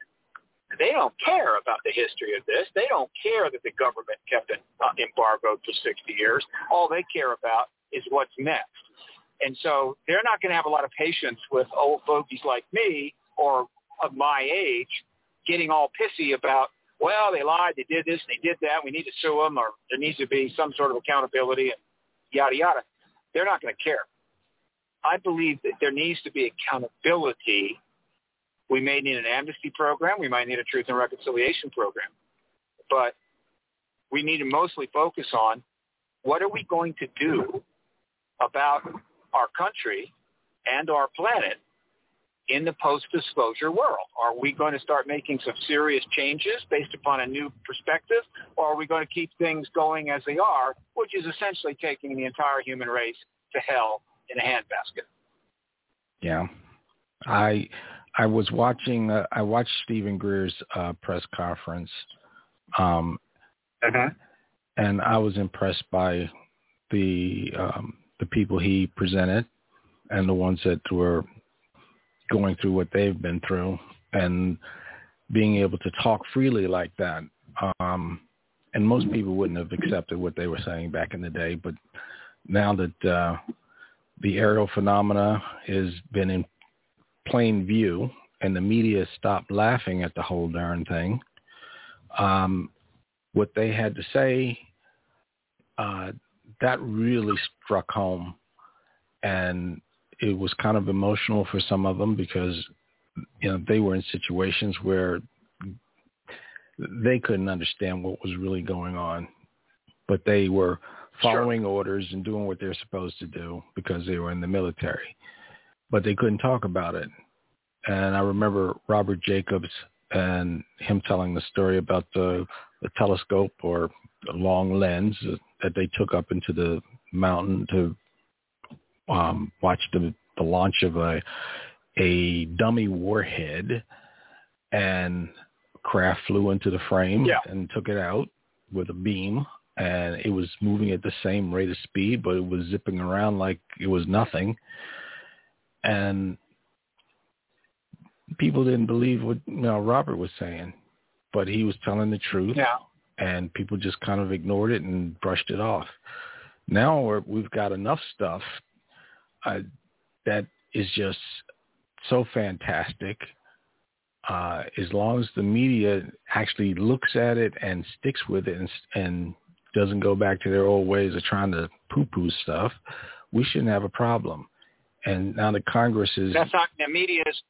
they don't care about the history of this. They don't care that the government kept it uh, embargoed for 60 years. All they care about is what's next. And so they're not going to have a lot of patience with old fogies like me or of my age getting all pissy about, well, they lied, they did this, they did that, we need to sue them, or there needs to be some sort of accountability, and yada, yada. They're not going to care. I believe that there needs to be accountability. We may need an amnesty program. We might need a truth and reconciliation program. But we need to mostly focus on what are we going to do about our country and our planet in the post-disclosure world? Are we going to start making some serious changes based upon a new perspective, or are we going to keep things going as they are, which is essentially taking the entire human race to hell in a handbasket? Yeah, I I was watching. Uh, I watched Steven Greer's uh, press conference, um, uh-huh. and I was impressed by the um, the people he presented and the ones that were going through what they've been through and being able to talk freely like that. Um, and most people wouldn't have accepted what they were saying back in the day, but now that uh, the aerial phenomena has been in plain view and the media stopped laughing at the whole darn thing, um, what they had to say uh, that really struck home. And it was kind of emotional for some of them because you know they were in situations where they couldn't understand what was really going on. But they were following sure. orders and doing what they're supposed to do because they were in the military but they couldn't talk about it. And i remember robert jacobs and him telling the story about the the telescope or the long lens that they took up into the mountain to um, watch the, the launch of a a dummy warhead, and craft flew into the frame yeah. and took it out with a beam, and it was moving at the same rate of speed, but it was zipping around like it was nothing, and people didn't believe what you know, Robert was saying, but he was telling the truth. Yeah and people just kind of ignored it and brushed it off. Now we're, we've got enough stuff uh, that is just so fantastic. Uh, as long as the media actually looks at it and sticks with it and, and doesn't go back to their old ways of trying to poo-poo stuff, we shouldn't have a problem. And now the Congress is... That's not... The media is...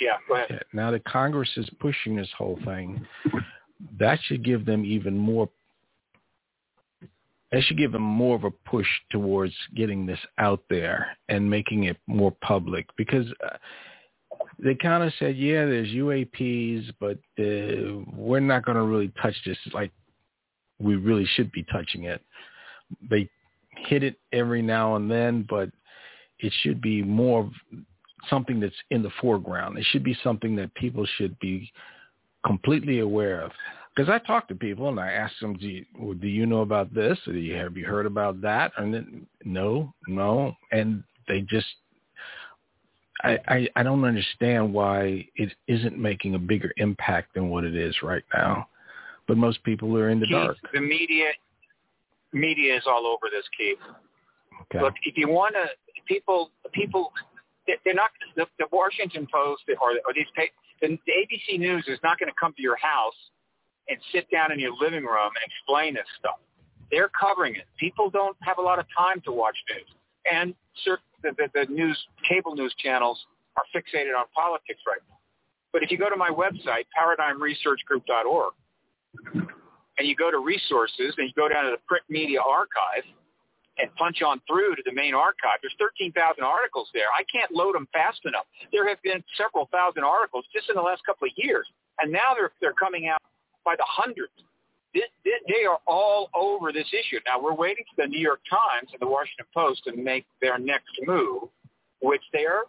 Yeah, go ahead. Now the Congress is pushing this whole thing that should give them even more that should give them more of a push towards getting this out there and making it more public because uh, they kind of said, yeah, there's UAPs, but uh, we're not going to really touch this like we really should be touching it. They hit it every now and then, but it should be more something that's in the foreground. It should be something that people should be completely aware of. Because I talk to people and I ask them, do you, well, do you know about this? Or do you, have you heard about that? And then, no, no. And they just, I, I, I don't understand why it isn't making a bigger impact than what it is right now. But most people are in the Keith, dark. The media, media is all over this, Keith. Okay. Look, if you want to, people, people, they're not the, the Washington Post or, or these the, the ABC News is not going to come to your house and sit down in your living room and explain this stuff. They're covering it. People don't have a lot of time to watch news, and the, the, the news cable news channels are fixated on politics right now. But if you go to my website, paradigmresearchgroup.org, and you go to resources and you go down to the print media archive and punch on through to the main archive, there's 13,000 articles there. I can't load them fast enough. There have been several thousand articles just in the last couple of years, and now they're they're coming out by the hundreds. They, they are all over this issue. Now we're waiting for the New York Times and the Washington Post to make their next move, which they are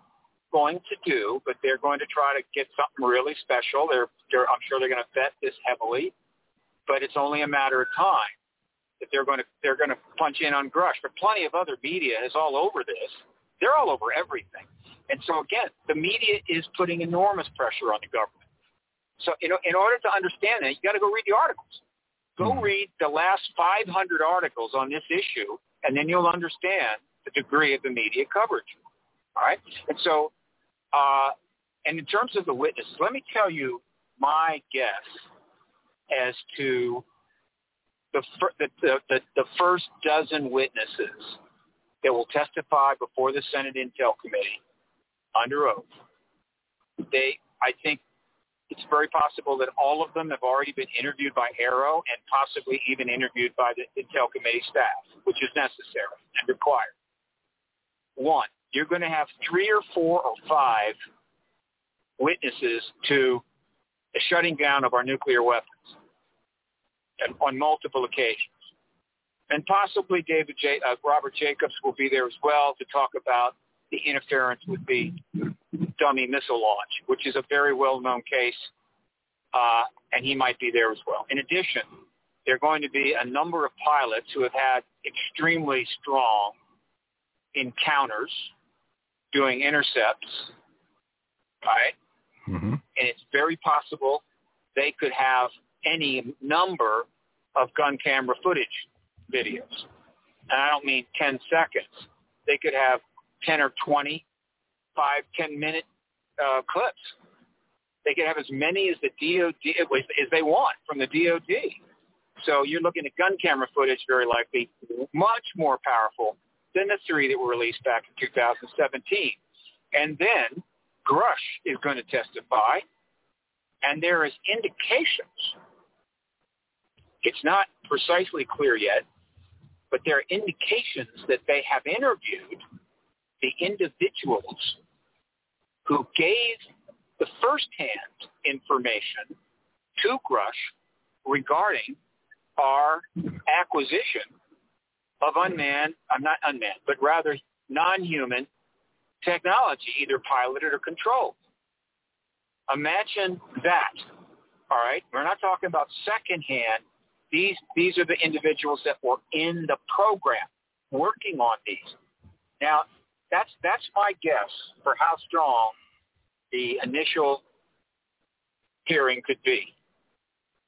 going to do, but they're going to try to get something really special. They're, they're I'm sure they're going to vet this heavily but it's only a matter of time that they're going to they're going to punch in on Grusch. But plenty of other media is all over this. They're all over everything. And so again, the media is putting enormous pressure on the government. So know, in order to understand that, you got to go read the articles. Go mm-hmm. read the last 500 articles on this issue, and then you'll understand the degree of the media coverage. All right. And so, uh, and in terms of the witnesses, let me tell you my guess as to the, the, the, the first dozen witnesses that will testify before the Senate Intel Committee under oath. They, I think it's very possible that all of them have already been interviewed by AARO and possibly even interviewed by the Intel Committee staff, which is necessary and required. One, you're going to have three or four or five witnesses to the shutting down of our nuclear weapons on multiple occasions. And possibly David J, uh, Robert Jacobs will be there as well to talk about the interference with the dummy missile launch, which is a very well-known case, uh, and he might be there as well. In addition, there are going to be a number of pilots who have had extremely strong encounters doing intercepts, right? Mm-hmm. And it's very possible they could have any number of gun camera footage videos. And I don't mean 10 seconds. They could have 10 or 20, 5, 10 minute uh, clips. They could have as many as the DOD as they want from the DOD. So you're looking at gun camera footage very likely much more powerful than the three that were released back in 2017. And then Grusch is going to testify, and there is indications it's not precisely clear yet, but there are indications that they have interviewed the individuals who gave the firsthand information to Grusch regarding our acquisition of unmanned, I'm not unmanned, but rather non-human technology, either piloted or controlled. Imagine that. All right. We're not talking about secondhand these, these are the individuals that were in the program working on these. Now, that's, that's my guess for how strong the initial hearing could be.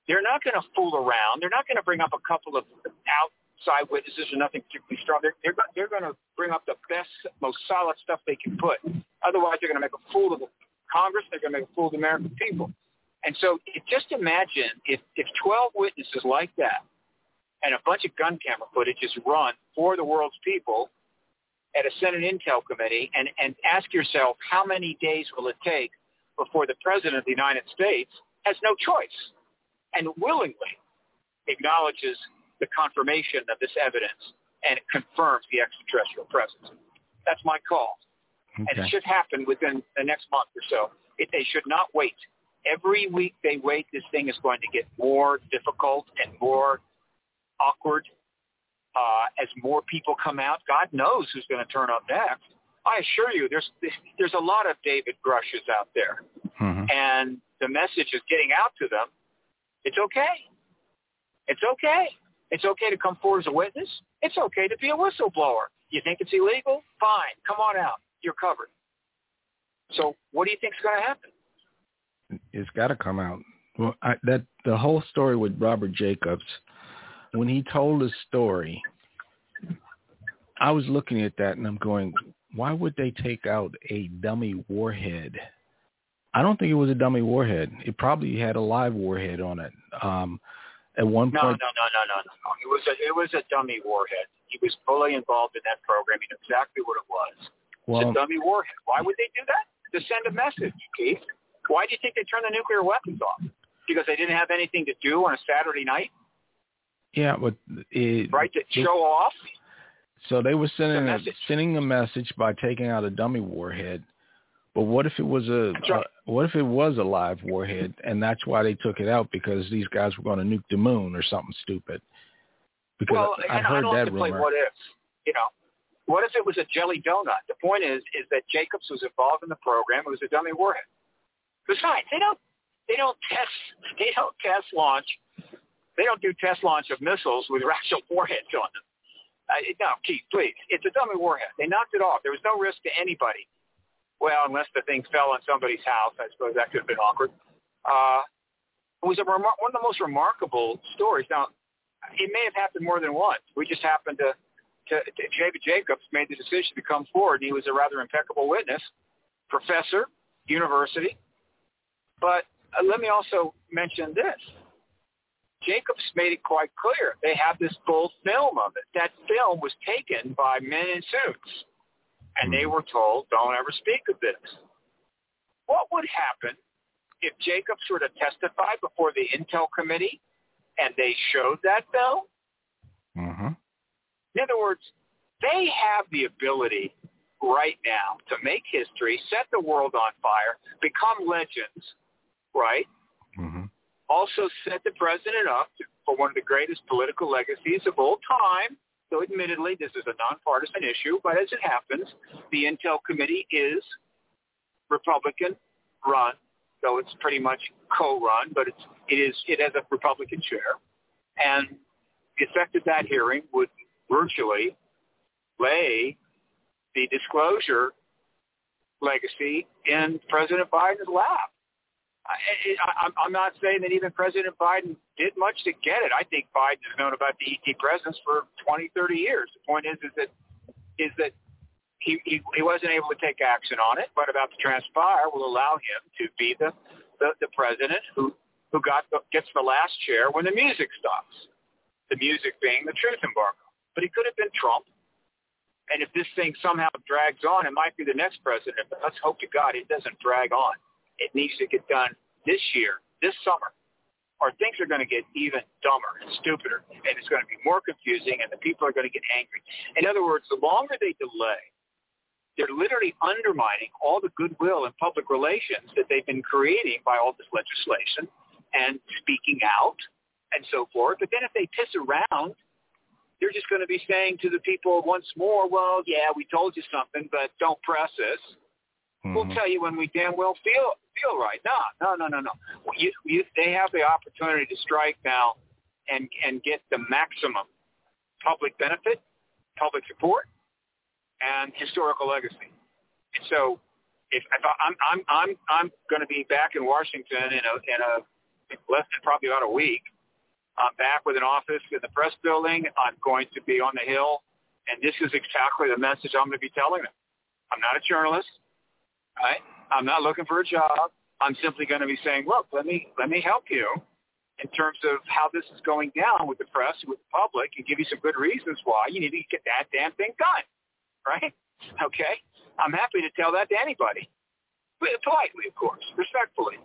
They're not going to fool around. They're not going to bring up a couple of outside witnesses or nothing particularly strong. They're, they're, they're going to bring up the best, most solid stuff they can put. Otherwise, they're going to make a fool of the Congress. They're going to make a fool of the American people. And so just imagine if, if 12 witnesses like that and a bunch of gun camera footage is run for the world's people at a Senate Intel Committee and, and ask yourself how many days will it take before the President of the United States has no choice and willingly acknowledges the confirmation of this evidence and confirms the extraterrestrial presence. That's my call. Okay. And it should happen within the next month or so. It, they should not wait every week they wait, this thing is going to get more difficult and more awkward uh, as more people come out. God knows who's going to turn up next. I assure you, there's there's a lot of David Grusches out there, mm-hmm. and the message is getting out to them. It's okay. It's okay. It's okay to come forward as a witness. It's okay to be a whistleblower. You think it's illegal? Fine. Come on out. You're covered. So what do you think is going to happen? It's got to come out. Well, I, that the whole story with Robert Jacobs, when he told his story, I was looking at that and I'm going, why would they take out a dummy warhead? I don't think it was a dummy warhead. It probably had a live warhead on it. Um, at one no, point, no, no, no, no, no. It was a it was a dummy warhead. He was fully involved in that program. He knew exactly what it was. Well, it's a dummy warhead. Why would they do that? to send a message, Keith. Why do you think they turned the nuclear weapons off? Because they didn't have anything to do on a Saturday night? Yeah, but it, right to show off. So they were sending a, message. sending a message by taking out a dummy warhead. But what if it was a right. uh, what if it was a live warhead and that's why they took it out because these guys were going to nuke the moon or something stupid? Because well, I, I and heard I that have to play rumor. what if, You know, what if it was a jelly donut? The point is, is that Jacobs was involved in the program. It was a dummy warhead. Besides, they don't, they don't test, [laughs] they don't test launch, they don't do test launch of missiles with [laughs] actual warheads on them. Uh, no, Keith, please, it's a dummy warhead. They knocked it off. There was no risk to anybody. Well, unless the thing fell on somebody's house, I suppose that could have been awkward. Uh, it was a remar- one of the most remarkable stories. Now, it may have happened more than once. We just happened to, to, to David Jacobs made the decision to come forward, and he was a rather impeccable witness, professor, university. But uh, let me also mention this. Jacobs made it quite clear. They have this full film of it. That film was taken by men in suits, and they were told, don't ever speak of this. What would happen if Jacobs were to testify before the Intel committee and they showed that film? hmm In other words, they have the ability right now to make history, set the world on fire, become legends, right? hmm Also set the president up to, for one of the greatest political legacies of all time. So admittedly, this is a nonpartisan issue, but as it happens, the Intel committee is Republican run, so it's pretty much co-run, but it's, it is it has a Republican chair, and the effect of that hearing would virtually lay the disclosure legacy in President Biden's lap. I, I, I'm- not saying that even President Biden did much to get it. I think Biden has known about the ET presence for 20, 30 years. The point is, is that is that he, he he wasn't able to take action on it. What about to transpire will allow him to be the the, the president who who got the, gets the last chair when the music stops. The music being the truth embargo. But he could have been Trump. And if this thing somehow drags on, it might be the next president. But let's hope to God it doesn't drag on. It needs to get done this year, this summer, or things are going to get even dumber and stupider, and it's going to be more confusing, and the people are going to get angry. In other words, the longer they delay, they're literally undermining all the goodwill and public relations that they've been creating by all this legislation and speaking out and so forth. But then if they piss around, they're just going to be saying to the people once more, well, yeah, we told you something, but don't press us. We'll Mhm. tell you when we damn well feel feel right. No, no, no, no, no. You, you, they have the opportunity to strike now and and get the maximum public benefit, public support, and historical legacy. And so, if, if I, I'm I'm I'm I'm going to be back in Washington in a in a less than probably about a week. I'm back with an office in the press building. I'm going to be on the Hill, and this is exactly the message I'm going to be telling them. I'm not a journalist. Right? I'm not looking for a job. I'm simply going to be saying, look, let me let me help you in terms of how this is going down with the press, with the public, and give you some good reasons why you need to get that damn thing done. Right? Okay? I'm happy to tell that to anybody. Politely, of course, respectfully.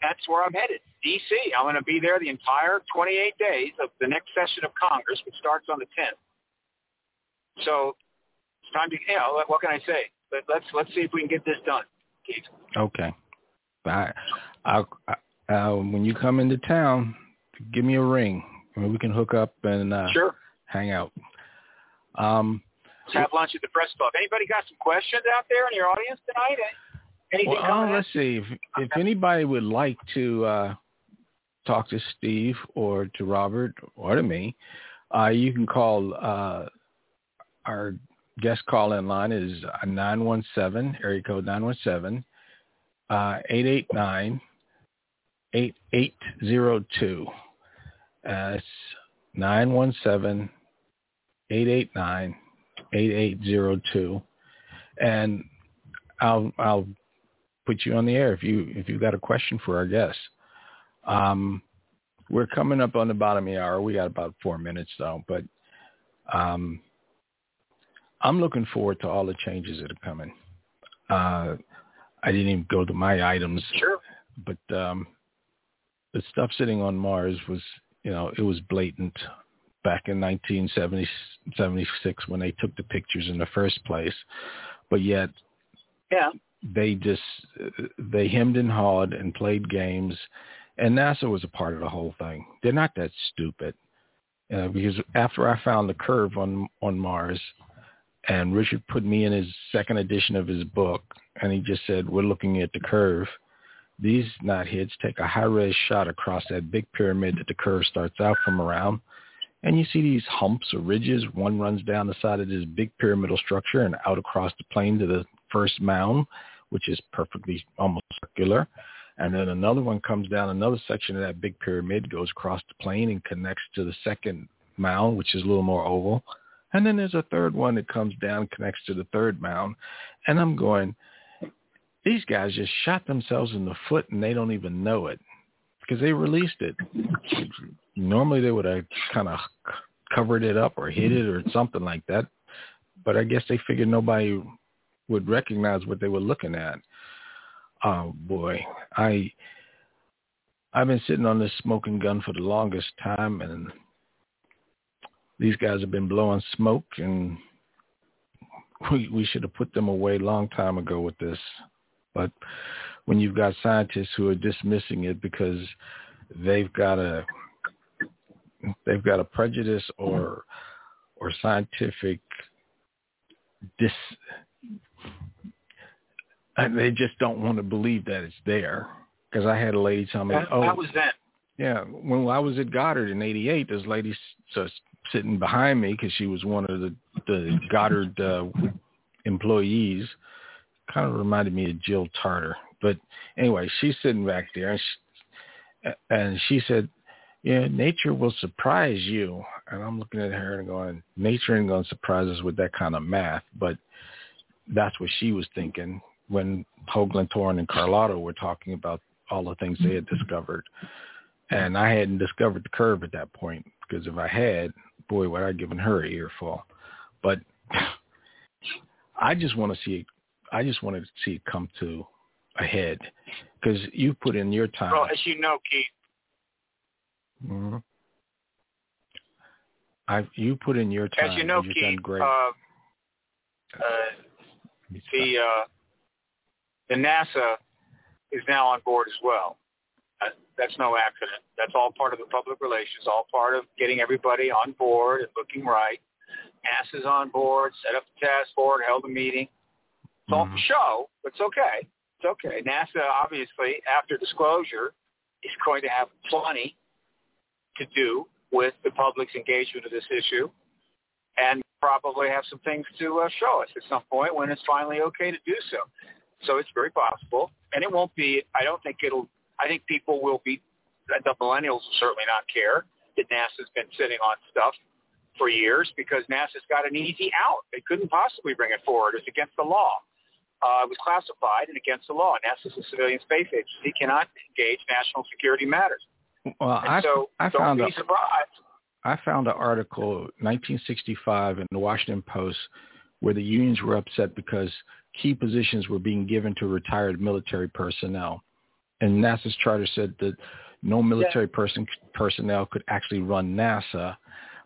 That's where I'm headed. D.C. I'm going to be there the entire 28 days of the next session of Congress, which starts on the 10th. So it's time to, you know, what can I say? But let's let's see if we can get this done, Keith. Okay. I, I'll, I, uh, when you come into town, give me a ring. I mean, we can hook up and uh, Sure. hang out. Um, Let's have lunch at the press club. Anybody got some questions out there in your audience tonight? Anything well, uh, in? let's see. If, if anybody would like to uh, talk to Steve or to Robert or to me, uh, you can call uh, our guest call-in line is 917, area code 917, uh, 889 8802. Uh, 917 889 8802. And I'll I'll put you on the air if you if you've got a question for our guests. Um, we're coming up on the bottom of the hour. We got about four minutes though, but um, I'm looking forward to all the changes that are coming. Uh, I didn't even go to my items. Sure. But um, the stuff sitting on Mars was, you know, it was blatant back in 1976 when they took the pictures in the first place. But yet, yeah, they just they hemmed and hawed and played games, and NASA was a part of the whole thing. They're not that stupid, uh, because after I found the curve on on Mars, and Richard put me in his second edition of his book, and he just said, "We're looking at the curve." These knotheads take a high-res shot across that big pyramid that the curve starts out from around, and you see these humps or ridges. One runs down the side of this big pyramidal structure and out across the plane to the first mound, which is perfectly almost circular. And then another one comes down another section of that big pyramid, goes across the plane and connects to the second mound, which is a little more oval. And then there's a third one that comes down, connects to the third mound. And I'm going, these guys just shot themselves in the foot and they don't even know it because they released it. Normally they would have kind of covered it up or hid it or something like that. But I guess they figured nobody would recognize what they were looking at. Oh boy, I I've been sitting on this smoking gun for the longest time, and these guys have been blowing smoke, and we we should have put them away a long time ago with this. But when you've got scientists who are dismissing it because they've got a they've got a prejudice or or scientific dis and they just don't want to believe that it's there. Because I had a lady tell me, "Oh, how was that?" Yeah, when I was at Goddard in '88, this lady so sitting behind me because she was one of the the Goddard uh, employees. Kind of reminded me of Jill Tarter, but anyway, she's sitting back there, and she, and she said, "Yeah, nature will surprise you." And I'm looking at her and going, "Nature ain't gonna surprise us with that kind of math," but that's what she was thinking when Hoagland, Torun, and Carlotto were talking about all the things they had discovered. And I hadn't discovered the curve at that point because if I had, boy, would I have given her an earful. But [sighs] I just want to see it. I just wanted to see it come to a head because you put in your time. Well, as you know, Keith. Mm-hmm. I you put in your time. As you know, You've Keith. done great. Uh, uh, the uh, the NASA is now on board as well. That's no accident. That's all part of the public relations, all part of getting everybody on board and looking right. NASA's on board, set up the task force, held a meeting. It's all Mm-hmm. for show, but it's okay. It's okay. NASA, obviously, after disclosure, is going to have plenty to do with the public's engagement of this issue and probably have some things to uh, show us at some point when it's finally okay to do so. So it's very possible, and it won't be. I don't think it'll. I think people will be. The millennials will certainly not care that NASA's been sitting on stuff for years because NASA's got an easy out. They couldn't possibly bring it forward. It's against the law. Uh, it was classified and against the law. NASA's a civilian space agency cannot engage national security matters. well, I so I don't found be a, surprised. I found an article 1965 in the Washington Post where the unions were upset because key positions were being given to retired military personnel. And NASA's charter said that no military person personnel could actually run NASA,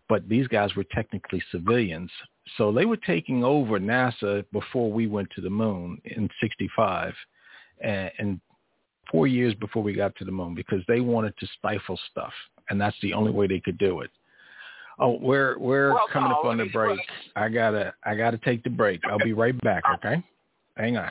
but these guys were technically civilians. So they were taking over NASA before we went to the moon in 65 and, and four years before we got to the moon because they wanted to stifle stuff. And that's the only way they could do it. Oh, we're we're Well, coming no, up on the break. I gotta I gotta take the break. I'll be right back. Okay, hang on.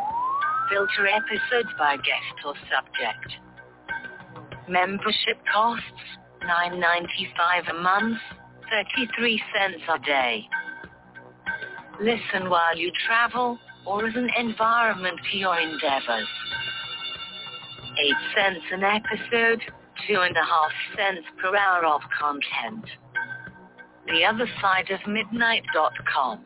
Filter episodes by guest or subject. Membership costs $9.95 a month, 33 cents a day. Listen while you travel or as an environment for your endeavors. 8 cents an episode, two and a half cents per hour of content. The other side of midnight.com.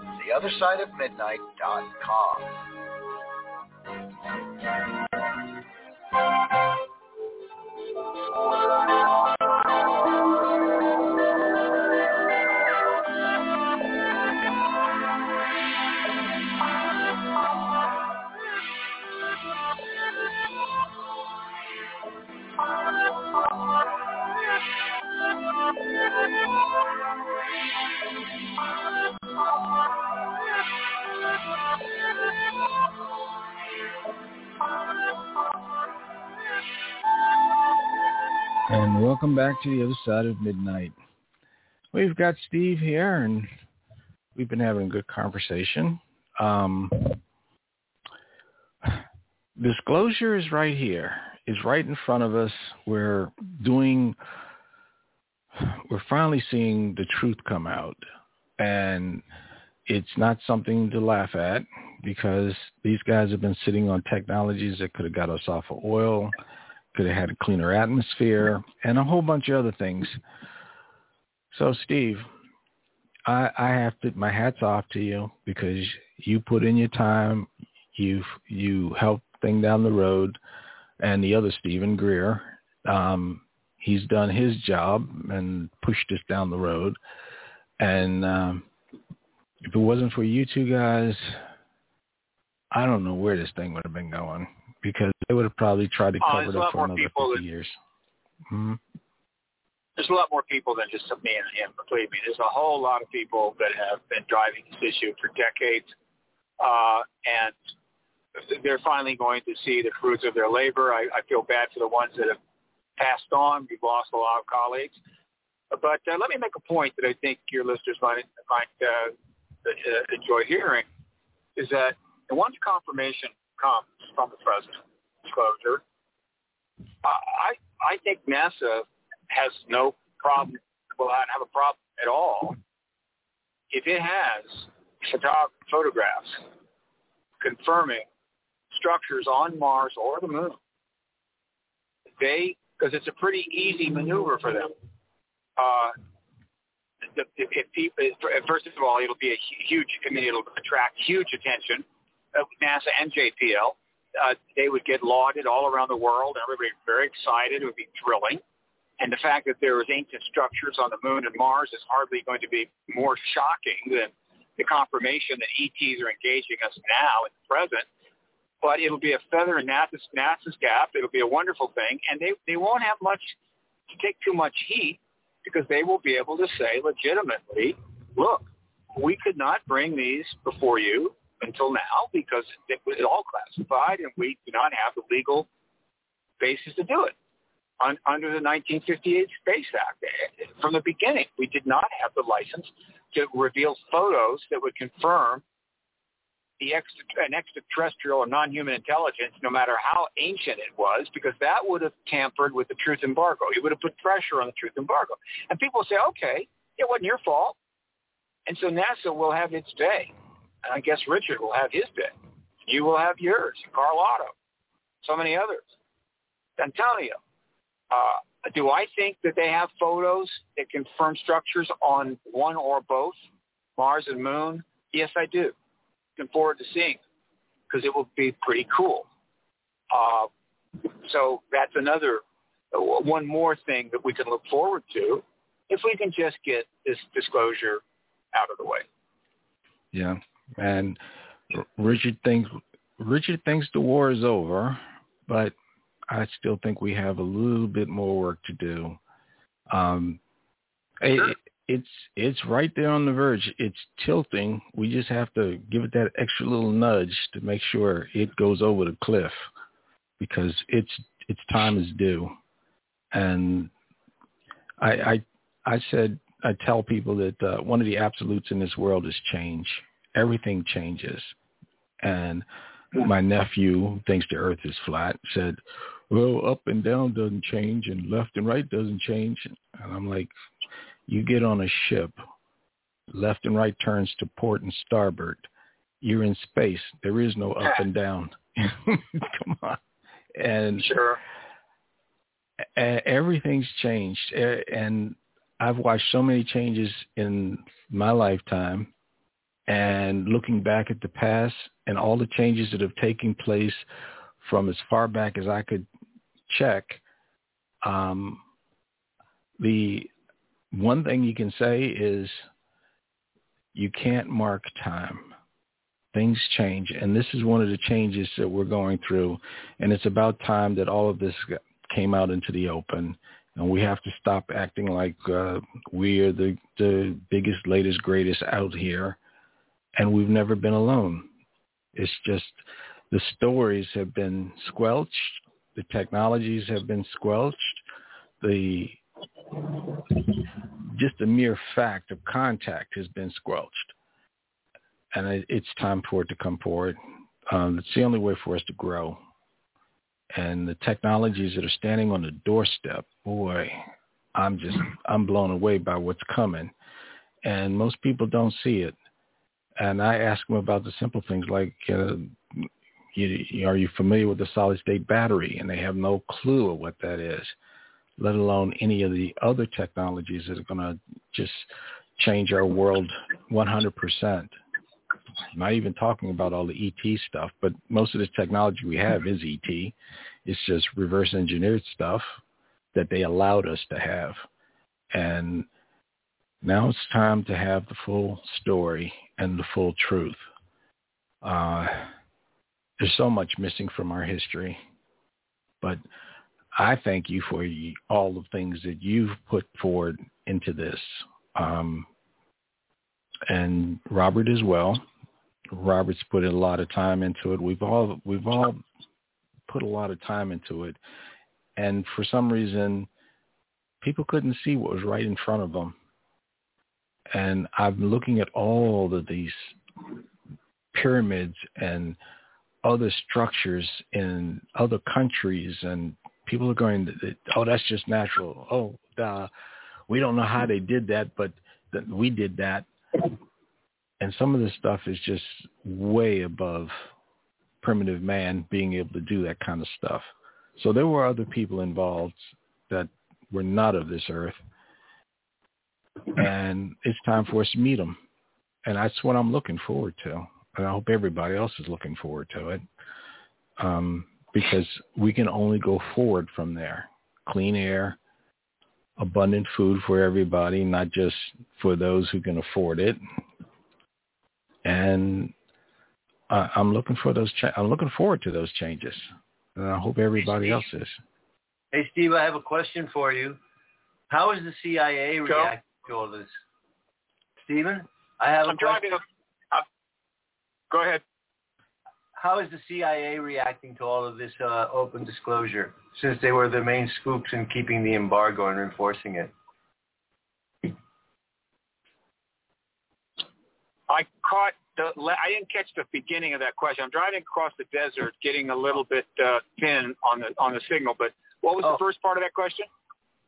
The welcome back to the other side of midnight. We've got Steve here, and we've been having a good conversation. Um, disclosure is right here. Is right in front of us. We're doing. We're finally seeing the truth come out, and it's not something to laugh at because these guys have been sitting on technologies that could have got us off of oil could have had a cleaner atmosphere, and a whole bunch of other things. So, Steve, I, I have to. My hats off to you because you put in your time. You you helped thing down the road, and the other Steven Greer, um, he's done his job and pushed us down the road. And um, if it wasn't for you two guys, I don't know where this thing would have been going because they would have probably tried to Oh, cover it up for another people 50 that- years. hmm There's a lot more people than just me and him. Believe me, there's a whole lot of people that have been driving this issue for decades, uh, and they're finally going to see the fruits of their labor. I, I feel bad for the ones that have passed on. We've lost a lot of colleagues. But uh, let me make a point that I think your listeners might might uh, uh, enjoy hearing is that once confirmation comes from the president, disclosure, I I think NASA has no problem, will not have a problem at all if it has photo- photographs confirming structures on Mars or the moon. They, because it's a pretty easy maneuver for them. Uh, if, first of all, it'll be a huge, I mean, it'll attract huge attention. Uh, NASA and JPL, uh, they would get lauded all around the world. Everybody very excited. It would be thrilling. And the fact that there was ancient structures on the moon and Mars is hardly going to be more shocking than the confirmation that ETs are engaging us now in the present. But it'll be a feather in NASA's, NASA's cap. It'll be a wonderful thing. And they, they won't have much to take too much heat because they will be able to say legitimately, look, we could not bring these before you until now because it was all classified and we do not have the legal basis to do it. un, under the 1958 Space Act. Eh, from the beginning, we did not have the license to reveal photos that would confirm the extra, an extraterrestrial or non-human intelligence, no matter how ancient it was, because that would have tampered with the truth embargo. It would have put pressure on the truth embargo. And people say, okay, it wasn't your fault. And so NASA will have its day. And I guess Richard will have his day. You will have yours, Carl Otto, so many others. Antonio, uh, do I think that they have photos that confirm structures on one or both Mars and Moon? Yes, I do. Looking forward to seeing because it will be pretty cool. Uh, so that's another uh, one more thing that we can look forward to if we can just get this disclosure out of the way. Yeah, and Richard thinks Richard thinks the war is over, but I still think we have a little bit more work to do. Um, it, it's it's right there on the verge. It's tilting. We just have to give it that extra little nudge to make sure it goes over the cliff because its its time is due. And I I, I said I tell people that uh, one of the absolutes in this world is change. Everything changes, and my nephew thinks the earth is flat said well up and down doesn't change and left and right doesn't change. And i'm like you get on a ship left and right turns to port and starboard. You're in space. There is no up and down. [laughs] Come on. And sure. everything's changed. And i've watched so many changes in my lifetime and looking back at the past and all the changes that have taken place from as far back as I could check, um, the one thing you can say is you can't mark time. Things change, and this is one of the changes that we're going through, and it's about time that all of this came out into the open, and we have to stop acting like uh, we are the the biggest, latest, greatest out here and we've never been alone. It's just the stories have been squelched, the technologies have been squelched, the just the mere fact of contact has been squelched, and it's time for it to come forward. Um, it's the only way for us to grow. And the technologies that are standing on the doorstep, boy, I'm just I'm blown away by what's coming, and most people don't see it and I ask them about the simple things like, uh, you, are you familiar with the solid state battery? And they have no clue of what that is, let alone any of the other technologies that are going to just change our world 100%. not even talking about all the ET stuff, but most of the technology we have is ET. It's just reverse engineered stuff that they allowed us to have. And now it's time to have the full story and the full truth. Uh, there's so much missing from our history, but I thank you for all the things that you've put forward into this, um, and Robert as well. Robert's put a lot of time into it. We've all we've all put a lot of time into it, and for some reason, people couldn't see what was right in front of them and I'm looking at all of these pyramids and other structures in other countries and people are going oh that's just natural. Oh uh, we don't know how they did that but th- we did that. And some of this stuff is just way above primitive man being able to do that kind of stuff. So there were other people involved that were not of this earth and it's time for us to meet them. And that's what I'm looking forward to. And I hope everybody else is looking forward to it um, because we can only go forward from there. Clean air, abundant food for everybody, not just for those who can afford it. And uh, I'm looking for those. Cha- I'm looking forward to those changes, and I hope everybody hey, else is. Hey, Steve, I have a question for you. How is the CIA reacting to all this. Stephen, I have I'm a question. To, uh, go ahead. how is the CIA reacting to all of this uh, open disclosure since they were the main scoops in keeping the embargo and enforcing it? I caught the. I didn't catch the beginning of that question. I'm driving across the desert, getting a little bit uh, thin on the on the signal. But what was Oh. the first part of that question?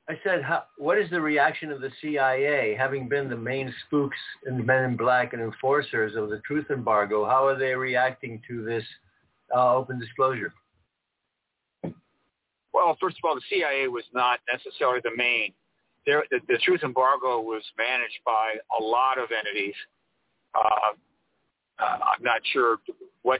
I said, how, what is the reaction of the CIA, having been the main spooks and men in black and enforcers of the truth embargo? How are they reacting to this uh, open disclosure? Well, first of all, the CIA was not necessarily the main. There, the, the truth embargo was managed by a lot of entities. Uh, uh, I'm not sure what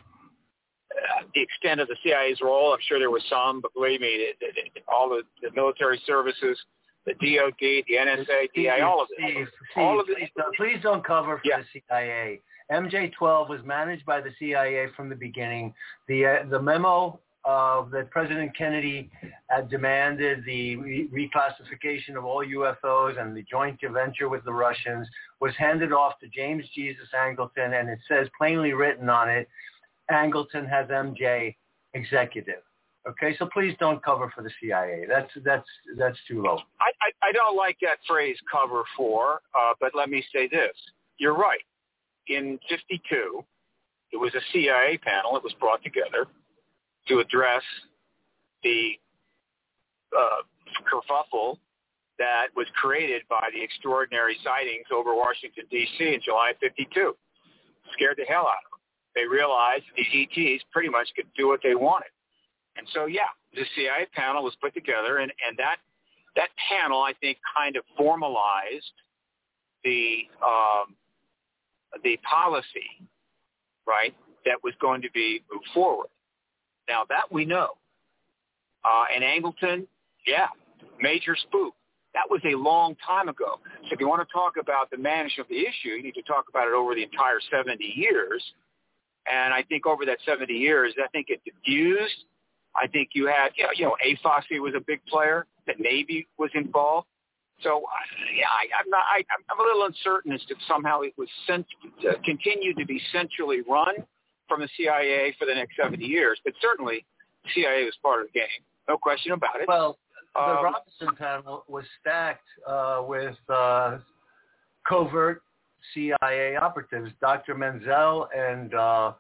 uh, the extent of the CIA's role. I'm sure there was some, but believe me, it, it, it, all the, the military services, the DOD, the NSA, DI, all of it. Steve, all of it. please, don't, please don't cover for Yeah. the CIA. MJ-12 was managed by the CIA from the beginning. The uh, the memo uh, that President Kennedy had demanded the re- reclassification of all UFOs and the joint venture with the Russians was handed off to James Jesus Angleton, and it says plainly written on it, Angleton has MJ executive. Okay, so please don't cover for the CIA. That's that's that's too low. I, I, I don't like that phrase cover for, uh, but let me say this. You're right. In 52, it was a CIA panel that was brought together to address the uh, kerfuffle that was created by the extraordinary sightings over Washington, D.C. in July of 52. Scared the hell out of. They realized these ETs pretty much could do what they wanted. And so, yeah, the CIA panel was put together, and, and that that panel, I think, kind of formalized the um, the policy, right, that was going to be moved forward. Now that we know, uh, and Angleton, yeah, major spook. That was a long time ago. So if you want to talk about the management of the issue, you need to talk about it over the entire 70 years. And I think over that 70 years, I think it diffused. I think you had, you know, you know AFOSI was a big player. The Navy was involved. So I- yeah, I, I'm not. I, I'm a little uncertain as to somehow it was sent, uh, continued to be centrally run from the CIA for the next 70 years. But certainly, CIA was part of the game. No question about it. Well, the Um, Robertson panel was stacked uh, with uh, covert CIA operatives. Dr. Menzel and uh,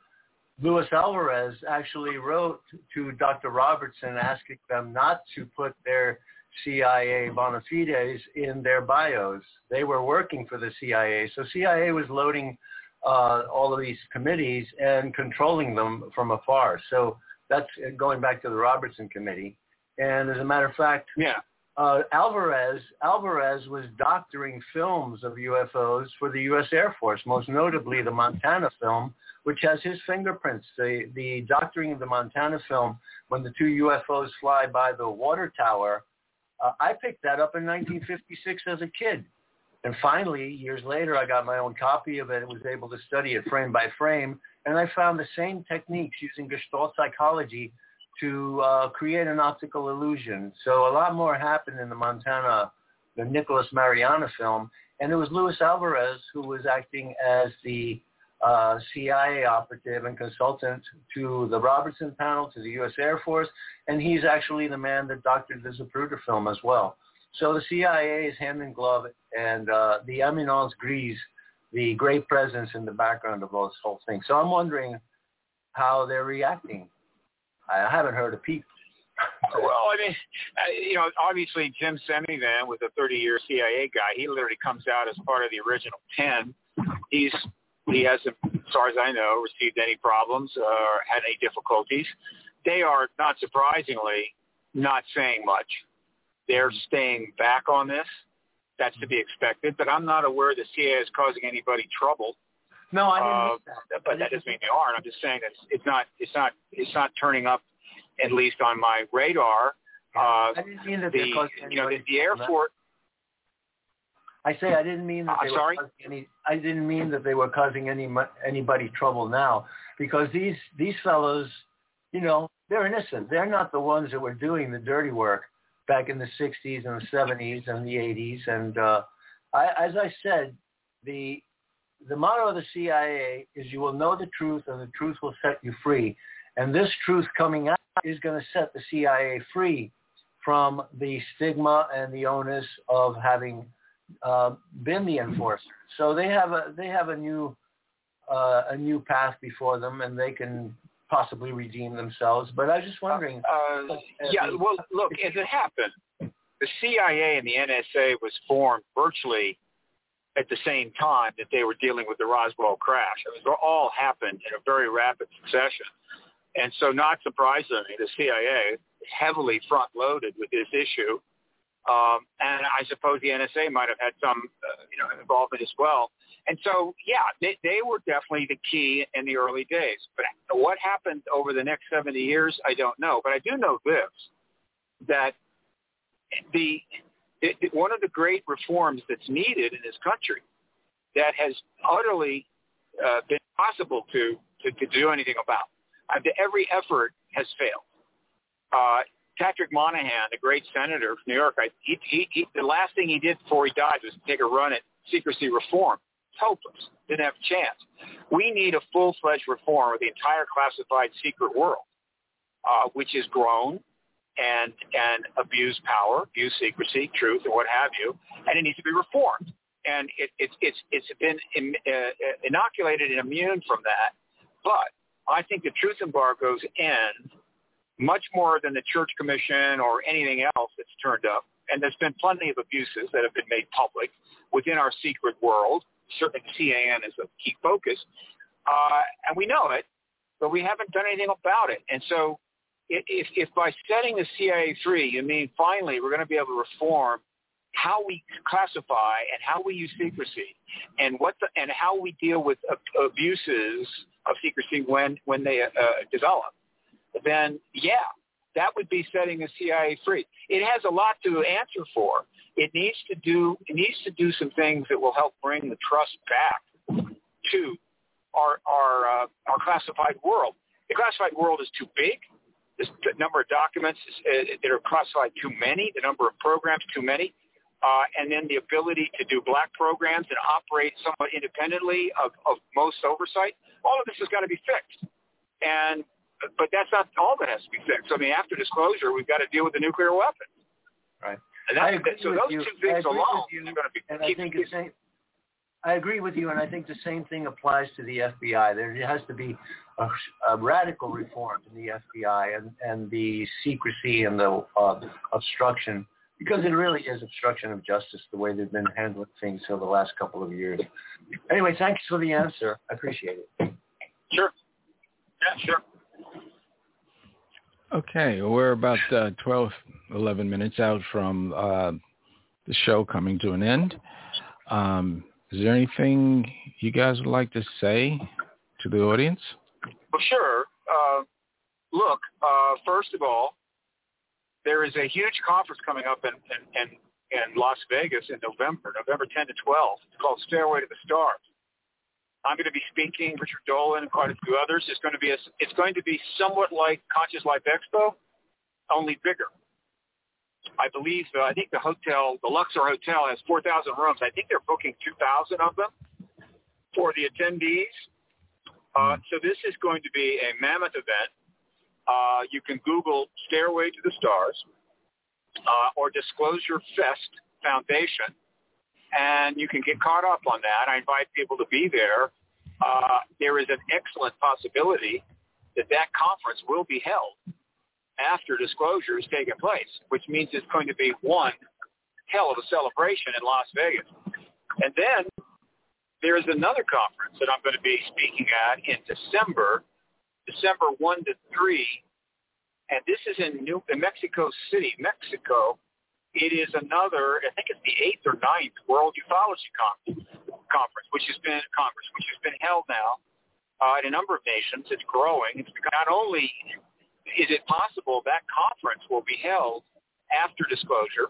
Luis Alvarez actually wrote to Dr. Robertson asking them not to put their CIA bona fides in their bios. They were working for the CIA. So CIA was loading uh, all of these committees and controlling them from afar. So that's going back to the Robertson Committee. And as a matter of fact, yeah. Uh, Alvarez Alvarez was doctoring films of UFOs for the U.S. Air Force, most notably the Montana film, which has his fingerprints. The the doctoring of the Montana film when the two UFOs fly by the water tower. Uh, I picked that up in 1956 as a kid. And finally, years later, I got my own copy of it and was able to study it frame by frame. And I found the same techniques using Gestalt psychology to uh, create an optical illusion. So a lot more happened in the Montana, the Nicholas Mariana film. And it was Luis Alvarez who was acting as the uh, CIA operative and consultant to the Robertson panel, to the U.S. Air Force, and he's actually the man that doctored the Zapruder film as well. So the CIA is hand in glove, and uh, the Eminence Grise, the great presence in the background of this whole thing. So I'm wondering how they're reacting. I haven't heard a peep. Well, I mean, uh, you know, obviously Jim Semivan was a 30-year CIA guy. He literally comes out as part of the original 10. He's he hasn't, as far as I know, received any problems or had any difficulties. They are not surprisingly not saying much. They're staying back on this. That's to be expected, but I'm not aware the CIA is causing anybody trouble. No, I didn't Uh, mean that. but that doesn't mean they aren't. I'm just saying that it's- it's not it's not it's not turning up, at least on my radar. Uh, I didn't mean that the they're causing you know the, the Air. Force. I say I didn't mean that they sorry? were causing any. I didn't mean that they were causing any anybody trouble now, because these these fellows, you know, they're innocent. They're not the ones that were doing the dirty work back in the '60s and the '70s and the '80s. And uh, I, as I said, the the motto of the CIA is you will know the truth and the truth will set you free. And this truth coming out is going to set the CIA free from the stigma and the onus of having uh, been the enforcer. So they have a they have a new uh, a new path before them, and they can possibly redeem themselves. But I was just wondering. Uh, yeah, well, look, as it happened, the CIA and the NSA was formed virtually at the same time that they were dealing with the Roswell crash. It was all happened in a very rapid succession. And so not surprisingly, the CIA heavily front-loaded with this issue. Um, and I suppose the NSA might have had some, uh, you know, involvement as well. And so, yeah, they, they were definitely the key in the early days. But what happened over the next 70 years, I don't know. But I do know this, that the it, it, one of the great reforms that's needed in this country that has utterly uh, been possible to, to, to do anything about. Uh, every effort has failed. Uh, Patrick Moynihan, the great senator from New York, I, he, he, he, the last thing he did before he died was take a run at secrecy reform. It's hopeless. Didn't have a chance. We need a full-fledged reform of the entire classified secret world, uh, which has grown and and abuse power, abuse secrecy, truth, or what have you, and it needs to be reformed. And it, it, it's it's been in, uh, inoculated and immune from that. But I think the truth embargoes end much more than the Church Commission or anything else that's turned up. And there's been plenty of abuses that have been made public within our secret world. Certainly CAN is a key focus. Uh, and we know it, but we haven't done anything about it. And so if, if by setting the CIA free, you mean finally we're going to be able to reform how we classify and how we use secrecy and what the, and how we deal with abuses of secrecy when when they uh, develop, then yeah, that would be setting the CIA free. It has a lot to answer for. It needs to do it needs to do some things that will help bring the trust back to our our uh, our classified world. The classified world is too big the number of documents uh, that are classified too many, the number of programs too many, uh, and then the ability to do black programs and operate somewhat independently of, of most oversight. All of this has got to be fixed. And but that's not all that has to be fixed. I mean, after disclosure, we've got to deal with the nuclear weapons. Right. And that, I agree so with those you. two things alone you, are going to be. And I think the same. I agree with you, and I think the same thing applies to the FBI. There has to be a, a radical reform in the FBI and, and the secrecy and the uh, obstruction, because it really is obstruction of justice the way they've been handling things for the last couple of years. Anyway, thanks for the answer. I appreciate it. Sure. Yeah, sure. Okay, well, we're about uh, 12, 11 minutes out from uh, the show coming to an end. Um, is there anything you guys would like to say to the audience? Well, sure. Uh, look, uh, first of all, there is a huge conference coming up in, in, in, in Las Vegas in November, November 10 to 12. It's called Stairway to the Stars. I'm going to be speaking, Richard Dolan and quite a few others. It's going to be a, it's going to be somewhat like Conscious Life Expo, only bigger. I believe, uh, I think the hotel, the Luxor Hotel has 4,000 rooms. I think they're booking 2,000 of them for the attendees. Uh, hmm. so this is going to be a mammoth event. Uh, you can Google Stairway to the Stars uh, or Disclosure Fest Foundation, and you can get caught up on that. I invite people to be there. Uh, there is an excellent possibility that that conference will be held after disclosure has taken place, which means it's going to be one hell of a celebration in Las Vegas. And then there's another conference that I'm going to be speaking at in December, December 1 to 3, and this is in New in Mexico City, Mexico. It is another, I think it's the eighth or ninth World Ufology Conference, which has been Congress, which has been held now uh, in a number of nations. It's growing. It's not only is it possible that conference will be held after disclosure?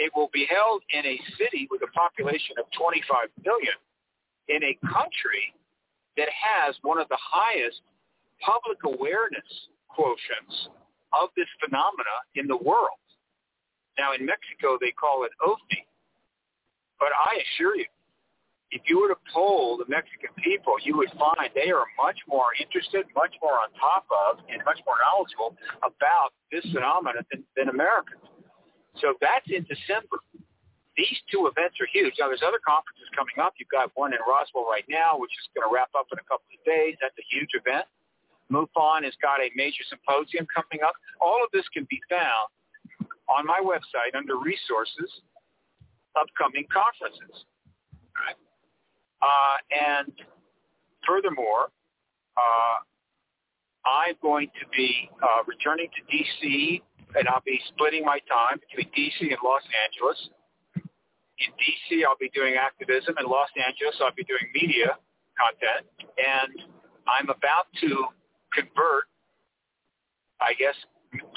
It will be held in a city with a population of 25 million in a country that has one of the highest public awareness quotients of this phenomena in the world. Now in Mexico they call it OVNI, but I assure you, if you were to poll the Mexican people, you would find they are much more interested, much more on top of, and much more knowledgeable about this phenomenon than, than Americans. So that's in December. These two events are huge. Now, there's other conferences coming up. You've got one in Roswell right now, which is going to wrap up in a couple of days. That's a huge event. MUFON has got a major symposium coming up. All of this can be found on my website under resources, upcoming conferences. Uh, and furthermore, uh, I'm going to be uh, returning to D.C. and I'll be splitting my time between D.C. and Los Angeles. In D.C., I'll be doing activism. In Los Angeles, I'll be doing media content. And I'm about to convert, I guess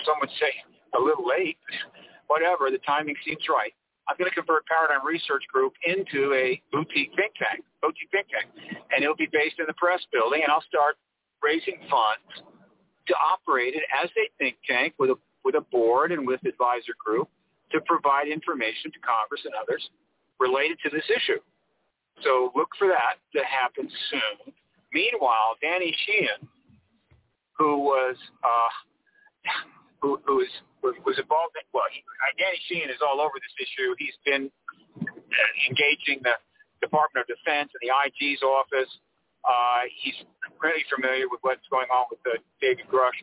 some would say a little late, [laughs] whatever, the timing seems right. I'm going to convert Paradigm Research Group into a boutique think tank, boutique think tank, and it'll be based in the press building, and I'll start raising funds to operate it as a think tank with a with a board and with advisor group to provide information to Congress and others related to this issue. So look for that to happen soon. Meanwhile, Danny Sheehan, who was uh, who, who was was involved in well, he, Danny Sheehan is all over this issue. He's been engaging the Department of Defense and the IG's office. Uh, he's really familiar with what's going on with the David Grusch.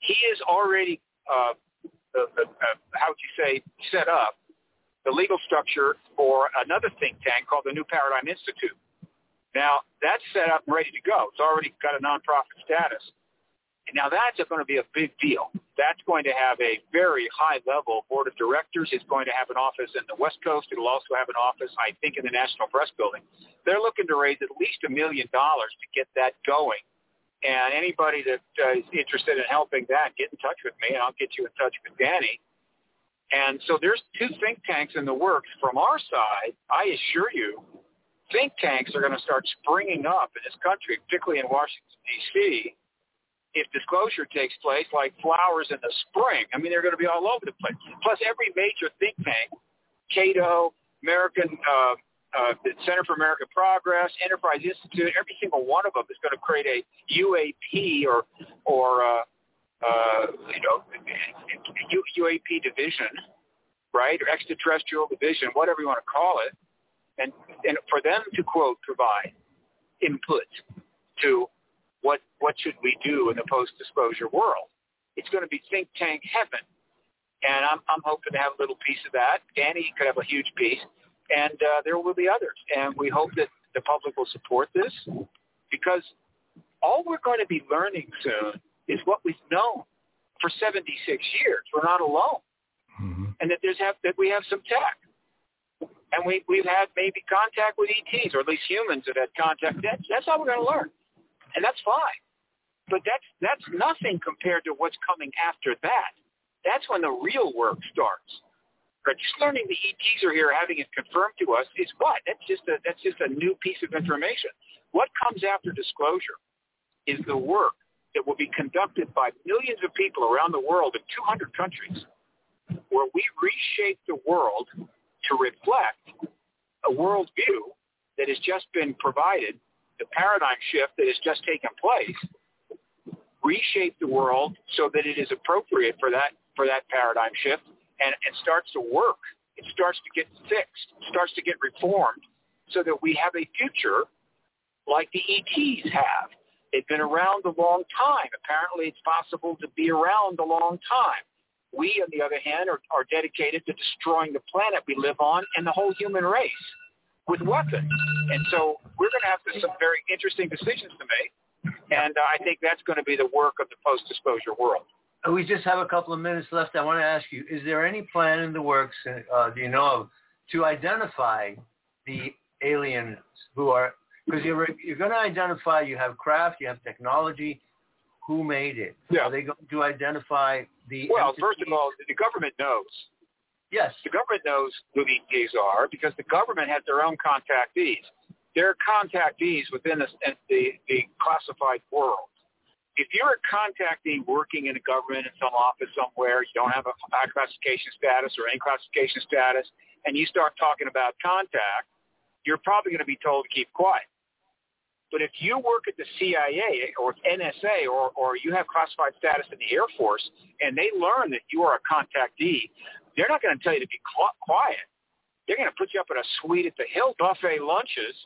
He is already, uh, uh, uh, how would you say, set up the legal structure for another think tank called the New Paradigm Institute. Now, that's set up and ready to go. It's already got a nonprofit status. Now that's going to be a big deal. That's going to have a very high level board of directors. It's going to have an office in the West Coast. It'll also have an office, I think, in the National Press Building. They're looking to raise at least a million dollars to get that going. And anybody that uh, is interested in helping that, get in touch with me, and I'll get you in touch with Danny. And so there's two think tanks in the works from our side. I assure you, think tanks are going to start springing up in this country, particularly in Washington, D.C., if disclosure takes place like flowers in the spring. I mean, they're going to be all over the place. Plus, every major think tank, Cato, American uh, uh, the Center for American Progress, Enterprise Institute, every single one of them is going to create a UAP or or uh, uh, you know UAP division, right, or extraterrestrial division, whatever you want to call it, and and for them to quote provide input to what what should we do in the post-disclosure world? It's going to be think tank heaven, and I'm I'm hoping to have a little piece of that. Danny could have a huge piece, and uh, there will be others. And we hope that the public will support this because all we're going to be learning soon is what we've known for 76 years. We're not alone, mm-hmm. and that there's have that we have some tech. And we, we've had maybe contact with ETs, or at least humans have had contact. That's, that's how we're going to learn and that's fine. But that's that's nothing compared to what's coming after that. That's when the real work starts. But just learning the ETs are here, having it confirmed to us, is what? That's just a that's just a new piece of information. What comes after disclosure is the work that will be conducted by millions of people around the world in 200 countries, where we reshape the world to reflect a worldview that has just been provided the paradigm shift that has just taken place reshape the world so that it is appropriate for that for that paradigm shift and it starts to work. It starts to get fixed, starts to get reformed so that we have a future like the ETs have. They've been around a long time. Apparently it's possible to be around a long time. We, on the other hand, are, are dedicated to destroying the planet we live on and the whole human race with weapons. And so we're going to have some very interesting decisions to make. And uh, I think that's going to be the work of the post-disclosure world. We just have a couple of minutes left. I want to ask you, is there any plan in the works, uh, do you know of, to identify the aliens who are, because you're, you're going to identify, you have craft, you have technology, who made it? Yeah. Are they going to identify the Well, entities? first of all, the government knows. Yes. The government knows who the ETs are because the government has their own contactees. There are contactees within the, the, the classified world. If you're a contactee working in a government in some office somewhere, you don't have a high classification status or any classification status, and you start talking about contact, you're probably going to be told to keep quiet. But if you work at the CIA or NSA or, or you have classified status in the Air Force and they learn that you are a contactee, they're not going to tell you to be quiet. They're going to put you up in a suite at the Hill buffet lunches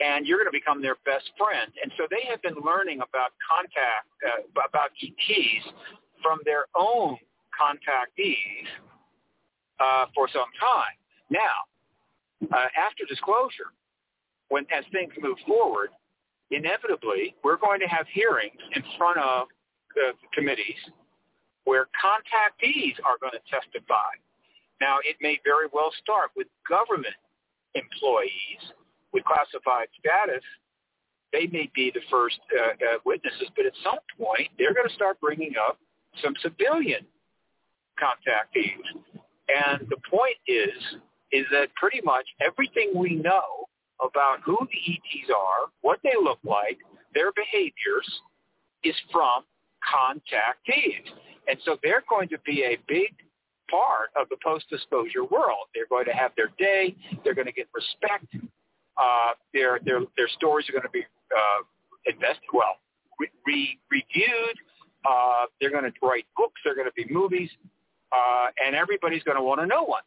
and you're going to become their best friend. And so they have been learning about contact, uh, about ETs from their own contactees uh, for some time. Now, uh, after disclosure, when as things move forward, inevitably we're going to have hearings in front of the committees where contactees are going to testify. Now, it may very well start with government employees with classified status. They may be the first uh, uh, witnesses, but at some point they're going to start bringing up some civilian contactees. And the point is, is that pretty much everything we know about who the ETs are, what they look like, their behaviors, is from contactees. And so they're going to be a big part of the post-disclosure world. They're going to have their day. They're going to get respect. Uh, their, their, their stories are going to be uh, invested, well, re- re- reviewed. Uh, they're going to write books. They're going to be movies. Uh, and everybody's going to want to know one.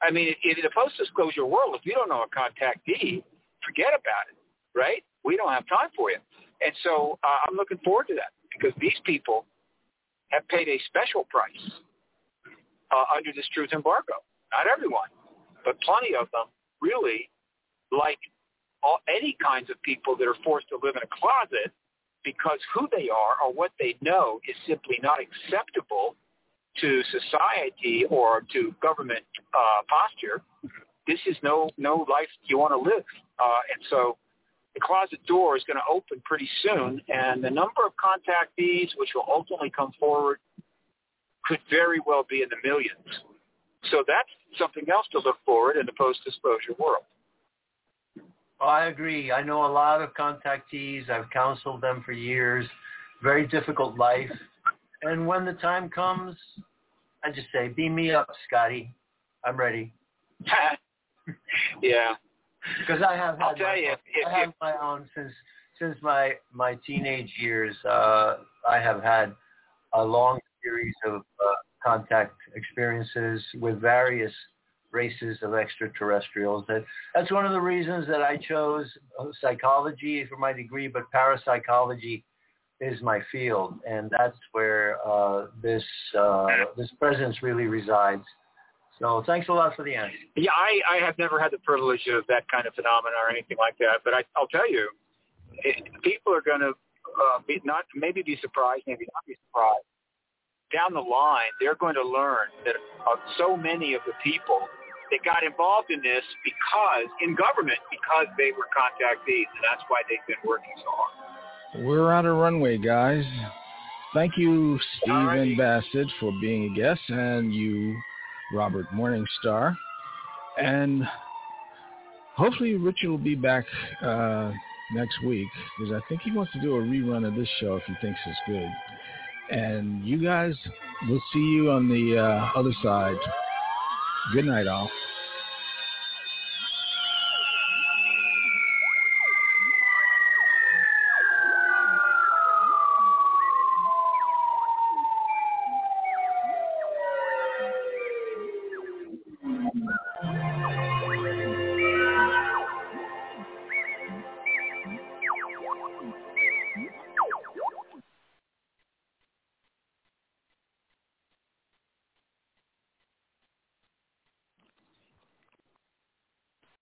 I mean, in the post-disclosure world, if you don't know a contactee, forget about it, right? We don't have time for you. And so uh, I'm looking forward to that because these people have paid a special price uh, under this truth embargo. Not everyone, but plenty of them really like all, any kinds of people that are forced to live in a closet because who they are or what they know is simply not acceptable to society or to government uh, posture, this is no no life you want to live. Uh, and so the closet door is going to open pretty soon, and the number of contactees which will ultimately come forward could very well be in the millions. So that's something else to look forward in the post-disclosure world. Oh, I agree. I know a lot of contactees. I've counseled them for years. Very difficult life. And when the time comes, I just say, beam me up, Scotty. I'm ready. [laughs] yeah. Because I have had I'll tell my, you, if, if, I have my own since since my my teenage years. Uh, I have had a long series of uh, contact experiences with various races of extraterrestrials. That that's one of the reasons that I chose psychology for my degree, but parapsychology is my field, and that's where uh, this uh, this presence really resides. So thanks a lot for the answer. Yeah, I, I have never had the privilege of that kind of phenomena or anything like that, but I, I'll tell you, it, people are going to uh, be not maybe be surprised, maybe not be surprised. Down the line, they're going to learn that uh, so many of the people that got involved in this because in government because they were contactees, and that's why they've been working so hard. We're on a runway, guys. Thank you, Stephen. Bassett, for being a guest, and you, Robert Morningstar. And hopefully Richard will be back uh, next week because I think he wants to do a rerun of this show if he thinks it's good. And you guys, we'll see you on the uh, other side. Good night, all.